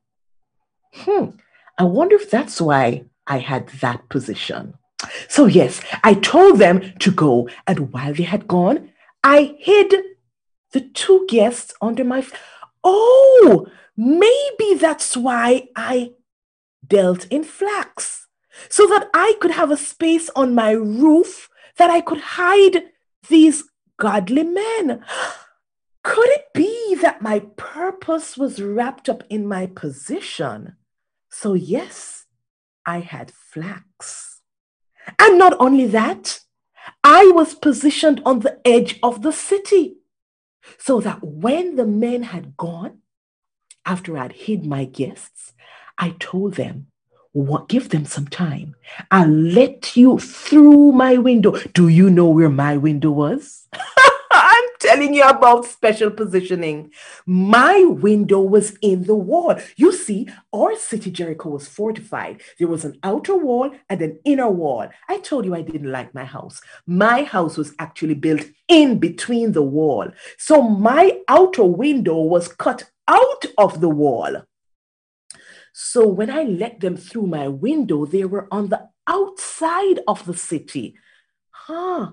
Hmm, I wonder if that's why I had that position. So, yes, I told them to go, and while they had gone, I hid the two guests under my. F- oh, maybe that's why I dealt in flax, so that I could have a space on my roof that I could hide these godly men. Could it be that my purpose was wrapped up in my position? So, yes, I had flax. And not only that, I was positioned on the edge of the city so that when the men had gone, after I'd hid my guests, I told them, give them some time. I'll let you through my window. Do you know where my window was? (laughs) I'm telling you about special positioning. My window was in the wall. You see, our city Jericho was fortified. There was an outer wall and an inner wall. I told you I didn't like my house. My house was actually built in between the wall. So my outer window was cut out of the wall. So when I let them through my window, they were on the outside of the city. Huh.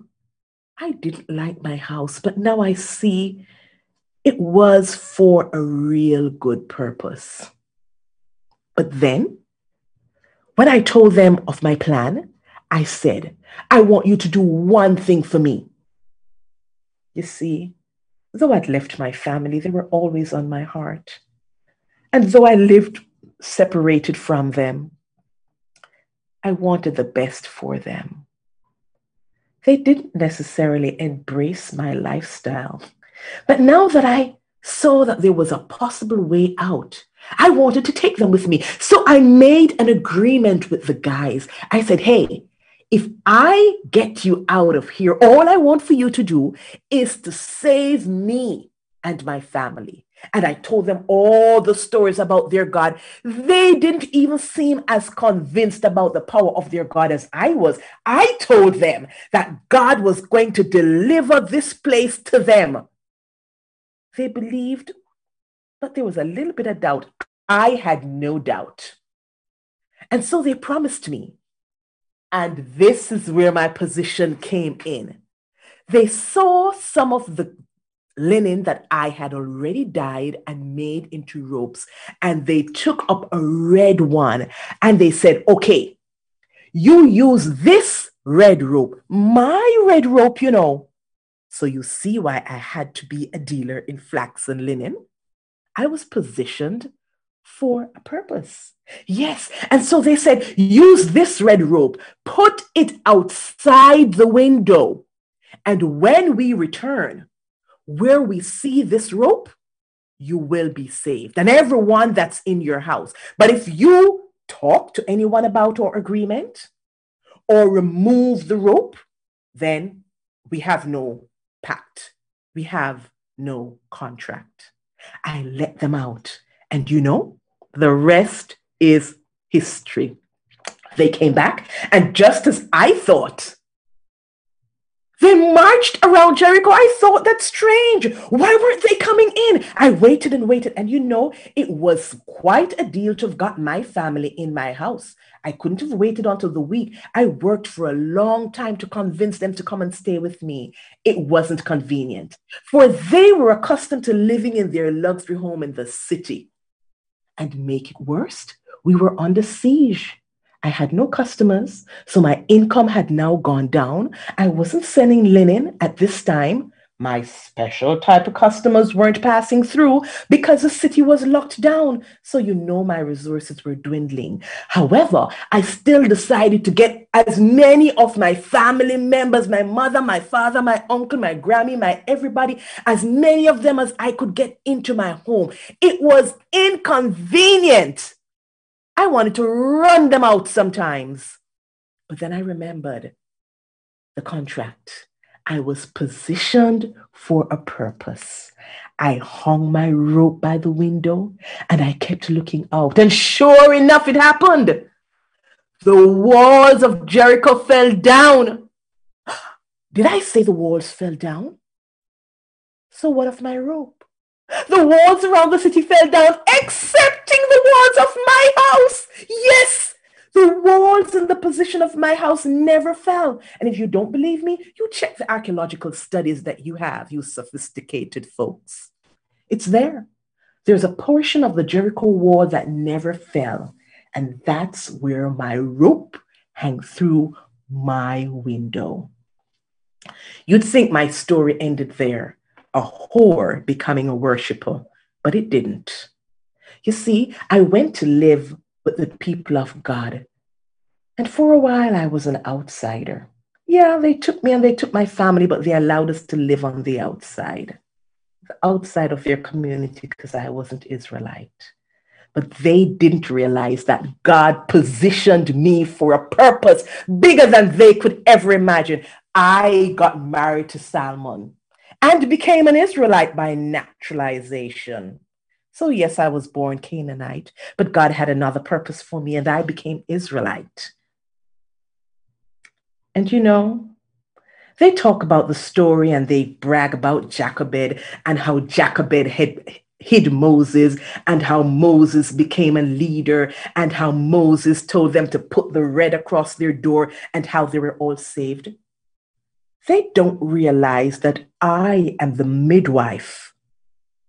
I didn't like my house, but now I see it was for a real good purpose. But then, when I told them of my plan, I said, I want you to do one thing for me. You see, though I'd left my family, they were always on my heart. And though I lived separated from them, I wanted the best for them. They didn't necessarily embrace my lifestyle. But now that I saw that there was a possible way out, I wanted to take them with me. So I made an agreement with the guys. I said, hey, if I get you out of here, all I want for you to do is to save me and my family. And I told them all the stories about their God. They didn't even seem as convinced about the power of their God as I was. I told them that God was going to deliver this place to them. They believed, but there was a little bit of doubt. I had no doubt. And so they promised me. And this is where my position came in. They saw some of the linen that I had already dyed and made into ropes. And they took up a red one and they said, okay, you use this red rope, my red rope, you know. So you see why I had to be a dealer in flax and linen. I was positioned for a purpose. Yes. And so they said, use this red rope, put it outside the window. And when we return, where we see this rope, you will be saved. And everyone that's in your house. But if you talk to anyone about our agreement or remove the rope, then we have no pact. We have no contract. I let them out. And you know, the rest is history. They came back, and just as I thought They marched around Jericho. I thought that's strange. Why weren't they coming in? I waited and waited. And you know, it was quite a deal to have got my family in my house. I couldn't have waited until the week. I worked for a long time to convince them to come and stay with me. It wasn't convenient, for they were accustomed to living in their luxury home in the city. And make it worse, we were under siege. I had no customers, so my income had now gone down. I wasn't selling linen at this time. My special type of customers weren't passing through because the city was locked down. So, you know, my resources were dwindling. However, I still decided to get as many of my family members my mother, my father, my uncle, my Grammy, my everybody as many of them as I could get into my home. It was inconvenient. I wanted to run them out sometimes. But then I remembered the contract. I was positioned for a purpose. I hung my rope by the window and I kept looking out. And sure enough, it happened. The walls of Jericho fell down. (gasps) Did I say the walls fell down? So what of my rope? The walls around the city fell down, excepting the walls of my house. Yes, the walls in the position of my house never fell. And if you don't believe me, you check the archaeological studies that you have, you sophisticated folks. It's there. There's a portion of the Jericho wall that never fell. And that's where my rope hung through my window. You'd think my story ended there, a whore becoming a worshiper, but it didn't. You see, I went to live with the people of God. And for a while, I was an outsider. Yeah, they took me and they took my family, but they allowed us to live on the outside, the outside of their community, because I wasn't Israelite. But they didn't realize that God positioned me for a purpose bigger than they could ever imagine. I got married to Salmon and became an Israelite by naturalization. So, yes, I was born Canaanite, but God had another purpose for me, and I became Israelite. And you know, they talk about the story and they brag about Jochebed and how Jochebed had hid Moses and how Moses became a leader and how Moses told them to put the red across their door and how they were all saved. They don't realize that I am the midwife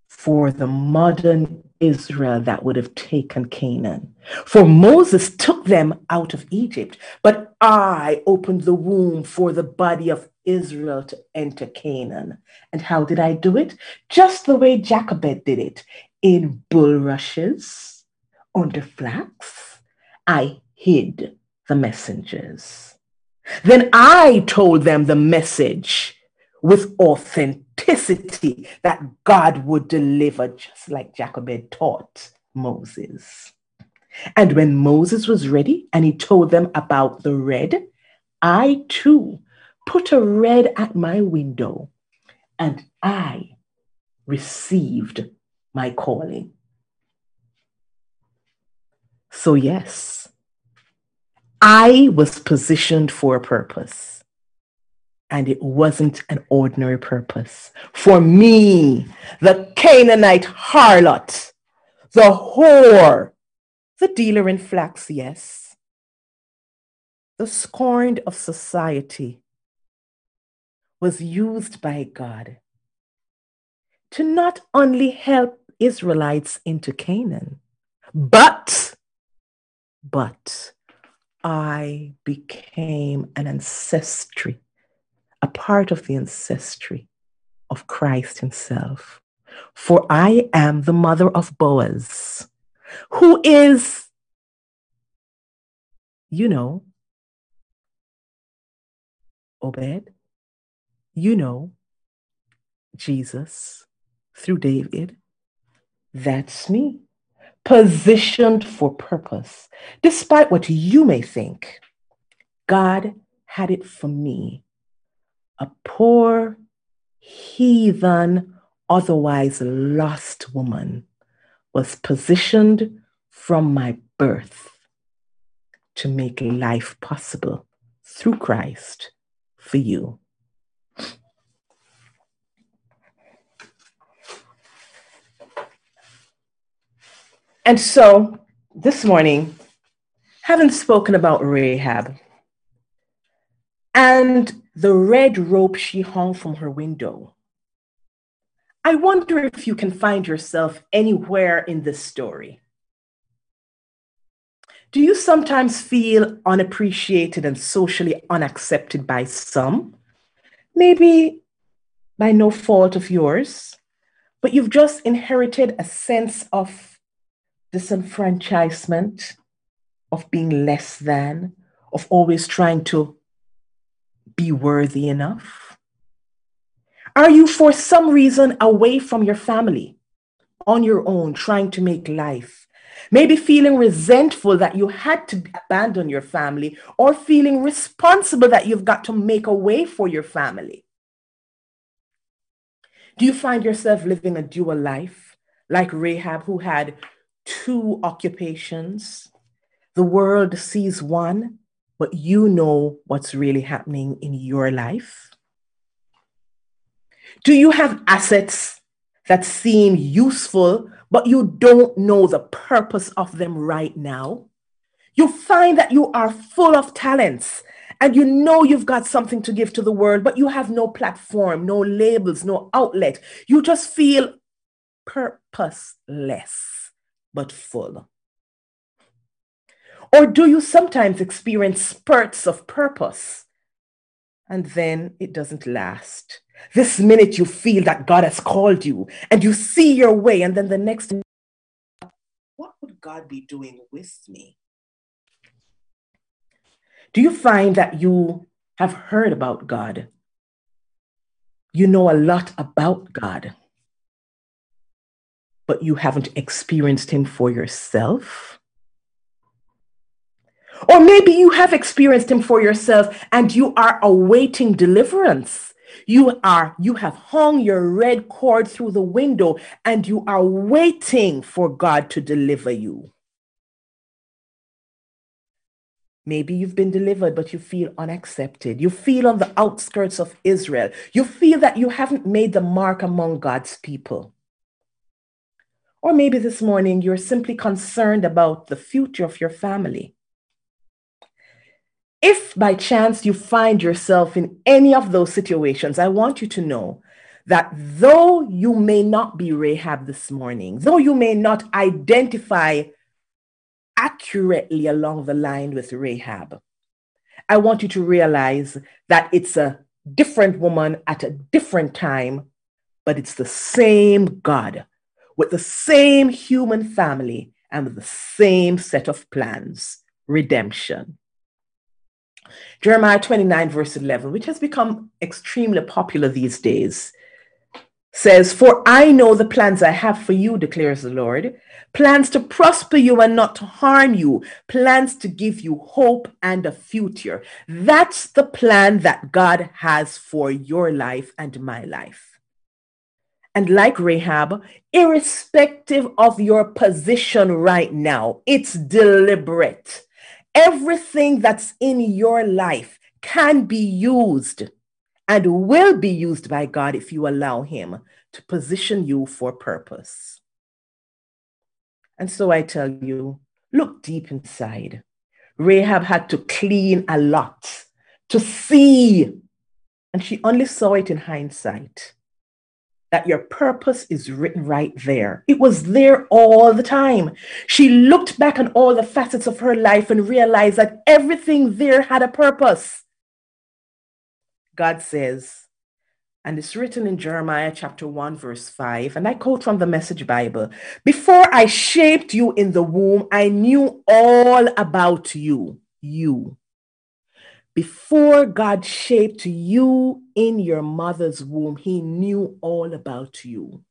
for the modern Israel that would have taken Canaan. For Moses took them out of Egypt, but I opened the womb for the body of Israel to enter Canaan. And how did I do it? Just the way Jochebed did it in bulrushes, under flax. I hid the messengers. Then I told them the message with authenticity that God would deliver, just like Jochebed taught Moses. And when Moses was ready and he told them about the red, I too put a red at my window and I received my calling. So, yes, I was positioned for a purpose and it wasn't an ordinary purpose. For me, the Canaanite harlot, the whore, the dealer in flax, yes, the scorned of society, was used by God to not only help Israelites into Canaan, but, but I became an ancestry a part of the ancestry of Christ Himself. For I am the mother of Boaz, who is, you know, Obed, you know, Jesus through David. That's me, positioned for purpose. Despite what you may think, God had it for me a poor, heathen, otherwise lost woman was positioned from my birth to make life possible through Christ for you. And so this morning, having spoken about Rahab and the red rope she hung from her window, I wonder if you can find yourself anywhere in this story. Do you sometimes feel unappreciated and socially unaccepted by some? Maybe by no fault of yours, but you've just inherited a sense of disenfranchisement, of being less than, of always trying to be worthy enough? Are you, for some reason, away from your family, on your own, trying to make life? Maybe feeling resentful that you had to abandon your family, or feeling responsible that you've got to make a way for your family. Do you find yourself living a dual life like Rahab, who had two occupations? The world sees one, but you know what's really happening in your life? Do you have assets that seem useful, but you don't know the purpose of them right now? You find that you are full of talents and you know you've got something to give to the world, but you have no platform, no labels, no outlet. You just feel purposeless, but full. Or do you sometimes experience spurts of purpose and then it doesn't last? This minute you feel that God has called you and you see your way, and then the next, what would God be doing with me? Do you find that you have heard about God? You know a lot about God, but you haven't experienced Him for yourself? Or maybe you have experienced Him for yourself and you are awaiting deliverance. You are, you have hung your red cord through the window and you are waiting for God to deliver you. Maybe you've been delivered, but you feel unaccepted. You feel on the outskirts of Israel. You feel that you haven't made the mark among God's people. Or maybe this morning you're simply concerned about the future of your family. If by chance you find yourself in any of those situations, I want you to know that though you may not be Rahab this morning, though you may not identify accurately along the line with Rahab. I want you to realize that it's a different woman at a different time, but it's the same God with the same human family and with the same set of plans redemption. Jeremiah 29, verse 11, which has become extremely popular these days, says, For I know the plans I have for you, declares the Lord plans to prosper you and not to harm you, plans to give you hope and a future. That's the plan that God has for your life and my life. And like Rahab, irrespective of your position right now, it's deliberate. Everything that's in your life can be used and will be used by God if you allow Him to position you for purpose. And so I tell you, look deep inside. Rahab had to clean a lot to see, and she only saw it in hindsight, that your purpose is written right there. It was there all the time. She looked back on all the facets of her life and realized that everything there had a purpose. God says, and it's written in Jeremiah chapter 1, verse 5. And I quote from the Message Bible Before I shaped you in the womb, I knew all about you. You. Before God shaped you in your mother's womb, He knew all about you.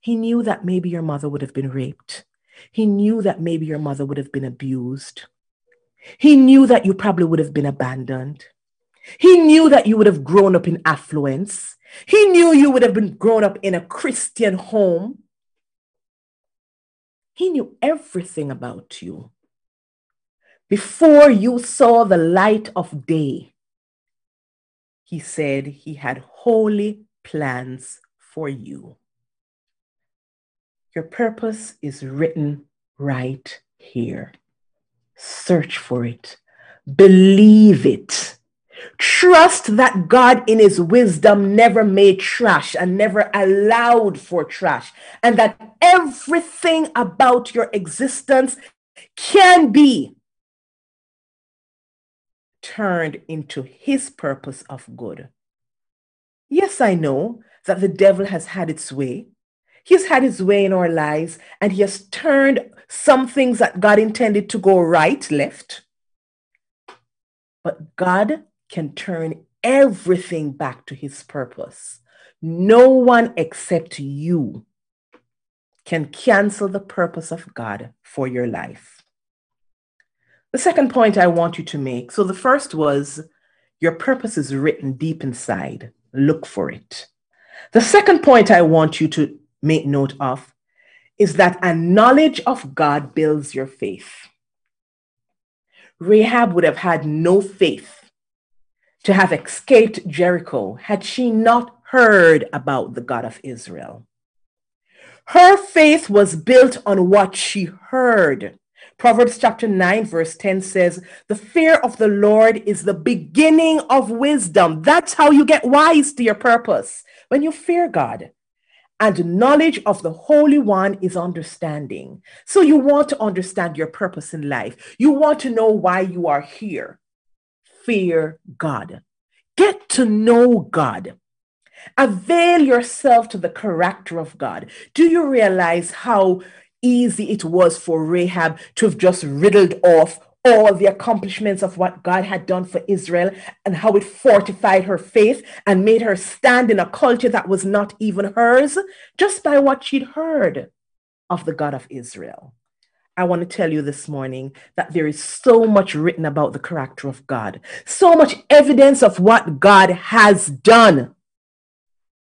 He knew that maybe your mother would have been raped. He knew that maybe your mother would have been abused. He knew that you probably would have been abandoned. He knew that you would have grown up in affluence. He knew you would have been grown up in a Christian home. He knew everything about you. Before you saw the light of day, he said he had holy plans for you. Your purpose is written right here. Search for it. Believe it. Trust that God, in His wisdom, never made trash and never allowed for trash, and that everything about your existence can be turned into His purpose of good. Yes, I know that the devil has had its way. He's had his way in our lives, and he has turned some things that God intended to go right, left. But God can turn everything back to his purpose. No one except you can cancel the purpose of God for your life. The second point I want you to make so the first was your purpose is written deep inside. Look for it. The second point I want you to make note of is that a knowledge of God builds your faith. Rahab would have had no faith to have escaped Jericho had she not heard about the God of Israel. Her faith was built on what she heard. Proverbs chapter 9, verse 10 says, The fear of the Lord is the beginning of wisdom. That's how you get wise to your purpose when you fear God. And knowledge of the Holy One is understanding. So you want to understand your purpose in life. You want to know why you are here. Fear God. Get to know God. Avail yourself to the character of God. Do you realize how easy it was for Rahab to have just riddled off all the accomplishments of what God had done for Israel and how it fortified her faith and made her stand in a culture that was not even hers just by what she'd heard of the God of Israel. I want to tell you this morning that there is so much written about the character of God, so much evidence of what God has done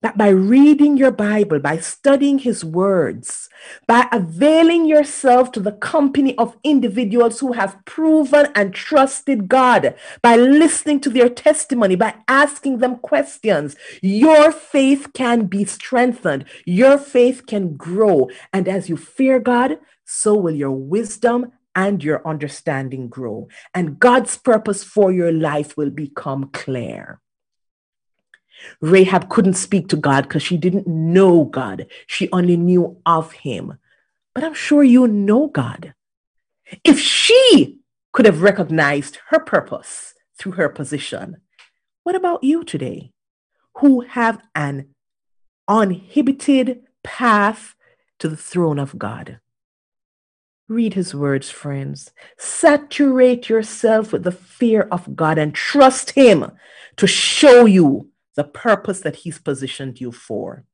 that by reading your Bible, by studying His words, by availing yourself to the company of individuals who have proven and trusted God, by listening to their testimony, by asking them questions, your faith can be strengthened. Your faith can grow. And as you fear God, so will your wisdom and your understanding grow. And God's purpose for your life will become clear. Rahab couldn't speak to God because she didn't know God. She only knew of him. But I'm sure you know God. If she could have recognized her purpose through her position, what about you today who have an uninhibited path to the throne of God? Read his words, friends. Saturate yourself with the fear of God and trust him to show you the purpose that He's positioned you for.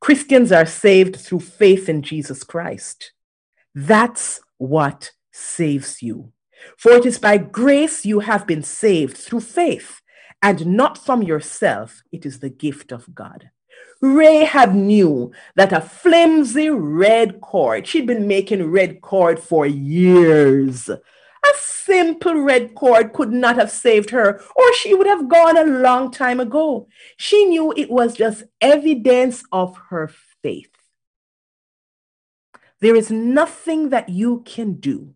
Christians are saved through faith in Jesus Christ. That's what saves you. For it is by grace you have been saved through faith, and not from yourself. It is the gift of God. Rahab knew that a flimsy red cord, she'd been making red cord for years, a simple red cord could not have saved her, or she would have gone a long time ago. She knew it was just evidence of her faith. There is nothing that you can do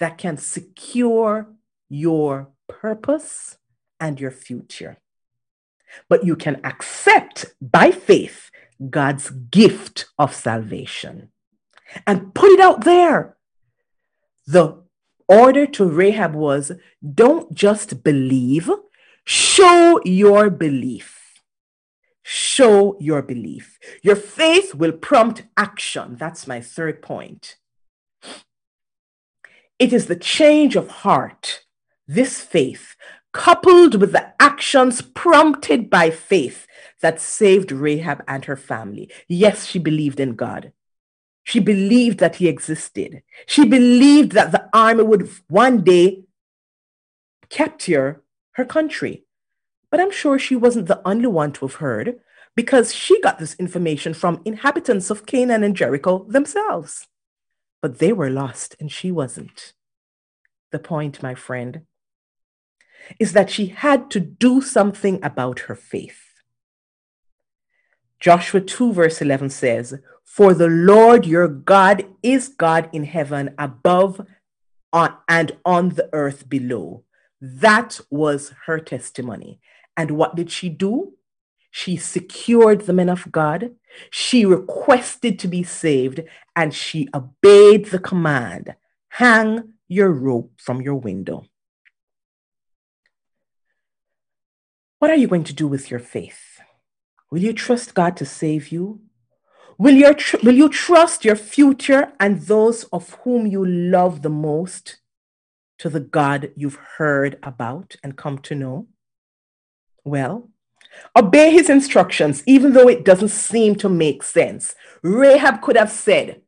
that can secure your purpose and your future. But you can accept by faith God's gift of salvation and put it out there. The order to Rahab was don't just believe, show your belief. Show your belief. Your faith will prompt action. That's my third point. It is the change of heart, this faith, coupled with the actions prompted by faith that saved Rahab and her family. Yes, she believed in God. She believed that he existed. She believed that the army would one day capture her country. But I'm sure she wasn't the only one to have heard because she got this information from inhabitants of Canaan and Jericho themselves. But they were lost and she wasn't. The point, my friend, is that she had to do something about her faith. Joshua 2, verse 11 says, For the Lord your God is God in heaven above on, and on the earth below. That was her testimony. And what did she do? She secured the men of God. She requested to be saved and she obeyed the command hang your rope from your window. What are you going to do with your faith? Will you trust God to save you? Will, your tr- will you trust your future and those of whom you love the most to the God you've heard about and come to know? Well, obey his instructions, even though it doesn't seem to make sense. Rahab could have said,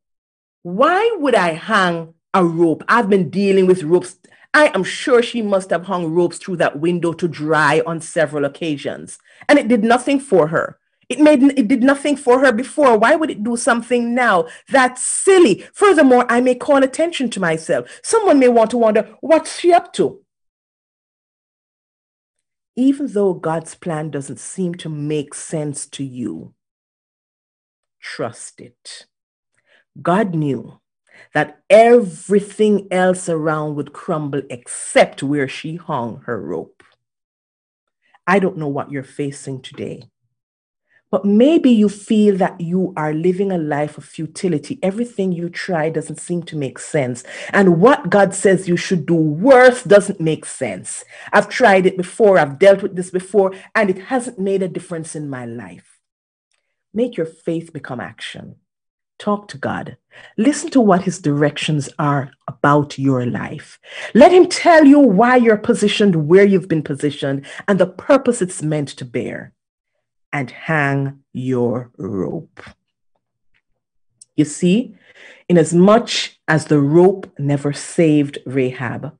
Why would I hang a rope? I've been dealing with ropes. I am sure she must have hung ropes through that window to dry on several occasions, and it did nothing for her. It made it did nothing for her before. Why would it do something now? That's silly. Furthermore, I may call attention to myself. Someone may want to wonder what's she up to. Even though God's plan doesn't seem to make sense to you, trust it. God knew that everything else around would crumble except where she hung her rope. I don't know what you're facing today. But maybe you feel that you are living a life of futility. Everything you try doesn't seem to make sense. And what God says you should do worse doesn't make sense. I've tried it before, I've dealt with this before, and it hasn't made a difference in my life. Make your faith become action. Talk to God. Listen to what his directions are about your life. Let him tell you why you're positioned where you've been positioned and the purpose it's meant to bear and hang your rope. You see, inasmuch as much as the rope never saved Rahab,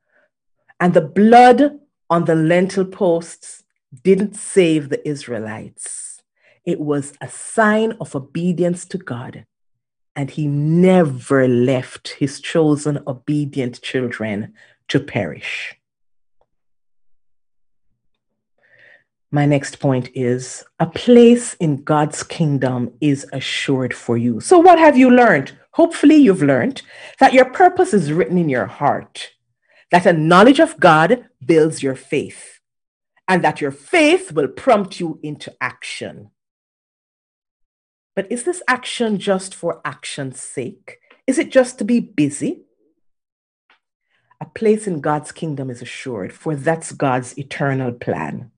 and the blood on the lintel posts didn't save the Israelites, it was a sign of obedience to God. And he never left his chosen obedient children to perish. My next point is a place in God's kingdom is assured for you. So, what have you learned? Hopefully, you've learned that your purpose is written in your heart, that a knowledge of God builds your faith, and that your faith will prompt you into action. But is this action just for action's sake? Is it just to be busy? A place in God's kingdom is assured, for that's God's eternal plan.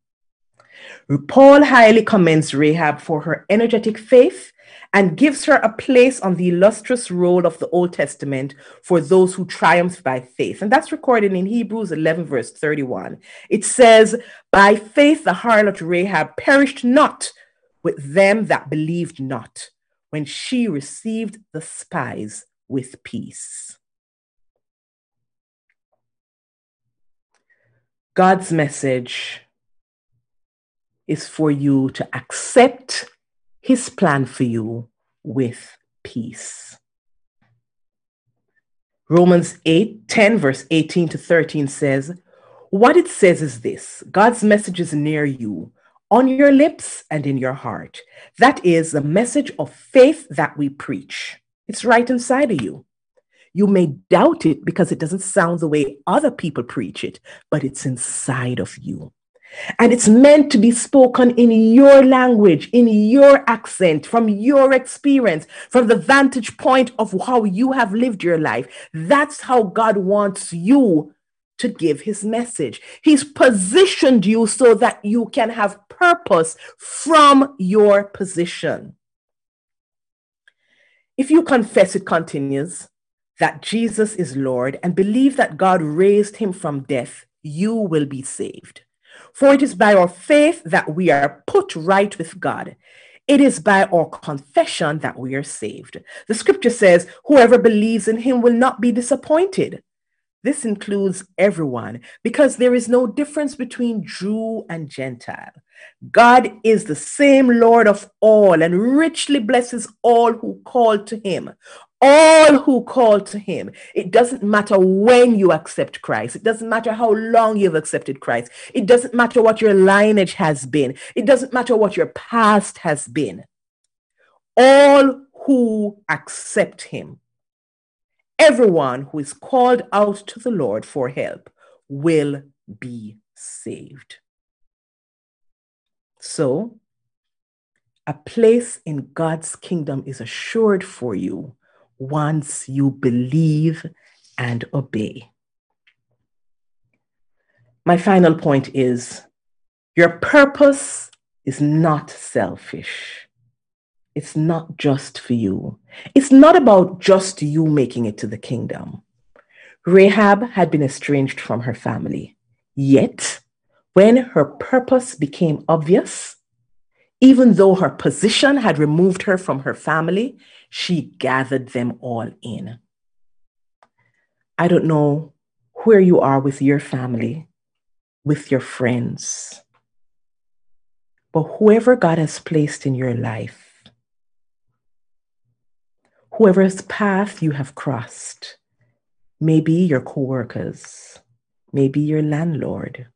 Paul highly commends Rahab for her energetic faith and gives her a place on the illustrious roll of the Old Testament for those who triumph by faith. And that's recorded in Hebrews 11, verse 31. It says, By faith the harlot Rahab perished not with them that believed not when she received the spies with peace. God's message is for you to accept his plan for you with peace. Romans 8 10, verse 18 to 13 says, What it says is this God's message is near you, on your lips and in your heart. That is the message of faith that we preach. It's right inside of you. You may doubt it because it doesn't sound the way other people preach it, but it's inside of you. And it's meant to be spoken in your language, in your accent, from your experience, from the vantage point of how you have lived your life. That's how God wants you to give his message. He's positioned you so that you can have purpose from your position. If you confess, it continues, that Jesus is Lord and believe that God raised him from death, you will be saved. For it is by our faith that we are put right with God. It is by our confession that we are saved. The scripture says, Whoever believes in him will not be disappointed. This includes everyone because there is no difference between Jew and Gentile. God is the same Lord of all and richly blesses all who call to him. All who call to him. It doesn't matter when you accept Christ. It doesn't matter how long you've accepted Christ. It doesn't matter what your lineage has been. It doesn't matter what your past has been. all who accept him. Everyone who is called out to the Lord for help will be saved. So, a place in God's kingdom is assured for you once you believe and obey. My final point is your purpose is not selfish. It's not just for you. It's not about just you making it to the kingdom. Rahab had been estranged from her family. Yet, when her purpose became obvious, even though her position had removed her from her family, she gathered them all in. I don't know where you are with your family, with your friends, but whoever God has placed in your life, whoever's path you have crossed, maybe your coworkers, maybe your landlord,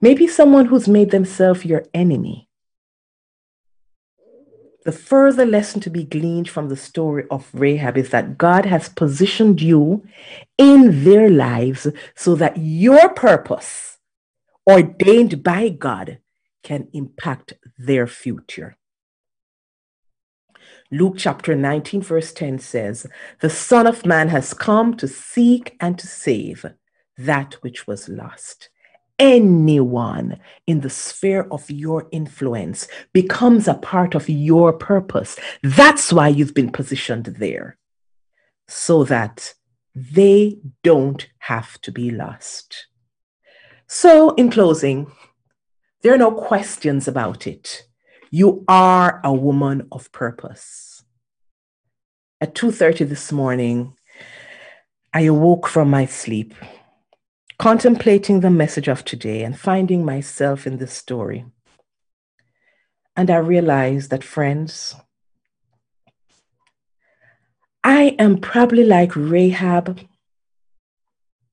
maybe someone who's made themselves your enemy. The further lesson to be gleaned from the story of Rahab is that God has positioned you in their lives so that your purpose, ordained by God, can impact their future. Luke chapter 19, verse 10 says, The Son of Man has come to seek and to save that which was lost. Anyone in the sphere of your influence becomes a part of your purpose. That's why you've been positioned there, so that they don't have to be lost. So, in closing, there are no questions about it. You are a woman of purpose. At 2:30 this morning, I awoke from my sleep, contemplating the message of today and finding myself in this story. And I realized that, friends, I am probably like Rahab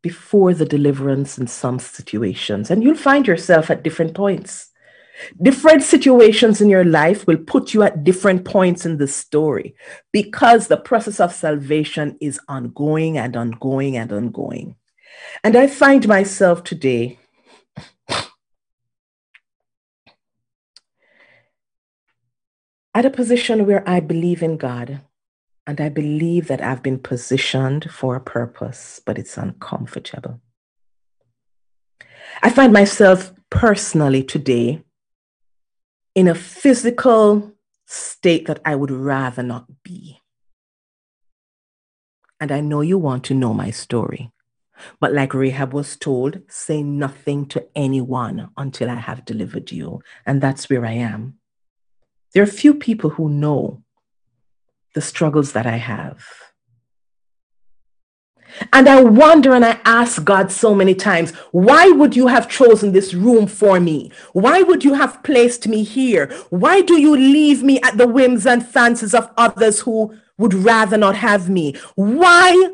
before the deliverance in some situations. And you'll find yourself at different points. Different situations in your life will put you at different points in the story because the process of salvation is ongoing and ongoing and ongoing. And I find myself today at a position where I believe in God and I believe that I've been positioned for a purpose, but it's uncomfortable. I find myself personally today in a physical state that I would rather not be. And I know you want to know my story. But like Rahab was told, say nothing to anyone until I have delivered you. And that's where I am. There are few people who know the struggles that I have. And I wonder and I ask God so many times, why would you have chosen this room for me? Why would you have placed me here? Why do you leave me at the whims and fancies of others who would rather not have me? Why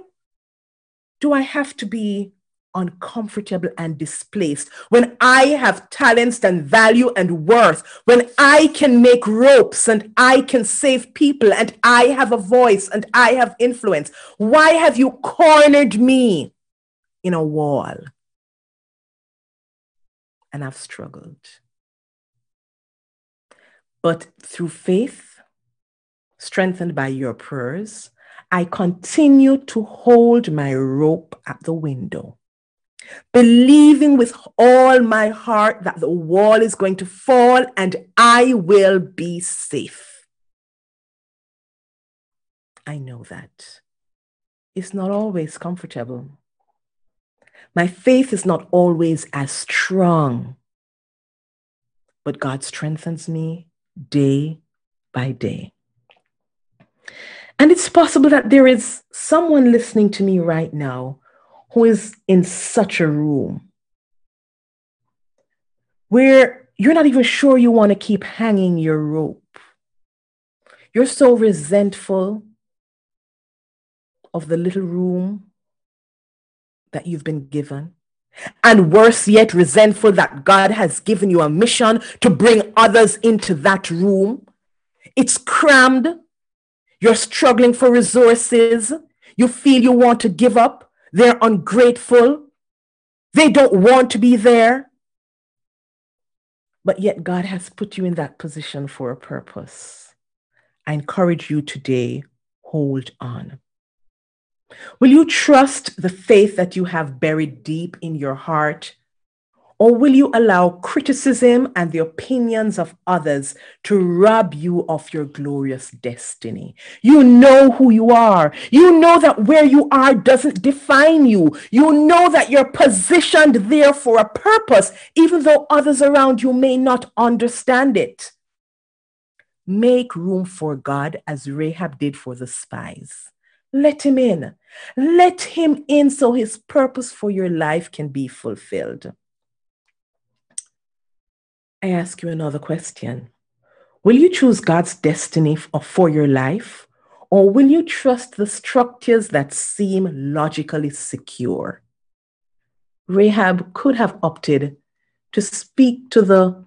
do I have to be uncomfortable and displaced when I have talents and value and worth, when I can make ropes and I can save people and I have a voice and I have influence? Why have you cornered me in a wall? And I've struggled. But through faith, strengthened by your prayers, I continue to hold my rope at the window believing with all my heart that the wall is going to fall and I will be safe. I know that. It's not always comfortable. My faith is not always as strong, but God strengthens me day by day. And it's possible that there is someone listening to me right now who is in such a room where you're not even sure you want to keep hanging your rope. You're so resentful of the little room that you've been given. And worse yet, resentful that God has given you a mission to bring others into that room. It's crammed. You're struggling for resources. You feel you want to give up. They're ungrateful. They don't want to be there. But yet, God has put you in that position for a purpose. I encourage you today hold on. Will you trust the faith that you have buried deep in your heart? Or will you allow criticism and the opinions of others to rob you of your glorious destiny? You know who you are. You know that where you are doesn't define you. You know that you're positioned there for a purpose, even though others around you may not understand it. Make room for God as Rahab did for the spies. Let him in. Let him in so his purpose for your life can be fulfilled. I ask you another question. Will you choose God's destiny uh, for your life, or will you trust the structures that seem logically secure? Rahab could have opted to speak to the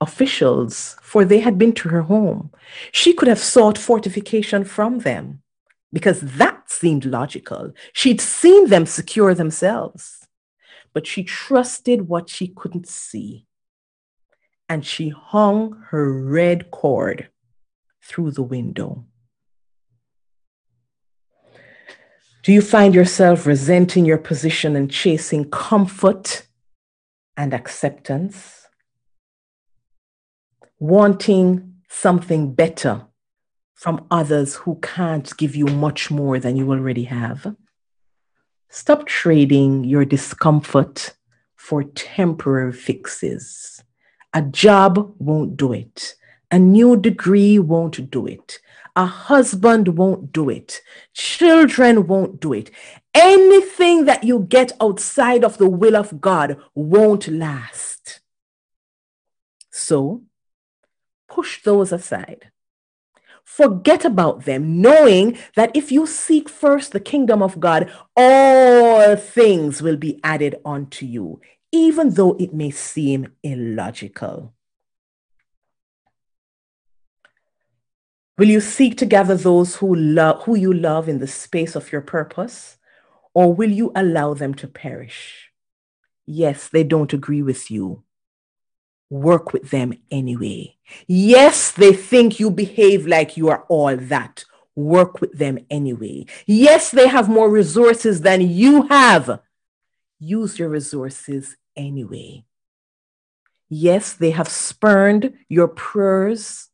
officials, for they had been to her home. She could have sought fortification from them because that seemed logical. She'd seen them secure themselves, but she trusted what she couldn't see and she hung her red cord through the window. Do you find yourself resenting your position and chasing comfort and acceptance? Wanting something better from others who can't give you much more than you already have? Stop trading your discomfort for temporary fixes. A job won't do it. A new degree won't do it. A husband won't do it. Children won't do it. Anything that you get outside of the will of God won't last. So push those aside. Forget about them, knowing that if you seek first the kingdom of God, all things will be added unto you, even though it may seem illogical. Will you seek to gather those who love who you love in the space of your purpose, or will you allow them to perish? Yes, they don't agree with you. Work with them anyway. Yes, they think you behave like you are all that. Work with them anyway. Yes, they have more resources than you have use your resources anyway. Yes, they have spurned your prayers,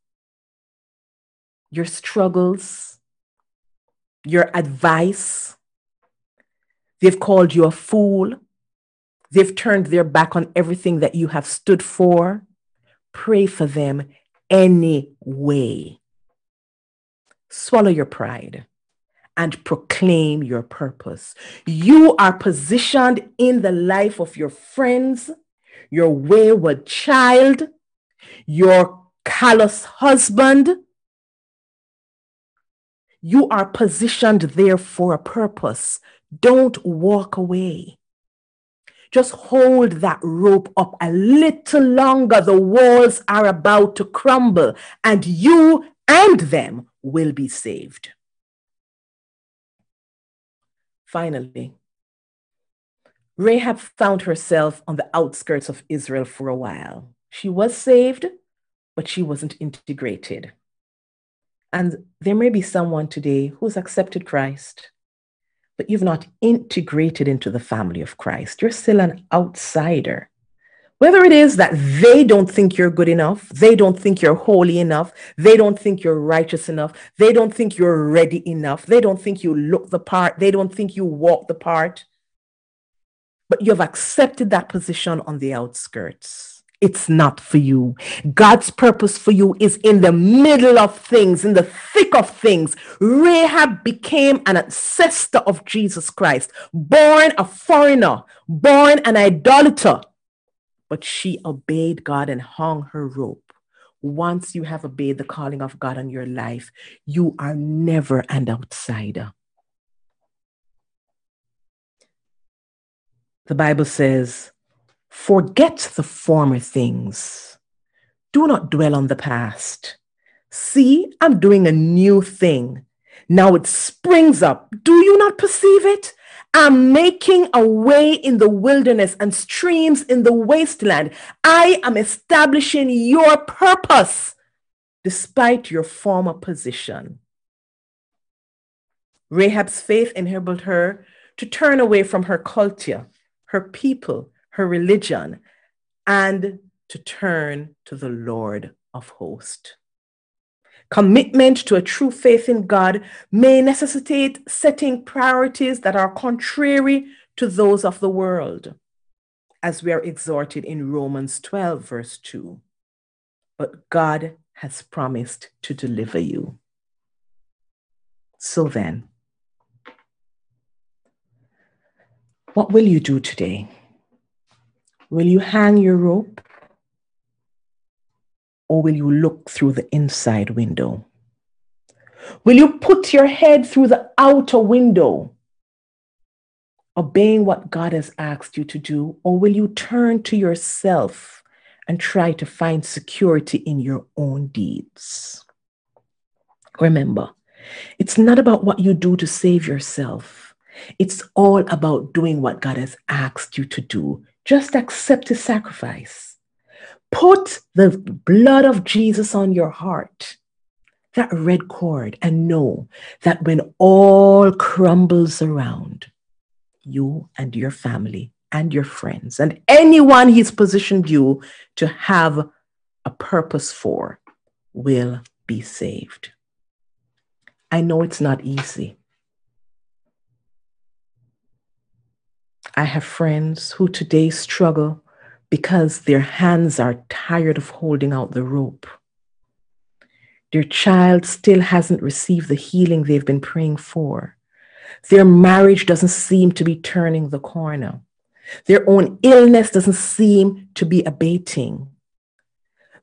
your struggles, your advice. They've called you a fool. They've turned their back on everything that you have stood for. Pray for them anyway. Swallow your pride and proclaim your purpose. You are positioned in the life of your friends, your wayward child, your callous husband. You are positioned there for a purpose. Don't walk away. Just hold that rope up a little longer. The walls are about to crumble, and you and them will be saved. Finally, Rahab found herself on the outskirts of Israel for a while. She was saved, but she wasn't integrated. And there may be someone today who's accepted Christ, but you've not integrated into the family of Christ. You're still an outsider. Whether it is that they don't think you're good enough, they don't think you're holy enough, they don't think you're righteous enough, they don't think you're ready enough, they don't think you look the part, they don't think you walk the part, but you've accepted that position on the outskirts. It's not for you. God's purpose for you is in the middle of things, in the thick of things. Rahab became an ancestor of Jesus Christ, born a foreigner, born an idolater but she obeyed God and hung her rope. Once you have obeyed the calling of God on your life, you are never an outsider. The Bible says, Forget the former things. Do not dwell on the past. See, I'm doing a new thing. Now it springs up. Do you not perceive it? I'm making a way in the wilderness and streams in the wasteland. I am establishing your purpose despite your former position. Rahab's faith enabled her to turn away from her culture, her people, her religion, and to turn to the Lord of hosts. Commitment to a true faith in God may necessitate setting priorities that are contrary to those of the world, as we are exhorted in Romans 12, verse 2. But God has promised to deliver you. So then, what will you do today? Will you hang your rope? Or will you look through the inside window? Will you put your head through the outer window, obeying what God has asked you to do? Or will you turn to yourself and try to find security in your own deeds? Remember, it's not about what you do to save yourself. It's all about doing what God has asked you to do. Just accept his sacrifice. Put the blood of Jesus on your heart, that red cord, and know that when all crumbles around, you and your family and your friends and anyone he's positioned you to have a purpose for will be saved. I know it's not easy. I have friends who today struggle because their hands are tired of holding out the rope. Their child still hasn't received the healing they've been praying for. Their marriage doesn't seem to be turning the corner. Their own illness doesn't seem to be abating.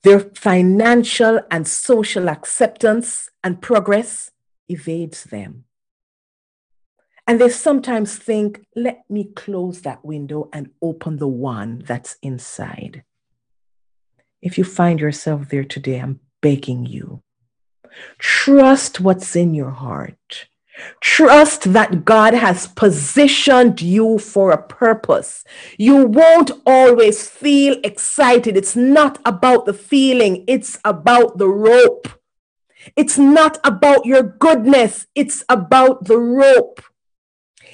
Their financial and social acceptance and progress evades them. And they sometimes think, let me close that window and open the one that's inside. If you find yourself there today, I'm begging you, trust what's in your heart. Trust that God has positioned you for a purpose. You won't always feel excited. It's not about the feeling, it's about the rope. It's not about your goodness, it's about the rope.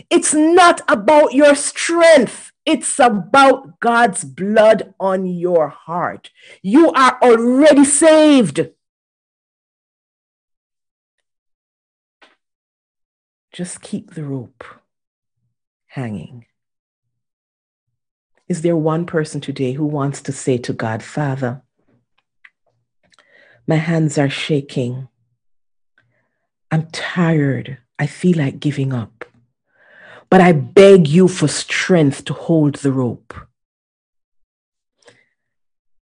It's not about your strength. It's about God's blood on your heart. You are already saved. Just keep the rope hanging. Is there one person today who wants to say to God, Father, my hands are shaking. I'm tired. I feel like giving up. But I beg you for strength to hold the rope.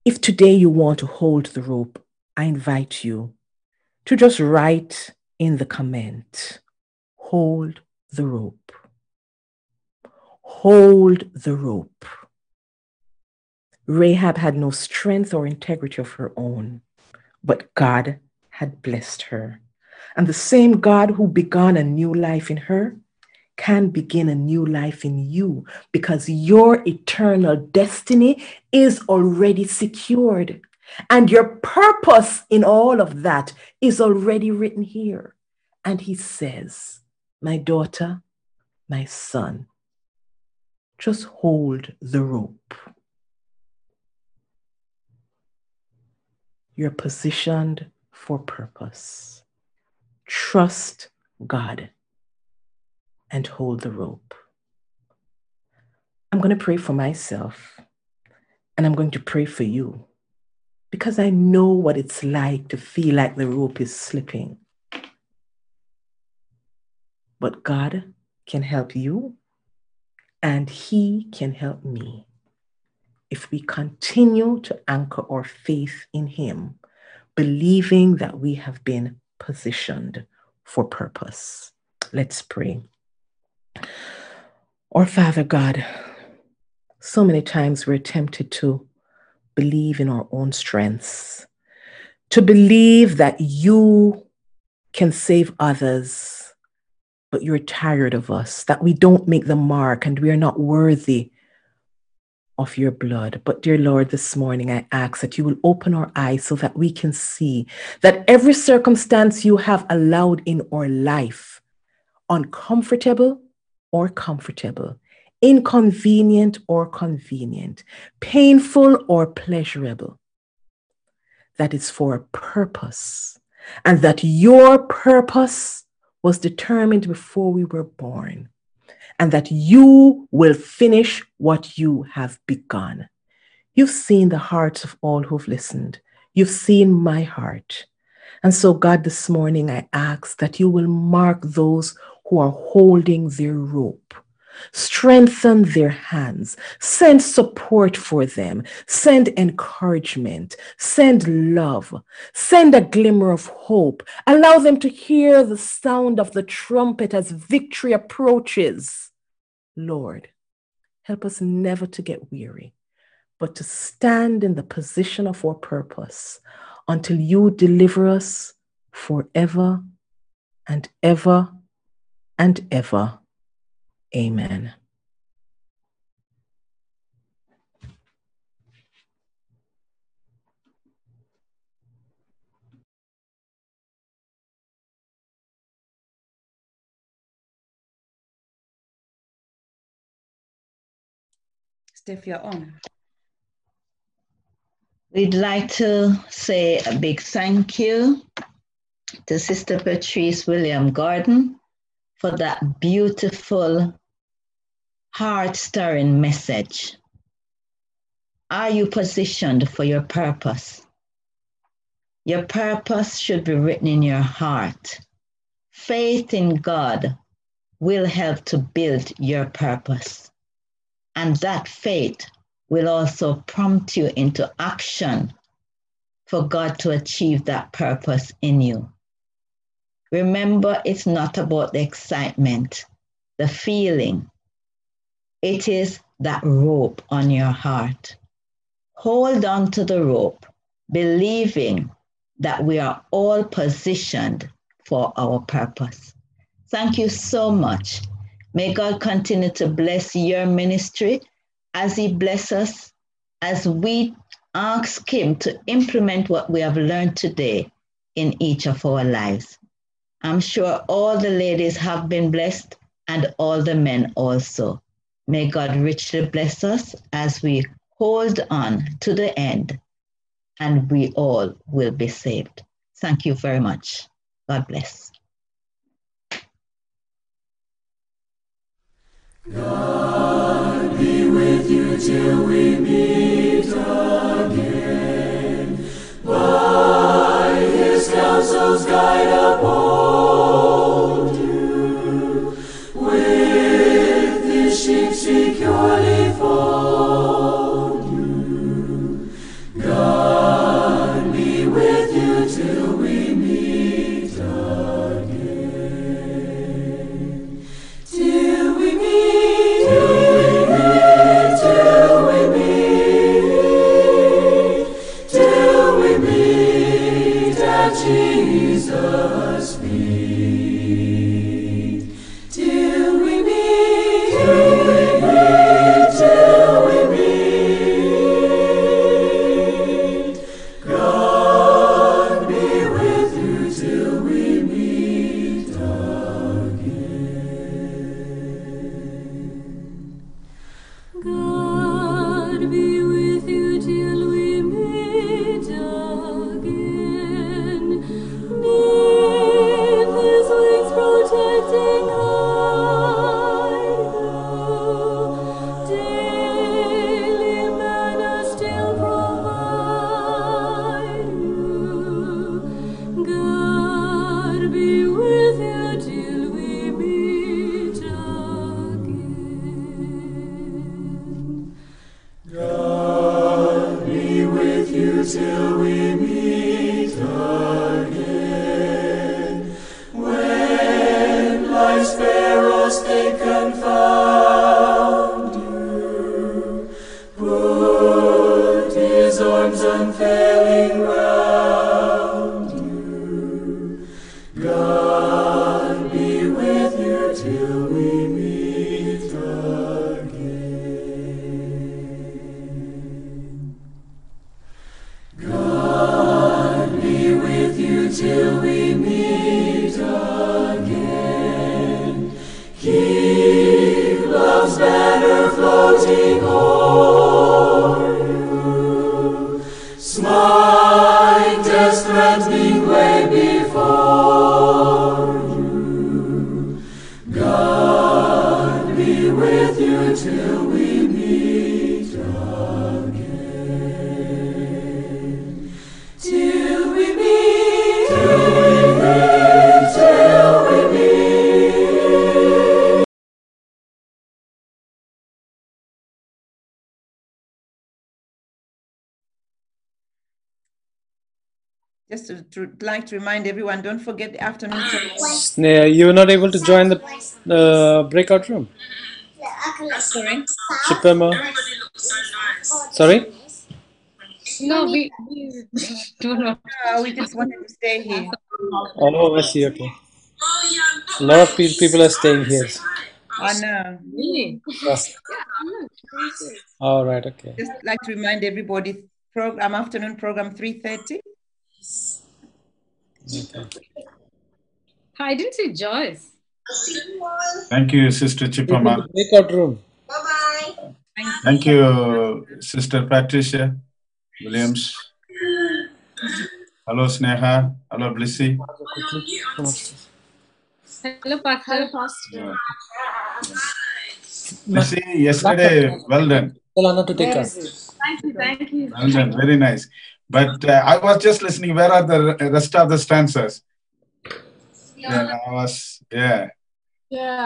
If today you want to hold the rope, I invite you to just write in the comment hold the rope. Hold the rope. Rahab had no strength or integrity of her own, but God had blessed her. And the same God who began a new life in her can begin a new life in you because your eternal destiny is already secured. And your purpose in all of that is already written here. And he says, My daughter, my son, just hold the rope. You're positioned for purpose. Trust God and hold the rope. I'm going to pray for myself and I'm going to pray for you because I know what it's like to feel like the rope is slipping. But God can help you and He can help me if we continue to anchor our faith in Him, believing that we have been positioned for purpose. Let's pray. Or, Father God, so many times we're tempted to believe in our own strengths, to believe that you can save others, but you're tired of us, that we don't make the mark and we are not worthy of your blood. But, dear Lord, this morning I ask that you will open our eyes so that we can see that every circumstance you have allowed in our life, uncomfortable or comfortable, inconvenient or convenient, painful or pleasurable, that is for a purpose, and that your purpose was determined before we were born and that you will finish what you have begun. You've seen the hearts of all who've listened. You've seen my heart. And so, God, this morning I ask that you will mark those who are holding their rope. Strengthen their hands. Send support for them. Send encouragement. Send love. Send a glimmer of hope. Allow them to hear the sound of the trumpet as victory approaches. Lord, help us never to get weary, but to stand in the position of our purpose until you deliver us forever and ever and ever. Amen. Steph, you're on. We'd like to say a big thank you to Sister Patrice William Gordon for that beautiful, heart stirring message. Are you positioned for your purpose? Your purpose should be written in your heart. Faith in God will help to build your purpose. And that faith will also prompt you into action for God to achieve that purpose in you. Remember, it's not about the excitement, the feeling. It is that rope on your heart. Hold on to the rope, believing that we are all positioned for our purpose. Thank you so much. May God continue to bless your ministry as He bless us, as we ask Him to implement what we have learned today in each of our lives. I'm sure all the ladies have been blessed and all the men also. May God richly bless us as we hold on to the end and we all will be saved. Thank you very much. God bless. God be with you till we meet his counsel's guide uphold like to remind everyone, don't forget the afternoon program. Sneha, you were not able to join the uh, breakout room. Sorry. Chipema. Sorry. No, we, we don't know. No, we just wanted to stay here. Oh, I see. Okay. A lot of people are staying here. I know. Really? Yeah, All right. Okay. Just like to remind everybody, program afternoon program three thirty. Okay. I didn't see Joyce. Thank you, Sister Chipama. Breakout room. Thank you, Sister Patricia Williams. Hello, Sneha. Hello, Blissy. Hello, Pastor. Hello, Pastor. Blissy, yesterday, well done. Tell to take us. Thank you, thank you. Well done. Very nice. But uh, I was just listening. Where are the rest of the stanzas? Yeah, I was, yeah. Yeah.